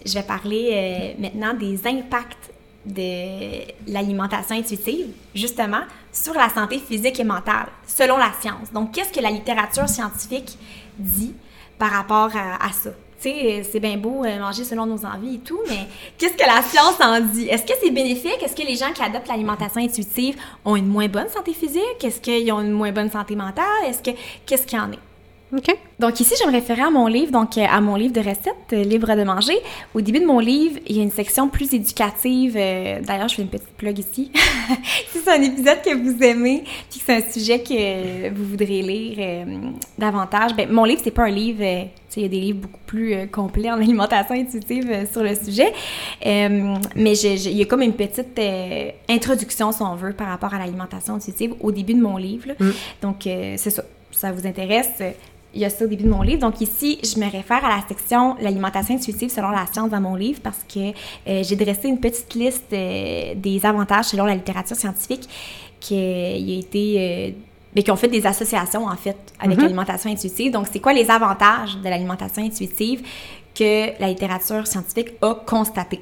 je vais parler euh, maintenant des impacts de l'alimentation intuitive, justement, sur la santé physique et mentale, selon la science. Donc, qu'est-ce que la littérature scientifique dit par rapport à, ça? Tu sais, c'est bien beau euh, manger selon nos envies et tout, mais qu'est-ce que la science en dit? Est-ce que c'est bénéfique? Est-ce que les gens qui adoptent l'alimentation intuitive ont une moins bonne santé physique? Est-ce qu'ils ont une moins bonne santé mentale? Est-ce que qu'est-ce qu'il y en est? OK. Donc ici, je me référais à mon livre, donc euh, à mon livre de recettes, euh, Libre de manger. Au début de mon livre, il y a une section plus éducative. euh, D'ailleurs, je fais une petite plug ici. <laughs> si c'est un épisode que vous aimez, puis que c'est un sujet que vous voudrez lire euh, davantage, ben, mon livre, c'est pas un livre... euh, il y a des livres beaucoup plus euh, complets en alimentation intuitive euh, sur le sujet. Euh, mais il y a comme une petite euh, introduction, si on veut, par rapport à l'alimentation intuitive au début de mon livre. là. Donc, euh, c'est ça. Si ça vous intéresse, euh, il y a ça au début de mon livre. Donc ici, je me réfère à la section l'alimentation intuitive selon la science dans mon livre parce que euh, j'ai dressé une petite liste euh, des avantages selon la littérature scientifique qui euh, a été euh, mais qui ont fait des associations en fait avec Mhm. l'alimentation intuitive. Donc c'est quoi les avantages de l'alimentation intuitive que la littérature scientifique a constaté?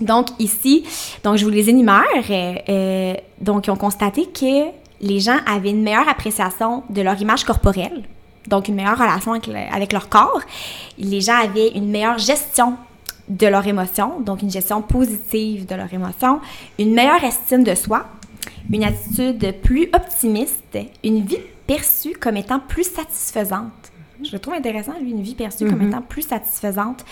Donc ici, donc je vous les énumère. Donc ils ont constaté que les gens avaient une meilleure appréciation de leur image corporelle, donc une meilleure relation avec, le- avec leur corps. Les gens avaient une meilleure gestion de leurs émotions, donc une gestion positive de leurs émotions, une meilleure estime de soi, une attitude plus optimiste, une vie perçue comme étant plus satisfaisante. Je le trouve intéressant, lui, une vie perçue comme étant plus satisfaisante,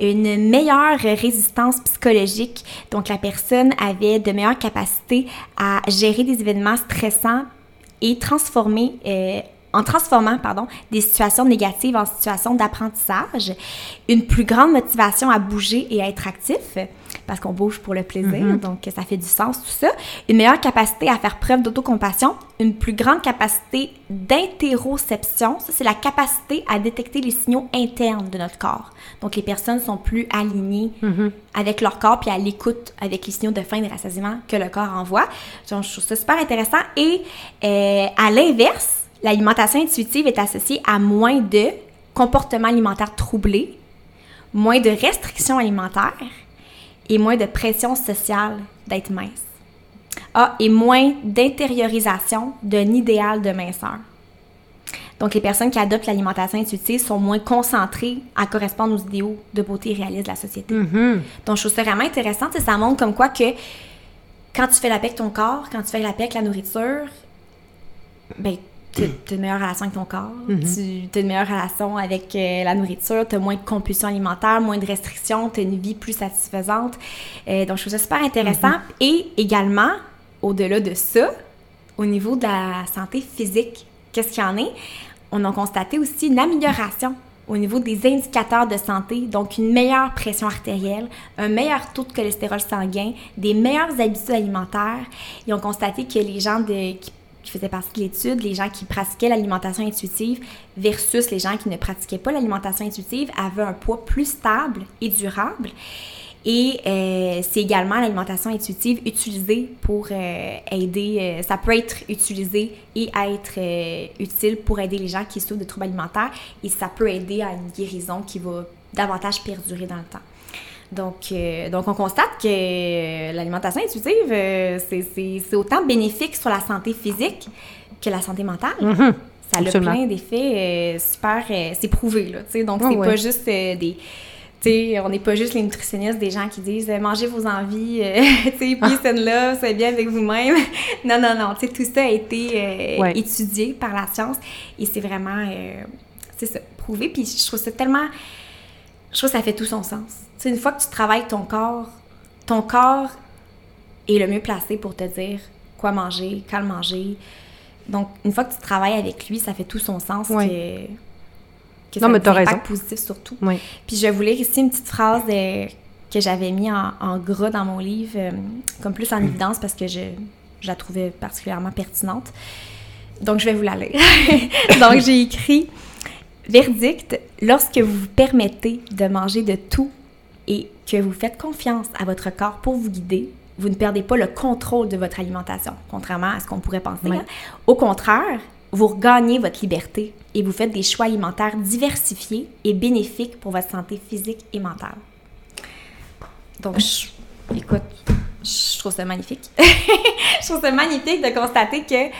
une meilleure résistance psychologique. Donc, la personne avait de meilleures capacités à gérer des événements stressants et transformer, euh, en transformant pardon, des situations négatives en situations d'apprentissage, une plus grande motivation à bouger et à être actif, parce qu'on bouge pour le plaisir, donc ça fait du sens tout ça, une meilleure capacité à faire preuve d'autocompassion, une plus grande capacité d'interoception, ça c'est la capacité à détecter les signaux internes de notre corps. Donc les personnes sont plus alignées avec leur corps puis à l'écoute avec les signaux de faim et de rassasiement que le corps envoie. Donc je trouve ça super intéressant. Et euh, à l'inverse, l'alimentation intuitive est associée à moins de comportements alimentaires troublés, moins de restrictions alimentaires et moins de pression sociale d'être mince. Ah, et moins d'intériorisation d'un idéal de minceur. Donc, les personnes qui adoptent l'alimentation intuitive sont moins concentrées à correspondre aux idéaux de beauté réalistes de la société. Mhm. Donc, je trouve ça vraiment intéressant. Ça montre comme quoi que quand tu fais la paix avec ton corps, quand tu fais la paix avec la nourriture, ben, tu as une meilleure relation avec ton corps, tu as une meilleure relation avec euh, la nourriture, tu as moins de compulsions alimentaires, moins de restrictions, tu as une vie plus satisfaisante. Euh, donc, je trouve ça super intéressant. Et également, au-delà de ça, au niveau de la santé physique, qu'est-ce qu'il y en est? On a constaté aussi une amélioration au niveau des indicateurs de santé, donc une meilleure pression artérielle, un meilleur taux de cholestérol sanguin, des meilleures habitudes alimentaires. Ils ont constaté que les gens de, qui, qui faisaient partie de l'étude, les gens qui pratiquaient l'alimentation intuitive versus les gens qui ne pratiquaient pas l'alimentation intuitive avaient un poids plus stable et durable. Et euh, c'est également l'alimentation intuitive utilisée pour euh, aider, euh, ça peut être utilisé et être utile pour aider les gens qui souffrent de troubles alimentaires et ça peut aider à une guérison qui va davantage perdurer dans le temps. Donc, euh, donc on constate que l'alimentation intuitive, euh, c'est- c'est c'est autant bénéfique sur la santé physique que la santé mentale. Mhm. Ça a Absolument. plein d'effets euh, super. euh, c'est prouvé, là. tu sais. Donc, Ah c'est ouais. pas juste des. Tu sais, on n'est pas juste les nutritionnistes, des gens qui disent mangez vos envies, euh, peace and love, soyez bien avec vous-même. <laughs> non, non, non. Tu sais, tout ça a été euh, Ouais. étudié par la science et c'est vraiment. euh, c'est ça, prouvé. Puis je trouve ça tellement. Je trouve que ça fait tout son sens. Sais, une fois que tu travailles ton corps, ton corps est le mieux placé pour te dire quoi manger, quand le manger. Donc, une fois que tu travailles avec lui, ça fait tout son sens Ouais. que, que Non, ça mais a t'as des impacts raison. positifs surtout. Oui. Puis je lire ici une petite phrase de que j'avais mis en, en gras dans mon livre, euh, comme plus en <clears throat> évidence parce que je, je la trouvais particulièrement pertinente. Donc, je vais vous la lire. <laughs> Donc, j'ai écrit Verdict, lorsque vous vous permettez de manger de tout et que vous faites confiance à votre corps pour vous guider, vous ne perdez pas le contrôle de votre alimentation, contrairement à ce qu'on pourrait penser. Hein. Au contraire, vous regagnez votre liberté et vous faites des choix alimentaires diversifiés et bénéfiques pour votre santé physique et mentale. Donc, je- écoute, je trouve ça magnifique. <laughs> je trouve ça magnifique de constater que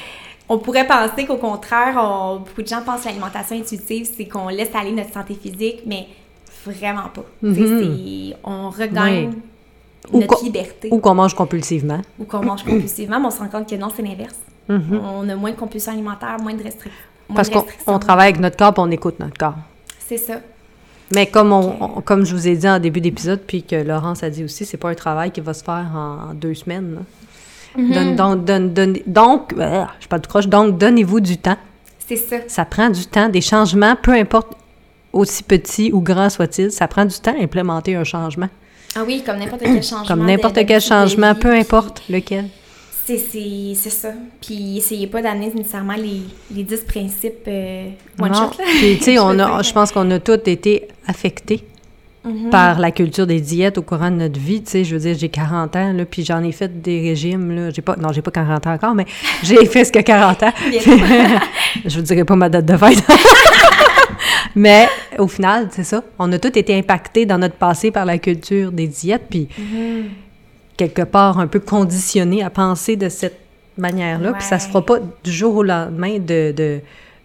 on pourrait penser qu'au contraire, on- beaucoup de gens pensent que l'alimentation intuitive, c'est qu'on laisse aller notre santé physique, mais vraiment pas. C'est- On regagne Mhm. Ou notre qu'on- liberté Ou qu'on mange compulsivement. ou qu'on mange compulsivement, mais on se rend compte que non, c'est l'inverse. On a moins de compulsion alimentaire, moins de restrictions. Mhm. Parce qu'on on travaille avec notre corps, puis on écoute notre corps. C'est ça. Mais comme, on, on- comme je vous ai dit en début d'épisode, puis que Laurence a dit aussi, c'est pas un travail qui va se faire en, deux semaines. Donne- donne- donne- donc, euh, je parle tout croche, donc donnez-vous du temps. C'est ça. Ça prend du temps, des changements, peu importe aussi petit ou grand soit-il, ça prend du temps à implémenter un changement. Ah oui, comme n'importe quel changement. Comme n'importe quel changement, peu importe lequel. C'est ça. Puis essayez pas d'amener nécessairement les, les 10 principes euh, one Non. shot. Là. Puis, tu sais, <laughs> Je on veux a, dire. je pense qu'on a tous été affectés Mhm. par la culture des diètes au courant de notre vie. Tu sais, je veux dire, j'ai 40 ans, là, puis j'en ai fait des régimes, là. J'ai pas, non, j'ai pas 40 ans encore, mais <laughs> j'ai presque 40 ans. <laughs> Je vous dirai pas ma date de fête. <laughs> mais au final, c'est ça. On a tous été impactés dans notre passé par la culture des diètes, puis Mhm. quelque part un peu conditionnés à penser de cette manière-là. Puis ça se fera pas du jour au lendemain de, de,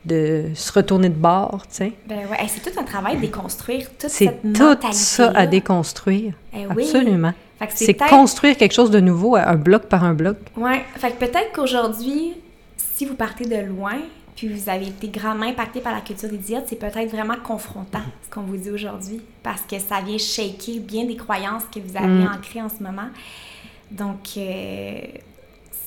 de se retourner de bord, tu sais. Ben ouais, hey, c'est tout un travail de déconstruire toute C'est cette tout mentalité ça à déconstruire. Eh oui. Absolument. Fait que C'est peut-être- construire quelque chose de nouveau, un bloc par un bloc. Ouais, fait que peut-être qu'aujourd'hui, si vous partez de loin, puis vous avez été grandement impacté par la culture des diètes, c'est peut-être vraiment confrontant ce qu'on vous dit aujourd'hui, parce que ça vient shaker bien des croyances que vous avez Mm. ancrées en ce moment. Donc, euh,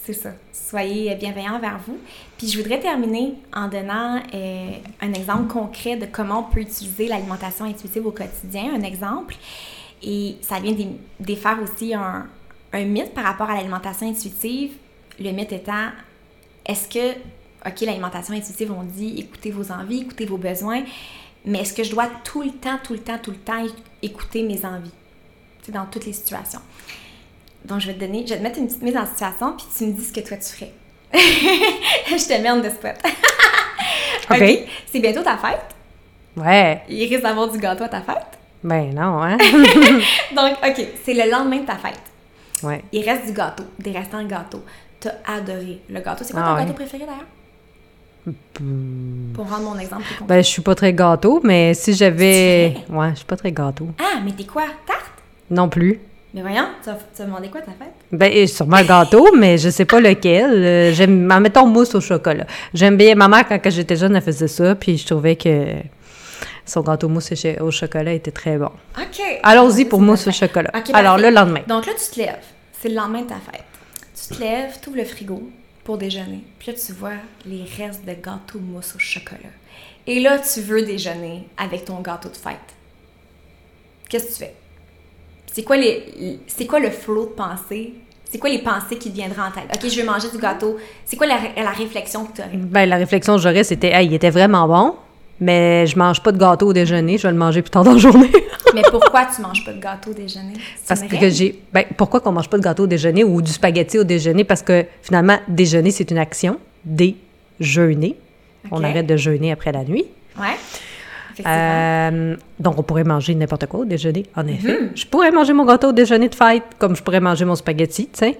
c'est ça. Soyez bienveillants envers vous. Puis je voudrais terminer en donnant euh, un exemple concret de comment on peut utiliser l'alimentation intuitive au quotidien. Un exemple. Et ça vient dé- défaire aussi un, un mythe par rapport à l'alimentation intuitive. Le mythe étant, est-ce que, OK, l'alimentation intuitive, on dit écoutez vos envies, écoutez vos besoins, mais est-ce que je dois tout le temps, tout le temps, tout le temps éc- écouter mes envies? C'est dans toutes les situations. Donc, je vais te donner, je vais te mettre une petite mise en situation, puis tu me dis ce que toi tu ferais. <laughs> je te mets en de spot. <laughs> OK. C'est bientôt ta fête? Ouais. Il risque d'avoir du gâteau à ta fête? Ben non, hein? <laughs> Donc, OK, c'est le lendemain de ta fête. ouais. Il reste du gâteau, des restants de gâteau. T'as adoré le gâteau. C'est quoi Ah ton ouais. gâteau préféré d'ailleurs? Pour rendre mon exemple plus. Ben, je suis pas très gâteau, mais si j'avais. Ouais, je suis pas très gâteau. Ah, mais t'es quoi? Tarte? Non plus. Mais voyons, tu as, tu as demandé quoi ta fête? Ben, sûrement gâteau, <laughs> mais je sais pas lequel. Euh, J'aime, en mettons mousse au chocolat. J'aime bien. Ma mère, quand, j'étais jeune, elle faisait ça, puis je trouvais que son gâteau mousse au ch- au chocolat était très bon. OK. Allons-y pour mousse au chocolat. Alors, le lendemain. Donc là, tu te lèves. C'est le lendemain de ta fête. Tu te lèves, tu ouvres le frigo déjeuner. Puis là, tu vois les restes de gâteau mousse au chocolat. Et là, tu veux déjeuner avec ton gâteau de fête. Qu'est-ce que tu fais? C'est quoi, les, c'est quoi le flot de pensée? C'est quoi les pensées qui te viendraient en tête? OK, je veux manger du gâteau. C'est quoi la, la réflexion que tu aurais? Ben, la réflexion que j'aurais, c'était, il était vraiment bon, mais je mange pas de gâteau au déjeuner, je vais le manger plus tard dans la journée. <laughs> Mais pourquoi tu manges pas de gâteau au déjeuner? Parce que j'ai. Ben, pourquoi qu'on mange pas de gâteau au déjeuner ou du spaghetti au déjeuner? Parce que finalement, déjeuner, c'est une action. Déjeuner. On arrête de jeûner après la nuit. Ouais. Euh, donc, on pourrait manger n'importe quoi au déjeuner, en effet. Mhm. Je pourrais manger mon gâteau au déjeuner de fête, comme je pourrais manger mon spaghetti, tu sais.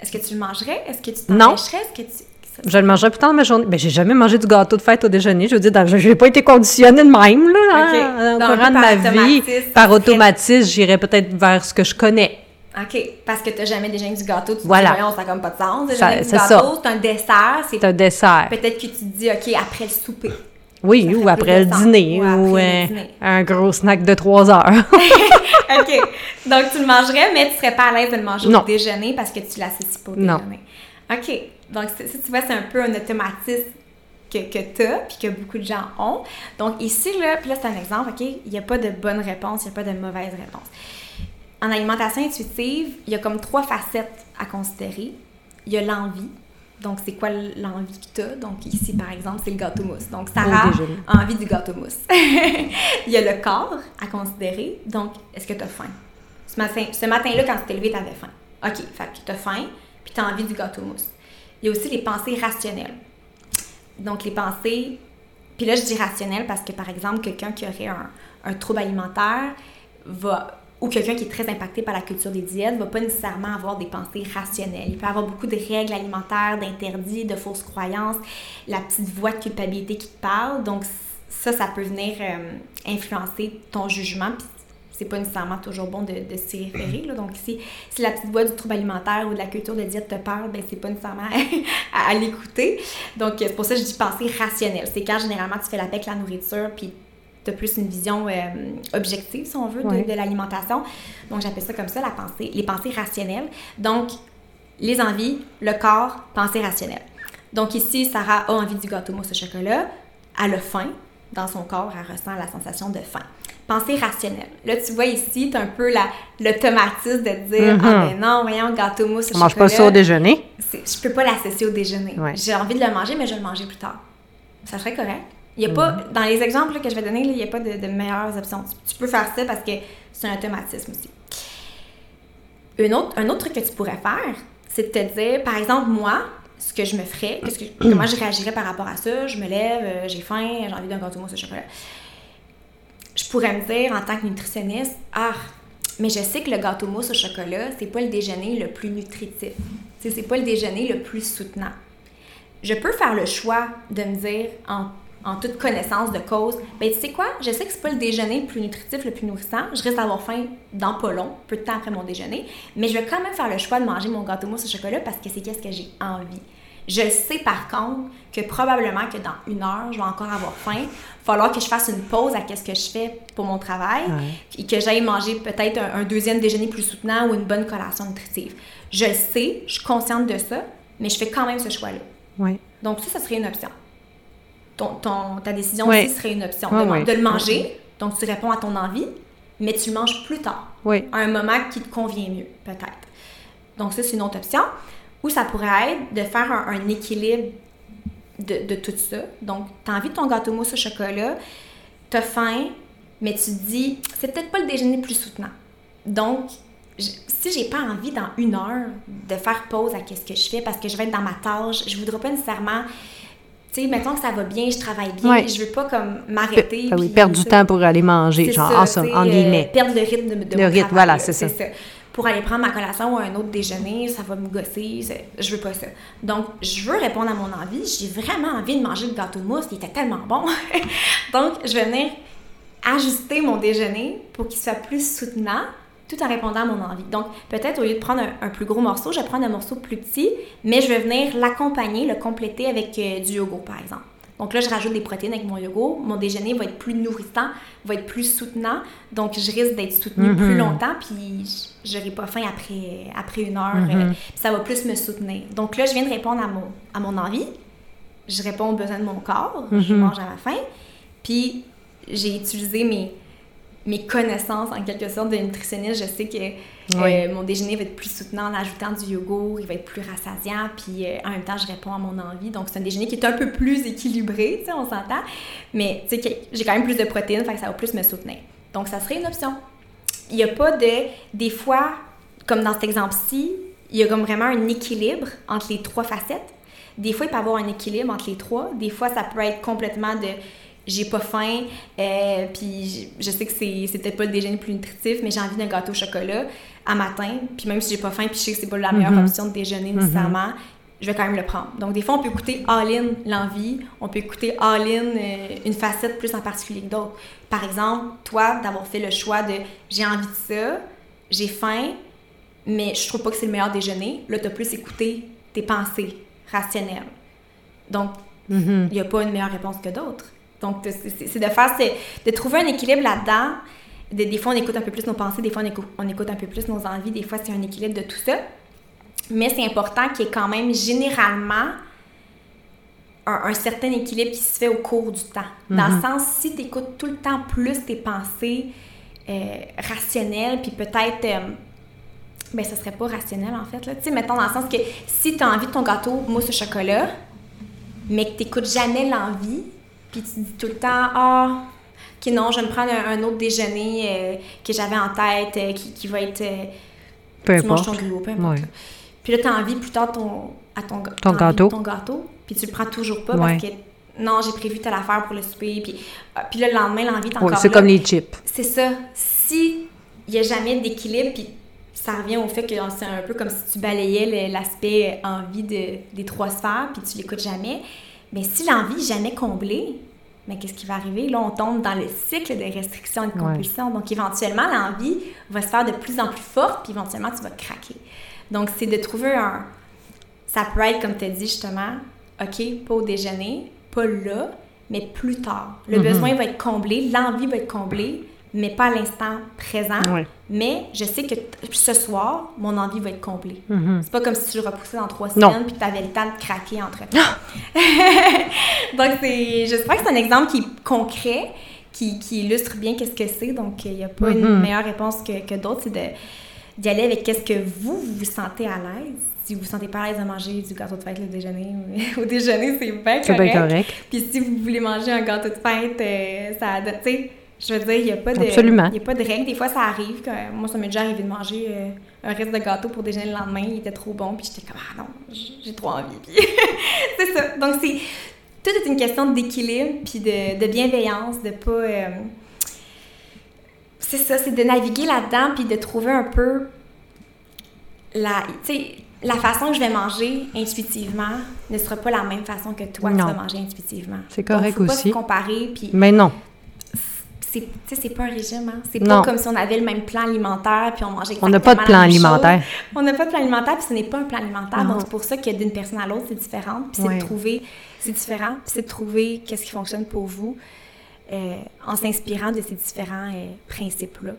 Est-ce que tu le mangerais? Est-ce que tu t'empêcherais? Est-ce que tu... Je le mangerai plus tard dans ma journée. Ben, j'ai jamais mangé du gâteau de fête au déjeuner. Je veux dire, je n'ai pas été conditionnée de même, là, hein, au un courant de ma par vie. automatisme, Par tu automatisme, j'irais peut-être vers ce que je connais. OK, parce que t'as jamais déjeuné du gâteau, tu te Voilà. dis, voyons, ça n'a comme pas de sens. Déjeuner du c'est gâteau, c'est un dessert, c'est un dessert. peut-être que tu te dis, OK, après le souper. Oui, ou après le sens. dîner, Ou après euh, un gros snack de trois heures. <laughs> OK, donc tu le mangerais, mais tu serais pas à l'aise de le manger Non. au déjeuner parce que tu l'associes pas au Non. déjeuner. OK, donc ça, tu vois, c'est un peu un automatisme que, que tu as, puis que beaucoup de gens ont. Donc ici, là, puis là, c'est un exemple, OK, il n'y a pas de bonne réponse, il n'y a pas de mauvaise réponse. en alimentation intuitive, il y a comme trois facettes à considérer. Il y a l'envie. Donc, c'est quoi l'envie que tu as? Donc, ici, par exemple, c'est le gâteau mousse. Donc, Sarah a envie du gâteau mousse. <laughs> il y a le corps à considérer. Donc, est-ce que tu as faim? Ce matin-là, ce matin quand tu t'es levé, tu avais faim. OK, fait que tu as faim, puis tu as envie du gâteau mousse. Il y a aussi les pensées rationnelles. Donc, les pensées puis là, je dis rationnelles parce que, par exemple, quelqu'un qui aurait un, un trouble alimentaire va ou quelqu'un qui est très impacté par la culture des diètes va pas nécessairement avoir des pensées rationnelles. Il peut avoir beaucoup de règles alimentaires, d'interdits, de fausses croyances, la petite voix de culpabilité qui te parle. Donc ça, ça peut venir euh, influencer ton jugement. C'est pas nécessairement toujours bon de, de s'y référer. Là. Donc si, si la petite voix du trouble alimentaire ou de la culture de diète te parle, ben c'est pas nécessairement <laughs> à, à l'écouter. Donc c'est pour ça que je dis pensée rationnelle. C'est quand généralement tu fais la paix avec la nourriture, puis tu plus une vision euh, objective, si on veut, de, l'alimentation. Donc, j'appelle ça comme ça, la pensée, les pensées rationnelles. Donc, les envies, le corps, pensée rationnelle. Donc, ici, Sarah a envie du gâteau mousse au chocolat. Elle a faim. Dans son corps, elle ressent la sensation de faim. Pensée rationnelle. Là, tu vois ici, tu as un peu l'automatisme de dire Ah, ben non, voyons, gâteau mousse chocolat. mange pas ça au déjeuner. Je peux pas l'associer au déjeuner. J'ai envie de le manger, mais je vais le manger plus tard. Ça serait correct. Il y a pas, mhm. dans les exemples que je vais donner, il n'y a pas de, meilleures options. Tu, peux faire ça parce que c'est un automatisme aussi. Une autre, un autre truc que tu pourrais faire, c'est de te dire, par exemple, moi, ce que je me ferais, que, comment je réagirais par rapport à ça, je me lève, euh, j'ai faim, j'ai envie d'un gâteau mousse au chocolat. Je pourrais me dire en tant que nutritionniste, ah, mais je sais que le gâteau mousse au chocolat, c'est pas le déjeuner le plus nutritif. C'est pas le déjeuner le plus soutenant. Je peux faire le choix de me dire en en toute connaissance de cause, ben tu sais quoi, je sais que c'est pas le déjeuner le plus nutritif, le plus nourrissant, je risque d'avoir faim dans pas long, peu de temps après mon déjeuner, mais je vais quand même faire le choix de manger mon gâteau mousse au chocolat parce que c'est qu'est-ce que j'ai envie. Je sais par contre que probablement que dans une heure, je vais encore avoir faim. Il va falloir que je fasse une pause à qu'est-ce que je fais pour mon travail et que j'aille manger peut-être un, un, deuxième déjeuner plus soutenant ou une bonne collation nutritive. Je sais, je suis consciente de ça, mais je fais quand même ce choix-là. Oui. Donc ça, ça serait une option ton, ta décision aussi serait une option. de, le manger, donc tu réponds à ton envie, mais tu le manges plus tard, à un moment qui te convient mieux, peut-être. Donc ça, c'est une autre option. Ou ça pourrait être de faire un, équilibre de, de, tout ça. Donc, tu as envie de ton gâteau mousse au chocolat, tu as faim, mais tu te dis, c'est peut-être pas le déjeuner le plus soutenant. Donc, si j'ai pas envie dans une heure de faire pause à qu'est-ce que je fais parce que je vais être dans ma tâche, je voudrais pas nécessairement tu sais, mettons que ça va bien, je travaille bien, je veux pas comme m'arrêter. Ah oui, perdre du temps pour aller manger, genre, en, somme, en guillemets. Euh, perdre le rythme de, de Le rythme, voilà, c'est ça. Pour aller prendre ma collation ou un autre déjeuner, ça va me gosser, je veux pas ça. Donc, je veux répondre à mon envie, j'ai vraiment envie de manger le gâteau de mousse, il était tellement bon. <laughs> Donc, je vais venir ajuster mon déjeuner pour qu'il soit plus soutenant, tout en répondant à mon envie. Donc, peut-être au lieu de prendre un, plus gros morceau, je vais prendre un morceau plus petit, mais je vais venir l'accompagner, le compléter avec euh, du yogourt, par exemple. Donc là, je rajoute des protéines avec mon yogourt. Mon déjeuner va être plus nourrissant, va être plus soutenant. Donc, je risque d'être soutenue plus longtemps, puis je n'aurai pas faim après, après une heure. Mm-hmm. Euh, ça va plus me soutenir. Donc là, je viens de répondre à mon, à mon envie. Je réponds aux besoins de mon corps. Je mm-hmm. mange à ma faim. Puis, j'ai utilisé mes, mes connaissances en quelque sorte de nutritionniste, je sais que euh, mon déjeuner va être plus soutenant en ajoutant du yogourt, il va être plus rassasiant, puis euh, en même temps, je réponds à mon envie. Donc, c'est un déjeuner qui est un peu plus équilibré, tu sais, on s'entend. Mais, tu sais, j'ai quand même plus de protéines, fait que ça va plus me soutenir. Donc, ça serait une option. Il n'y a pas de... Des fois, comme dans cet exemple-ci, il y a comme vraiment un équilibre entre les trois facettes. Des fois, il peut y avoir un équilibre entre les trois. Des fois, ça peut être complètement de j'ai pas faim, euh, puis je sais que c'est peut-être pas le déjeuner plus nutritif, mais j'ai envie d'un gâteau au chocolat à matin, puis même si j'ai pas faim, puis je sais que c'est pas la meilleure mm-hmm. option de déjeuner mm-hmm. nécessairement, je vais quand même le prendre. Donc des fois, on peut écouter all-in l'envie, on peut écouter all-in euh, une facette plus en particulier que d'autres. Par exemple, toi, d'avoir fait le choix de j'ai envie de ça, j'ai faim, mais je trouve pas que c'est le meilleur déjeuner, là, tu as plus écouté tes pensées rationnelles. Donc, mm-hmm. il n'y a pas une meilleure réponse que d'autres. Donc, c'est de faire, c'est de trouver un équilibre là-dedans. Des, fois, on écoute un peu plus nos pensées, des fois, on écoute, un peu plus nos envies, des fois, c'est un équilibre de tout ça. Mais c'est important qu'il y ait quand même généralement un, certain équilibre qui se fait au cours du temps. Dans le mhm. sens, si tu écoutes tout le temps plus tes pensées, euh, rationnel, puis peut-être. euh, ben, ce serait pas rationnel en fait. Tu sais, mettons dans le sens que si tu as envie de ton gâteau mousse au chocolat, mais que tu n'écoutes jamais l'envie, puis tu dis tout le temps Ah, ok, non, je vais me prendre un, un autre déjeuner euh, que j'avais en tête, euh, qui, qui va être. euh, Peu tu manges ton peu importe. Puis là, tu as envie plus tard ton, à ton, Ton gâteau. Ton gâteau, puis tu le prends toujours pas parce que non, j'ai prévu telle affaire pour le souper, puis, ah, puis là, le lendemain, l'envie est encore c'est là. comme les chips. C'est ça. Si il n'y a jamais d'équilibre, puis ça revient au fait que c'est un peu comme si tu balayais l'aspect envie de, des trois sphères, puis tu l'écoutes jamais. Mais si l'envie n'est jamais comblée, mais qu'est-ce qui va arriver? Là, on tombe dans le cycle de restriction et de Ouais. compulsion. Donc, éventuellement, l'envie va se faire de plus en plus forte, puis éventuellement, tu vas craquer. Donc, c'est de trouver un... Ça peut être, comme tu as dit justement, OK, pas au déjeuner, pas là, mais plus tard. Le Mhm. besoin va être comblé, l'envie va être comblée, mais pas à l'instant présent. Ouais. Mais je sais que ce soir, mon envie va être comblée. Mhm. C'est pas comme si tu le repoussais dans trois Non. semaines puis tu avais le temps de craquer entre temps. <laughs> Donc, c'est, j'espère que c'est un exemple qui est concret, qui, qui illustre bien qu'est-ce que c'est. Donc, il n'y a pas une Mhm. meilleure réponse que, que d'autres. C'est d'y aller avec qu'est-ce que vous, vous vous sentez à l'aise. Si vous vous sentez pas à l'aise de manger du gâteau de fête le déjeuner, <laughs> au déjeuner, c'est bien C'est correct. bien correct. Puis si vous voulez manger un gâteau de fête, euh, ça, tu sais, je veux dire, il n'y a pas de, Absolument. il y a pas de règle. Des fois, ça arrive. Que, moi, ça m'est déjà arrivé de manger euh, un reste de gâteau pour déjeuner le lendemain. Il était trop bon, puis j'étais comme ah non, j'ai trop envie. <laughs> C'est ça. Donc c'est tout est une question d'équilibre, puis de, de bienveillance, de pas. euh, c'est ça, c'est de naviguer là-dedans, puis de trouver un peu la, tu sais, la façon que je vais manger intuitivement ne sera pas la même façon que toi tu Non. vas manger intuitivement. C'est Donc, correct faut pas aussi. se comparer, puis Mais non. C'est pas un régime, hein. C'est Non. pas comme si on avait le même plan alimentaire puis on mangeait On n'a pas de exactement plan chose. alimentaire. On n'a pas de plan alimentaire puis ce n'est pas un plan alimentaire. Non. Donc c'est pour ça que d'une personne à l'autre, c'est différent. Puis c'est Ouais. de trouver, c'est différent, puis c'est de trouver qu'est-ce qui fonctionne pour vous euh, en s'inspirant de ces différents euh, principes-là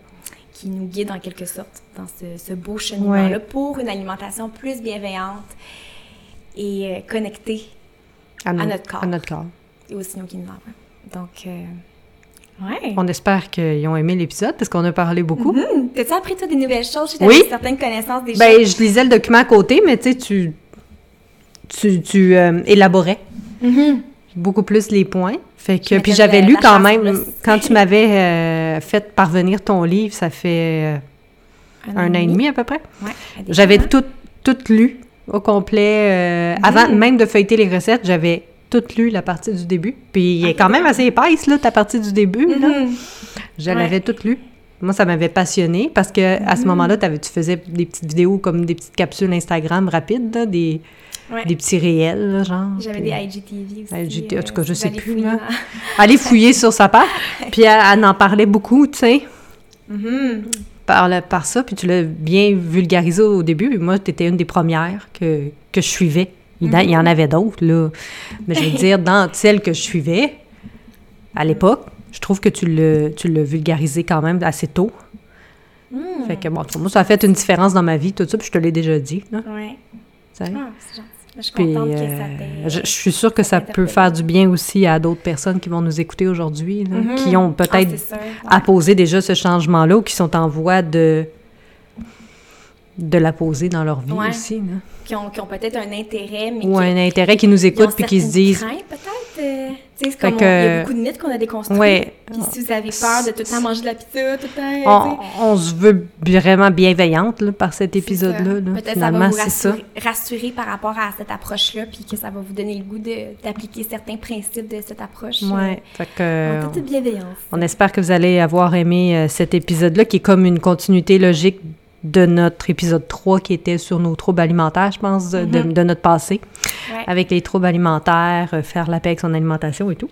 qui nous guident en quelque sorte dans ce, ce beau cheminement-là Ouais. pour une alimentation plus bienveillante et euh, connectée À, notre corps. À notre corps. et aux signaux qui nous envoient. Donc, ouais. On espère qu'ils ont aimé l'épisode parce qu'on a parlé beaucoup. Hum, T'as-tu appris, toi, des nouvelles choses? Oui. certaines connaissances des Ben, choses? je lisais le document à côté, mais tu tu, tu, tu euh, élaborais Mhm. beaucoup plus les points. Fait que, Je puis j'avais lu quand même, quand tu m'avais euh, fait parvenir ton livre, ça fait euh, un an et demi à peu près. Ouais, J'avais tout, tout lu au complet. euh, Avant Mhm. même de feuilleter les recettes, j'avais tout lu la partie du début. Puis il est quand même assez épaisse, là, ta partie du début. là. Mhm. Je Ouais. l'avais toute lue. Moi, ça m'avait passionné parce que à ce moment-là, t'avais- tu faisais des petites vidéos comme des petites capsules Instagram rapides, là, des, Ouais. des petits réels, là, genre. J'avais des IGTV aussi. IGT, en tout euh, cas, je sais plus, là. <laughs> Aller fouiller sur sa page. <laughs> Puis elle, elle en parlait beaucoup, tu sais, Mhm. par, le- par ça. Puis tu l'as bien vulgarisé au début. Moi, tu étais une des premières que, que je suivais. Il, y en- y en avait d'autres, là. Mais je veux dire, dans celles que je suivais, à l'époque, je trouve que tu l'as vulgarisé quand même assez tôt. Mhm. Fait que bon, pour moi, ça a fait une différence dans ma vie, tout ça, puis je te l'ai déjà dit. Là, Ouais. Ah, c'est gentil. Je suis Puis, contente que ça euh, je, je suis sûre que ça peut faire du bien aussi à d'autres personnes qui vont nous écouter aujourd'hui, Mhm. qui ont Ah, peut-être. Ouais. apposé déjà ce changement-là ou qui sont en voie de, de l'apposer dans leur vie Ouais. aussi. Là. Qui ont, qui ont peut-être un intérêt, mais Ou qui un intérêt qui nous écoute puis qui se disent peut-être. euh, c'est comme on- que- il y a beaucoup de mythes qu'on a déconstruits. Ouais. Puis si vous avez peur de tout le temps manger de la pizza, tout le temps... on, se veut vraiment bienveillante là, par cet épisode-là. là. Peut-être ça va vous c'est ça. rassurer, rassurer par rapport à cette approche-là, puis que ça va vous donner le goût d'appliquer certains principes de cette approche. Ouais. Fait que, En toute bienveillance. On espère que vous allez avoir aimé euh, cet épisode-là, qui est comme une continuité logique de notre épisode 3, qui était sur nos troubles alimentaires, je pense, de, de- Mhm. de notre passé, Ouais. avec les troubles alimentaires, euh, faire la paix avec son alimentation et tout.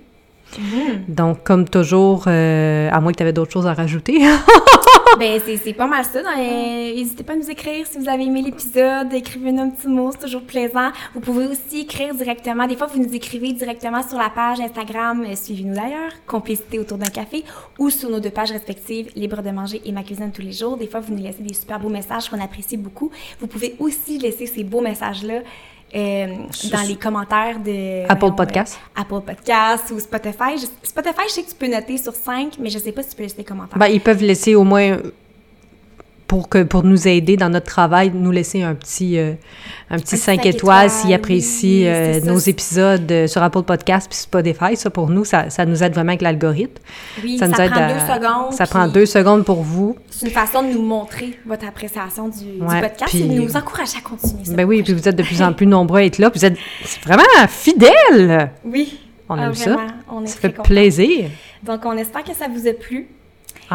Mhm. Donc, comme toujours, euh, à moins que tu avais d'autres choses à rajouter. <laughs> <laughs> Ben, c'est pas mal ça. N'hésitez pas à nous écrire si vous avez aimé l'épisode. Écrivez-nous un petit mot, c'est toujours plaisant. Vous pouvez aussi écrire directement. Des fois, vous nous écrivez directement sur la page Instagram, euh, suivez-nous d'ailleurs, Complicité autour d'un café, ou sur nos deux pages respectives, Libre de manger et Ma cuisine tous les jours. Des fois, vous nous laissez des super beaux messages qu'on apprécie beaucoup. Vous pouvez aussi laisser ces beaux messages-là euh, dans les commentaires de... Apple voyons, Podcast. euh, Apple Podcast ou Spotify. Je- Spotify, je sais que tu peux noter sur 5, mais je sais pas si tu peux laisser des commentaires. Ben, ils peuvent laisser au moins, pour, que, pour nous aider dans notre travail, nous laisser un petit, euh, un petit petit 5 cinq étoiles s'ils apprécient oui, euh, ça. nos épisodes euh, sur Apple Podcast puis Spotify. Ça, pour nous, ça, ça nous aide vraiment avec l'algorithme. oui, ça ça, nous aide prend à- deux secondes. Ça prend deux secondes pour vous. C'est une façon de nous montrer votre appréciation du, podcast puis- et de nous encourager à continuer ça. Ben oui, puis vous êtes de plus en <laughs> plus nombreux à être là. puis Vous êtes vraiment fidèles. Oui. On Ah, aime ça. vraiment, On est Ça fait plaisir. Donc, on espère que ça vous a plu.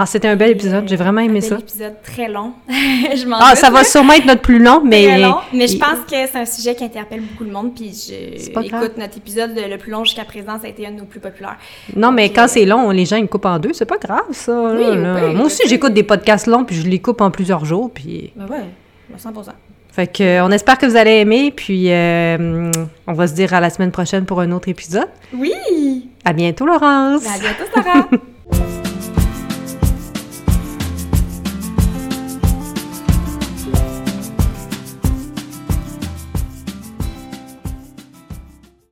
Ah, c'était un bel épisode. J'ai vraiment aimé un bel ça. épisode très long. <laughs> je m'en Ah, doute, ça va sûrement être notre plus long, mais. Très long, mais je pense que c'est un sujet qui interpelle beaucoup le monde. Puis, je, pas écoute, notre épisode le, plus long jusqu'à présent, ça a été un de nos plus populaires. Non, mais quand euh, c'est long, les gens ils me coupent en deux. C'est pas grave, ça. là, Oui, là. oui, Moi aussi, j'écoute des podcasts longs, puis je les coupe en plusieurs jours. Puis. Ben ouais, 100 Fait que, euh, on espère que vous allez aimer. Puis, euh, on va se dire à la semaine prochaine pour un autre épisode. Oui! À bientôt, Laurence. Ben, à bientôt, Sarah! <laughs>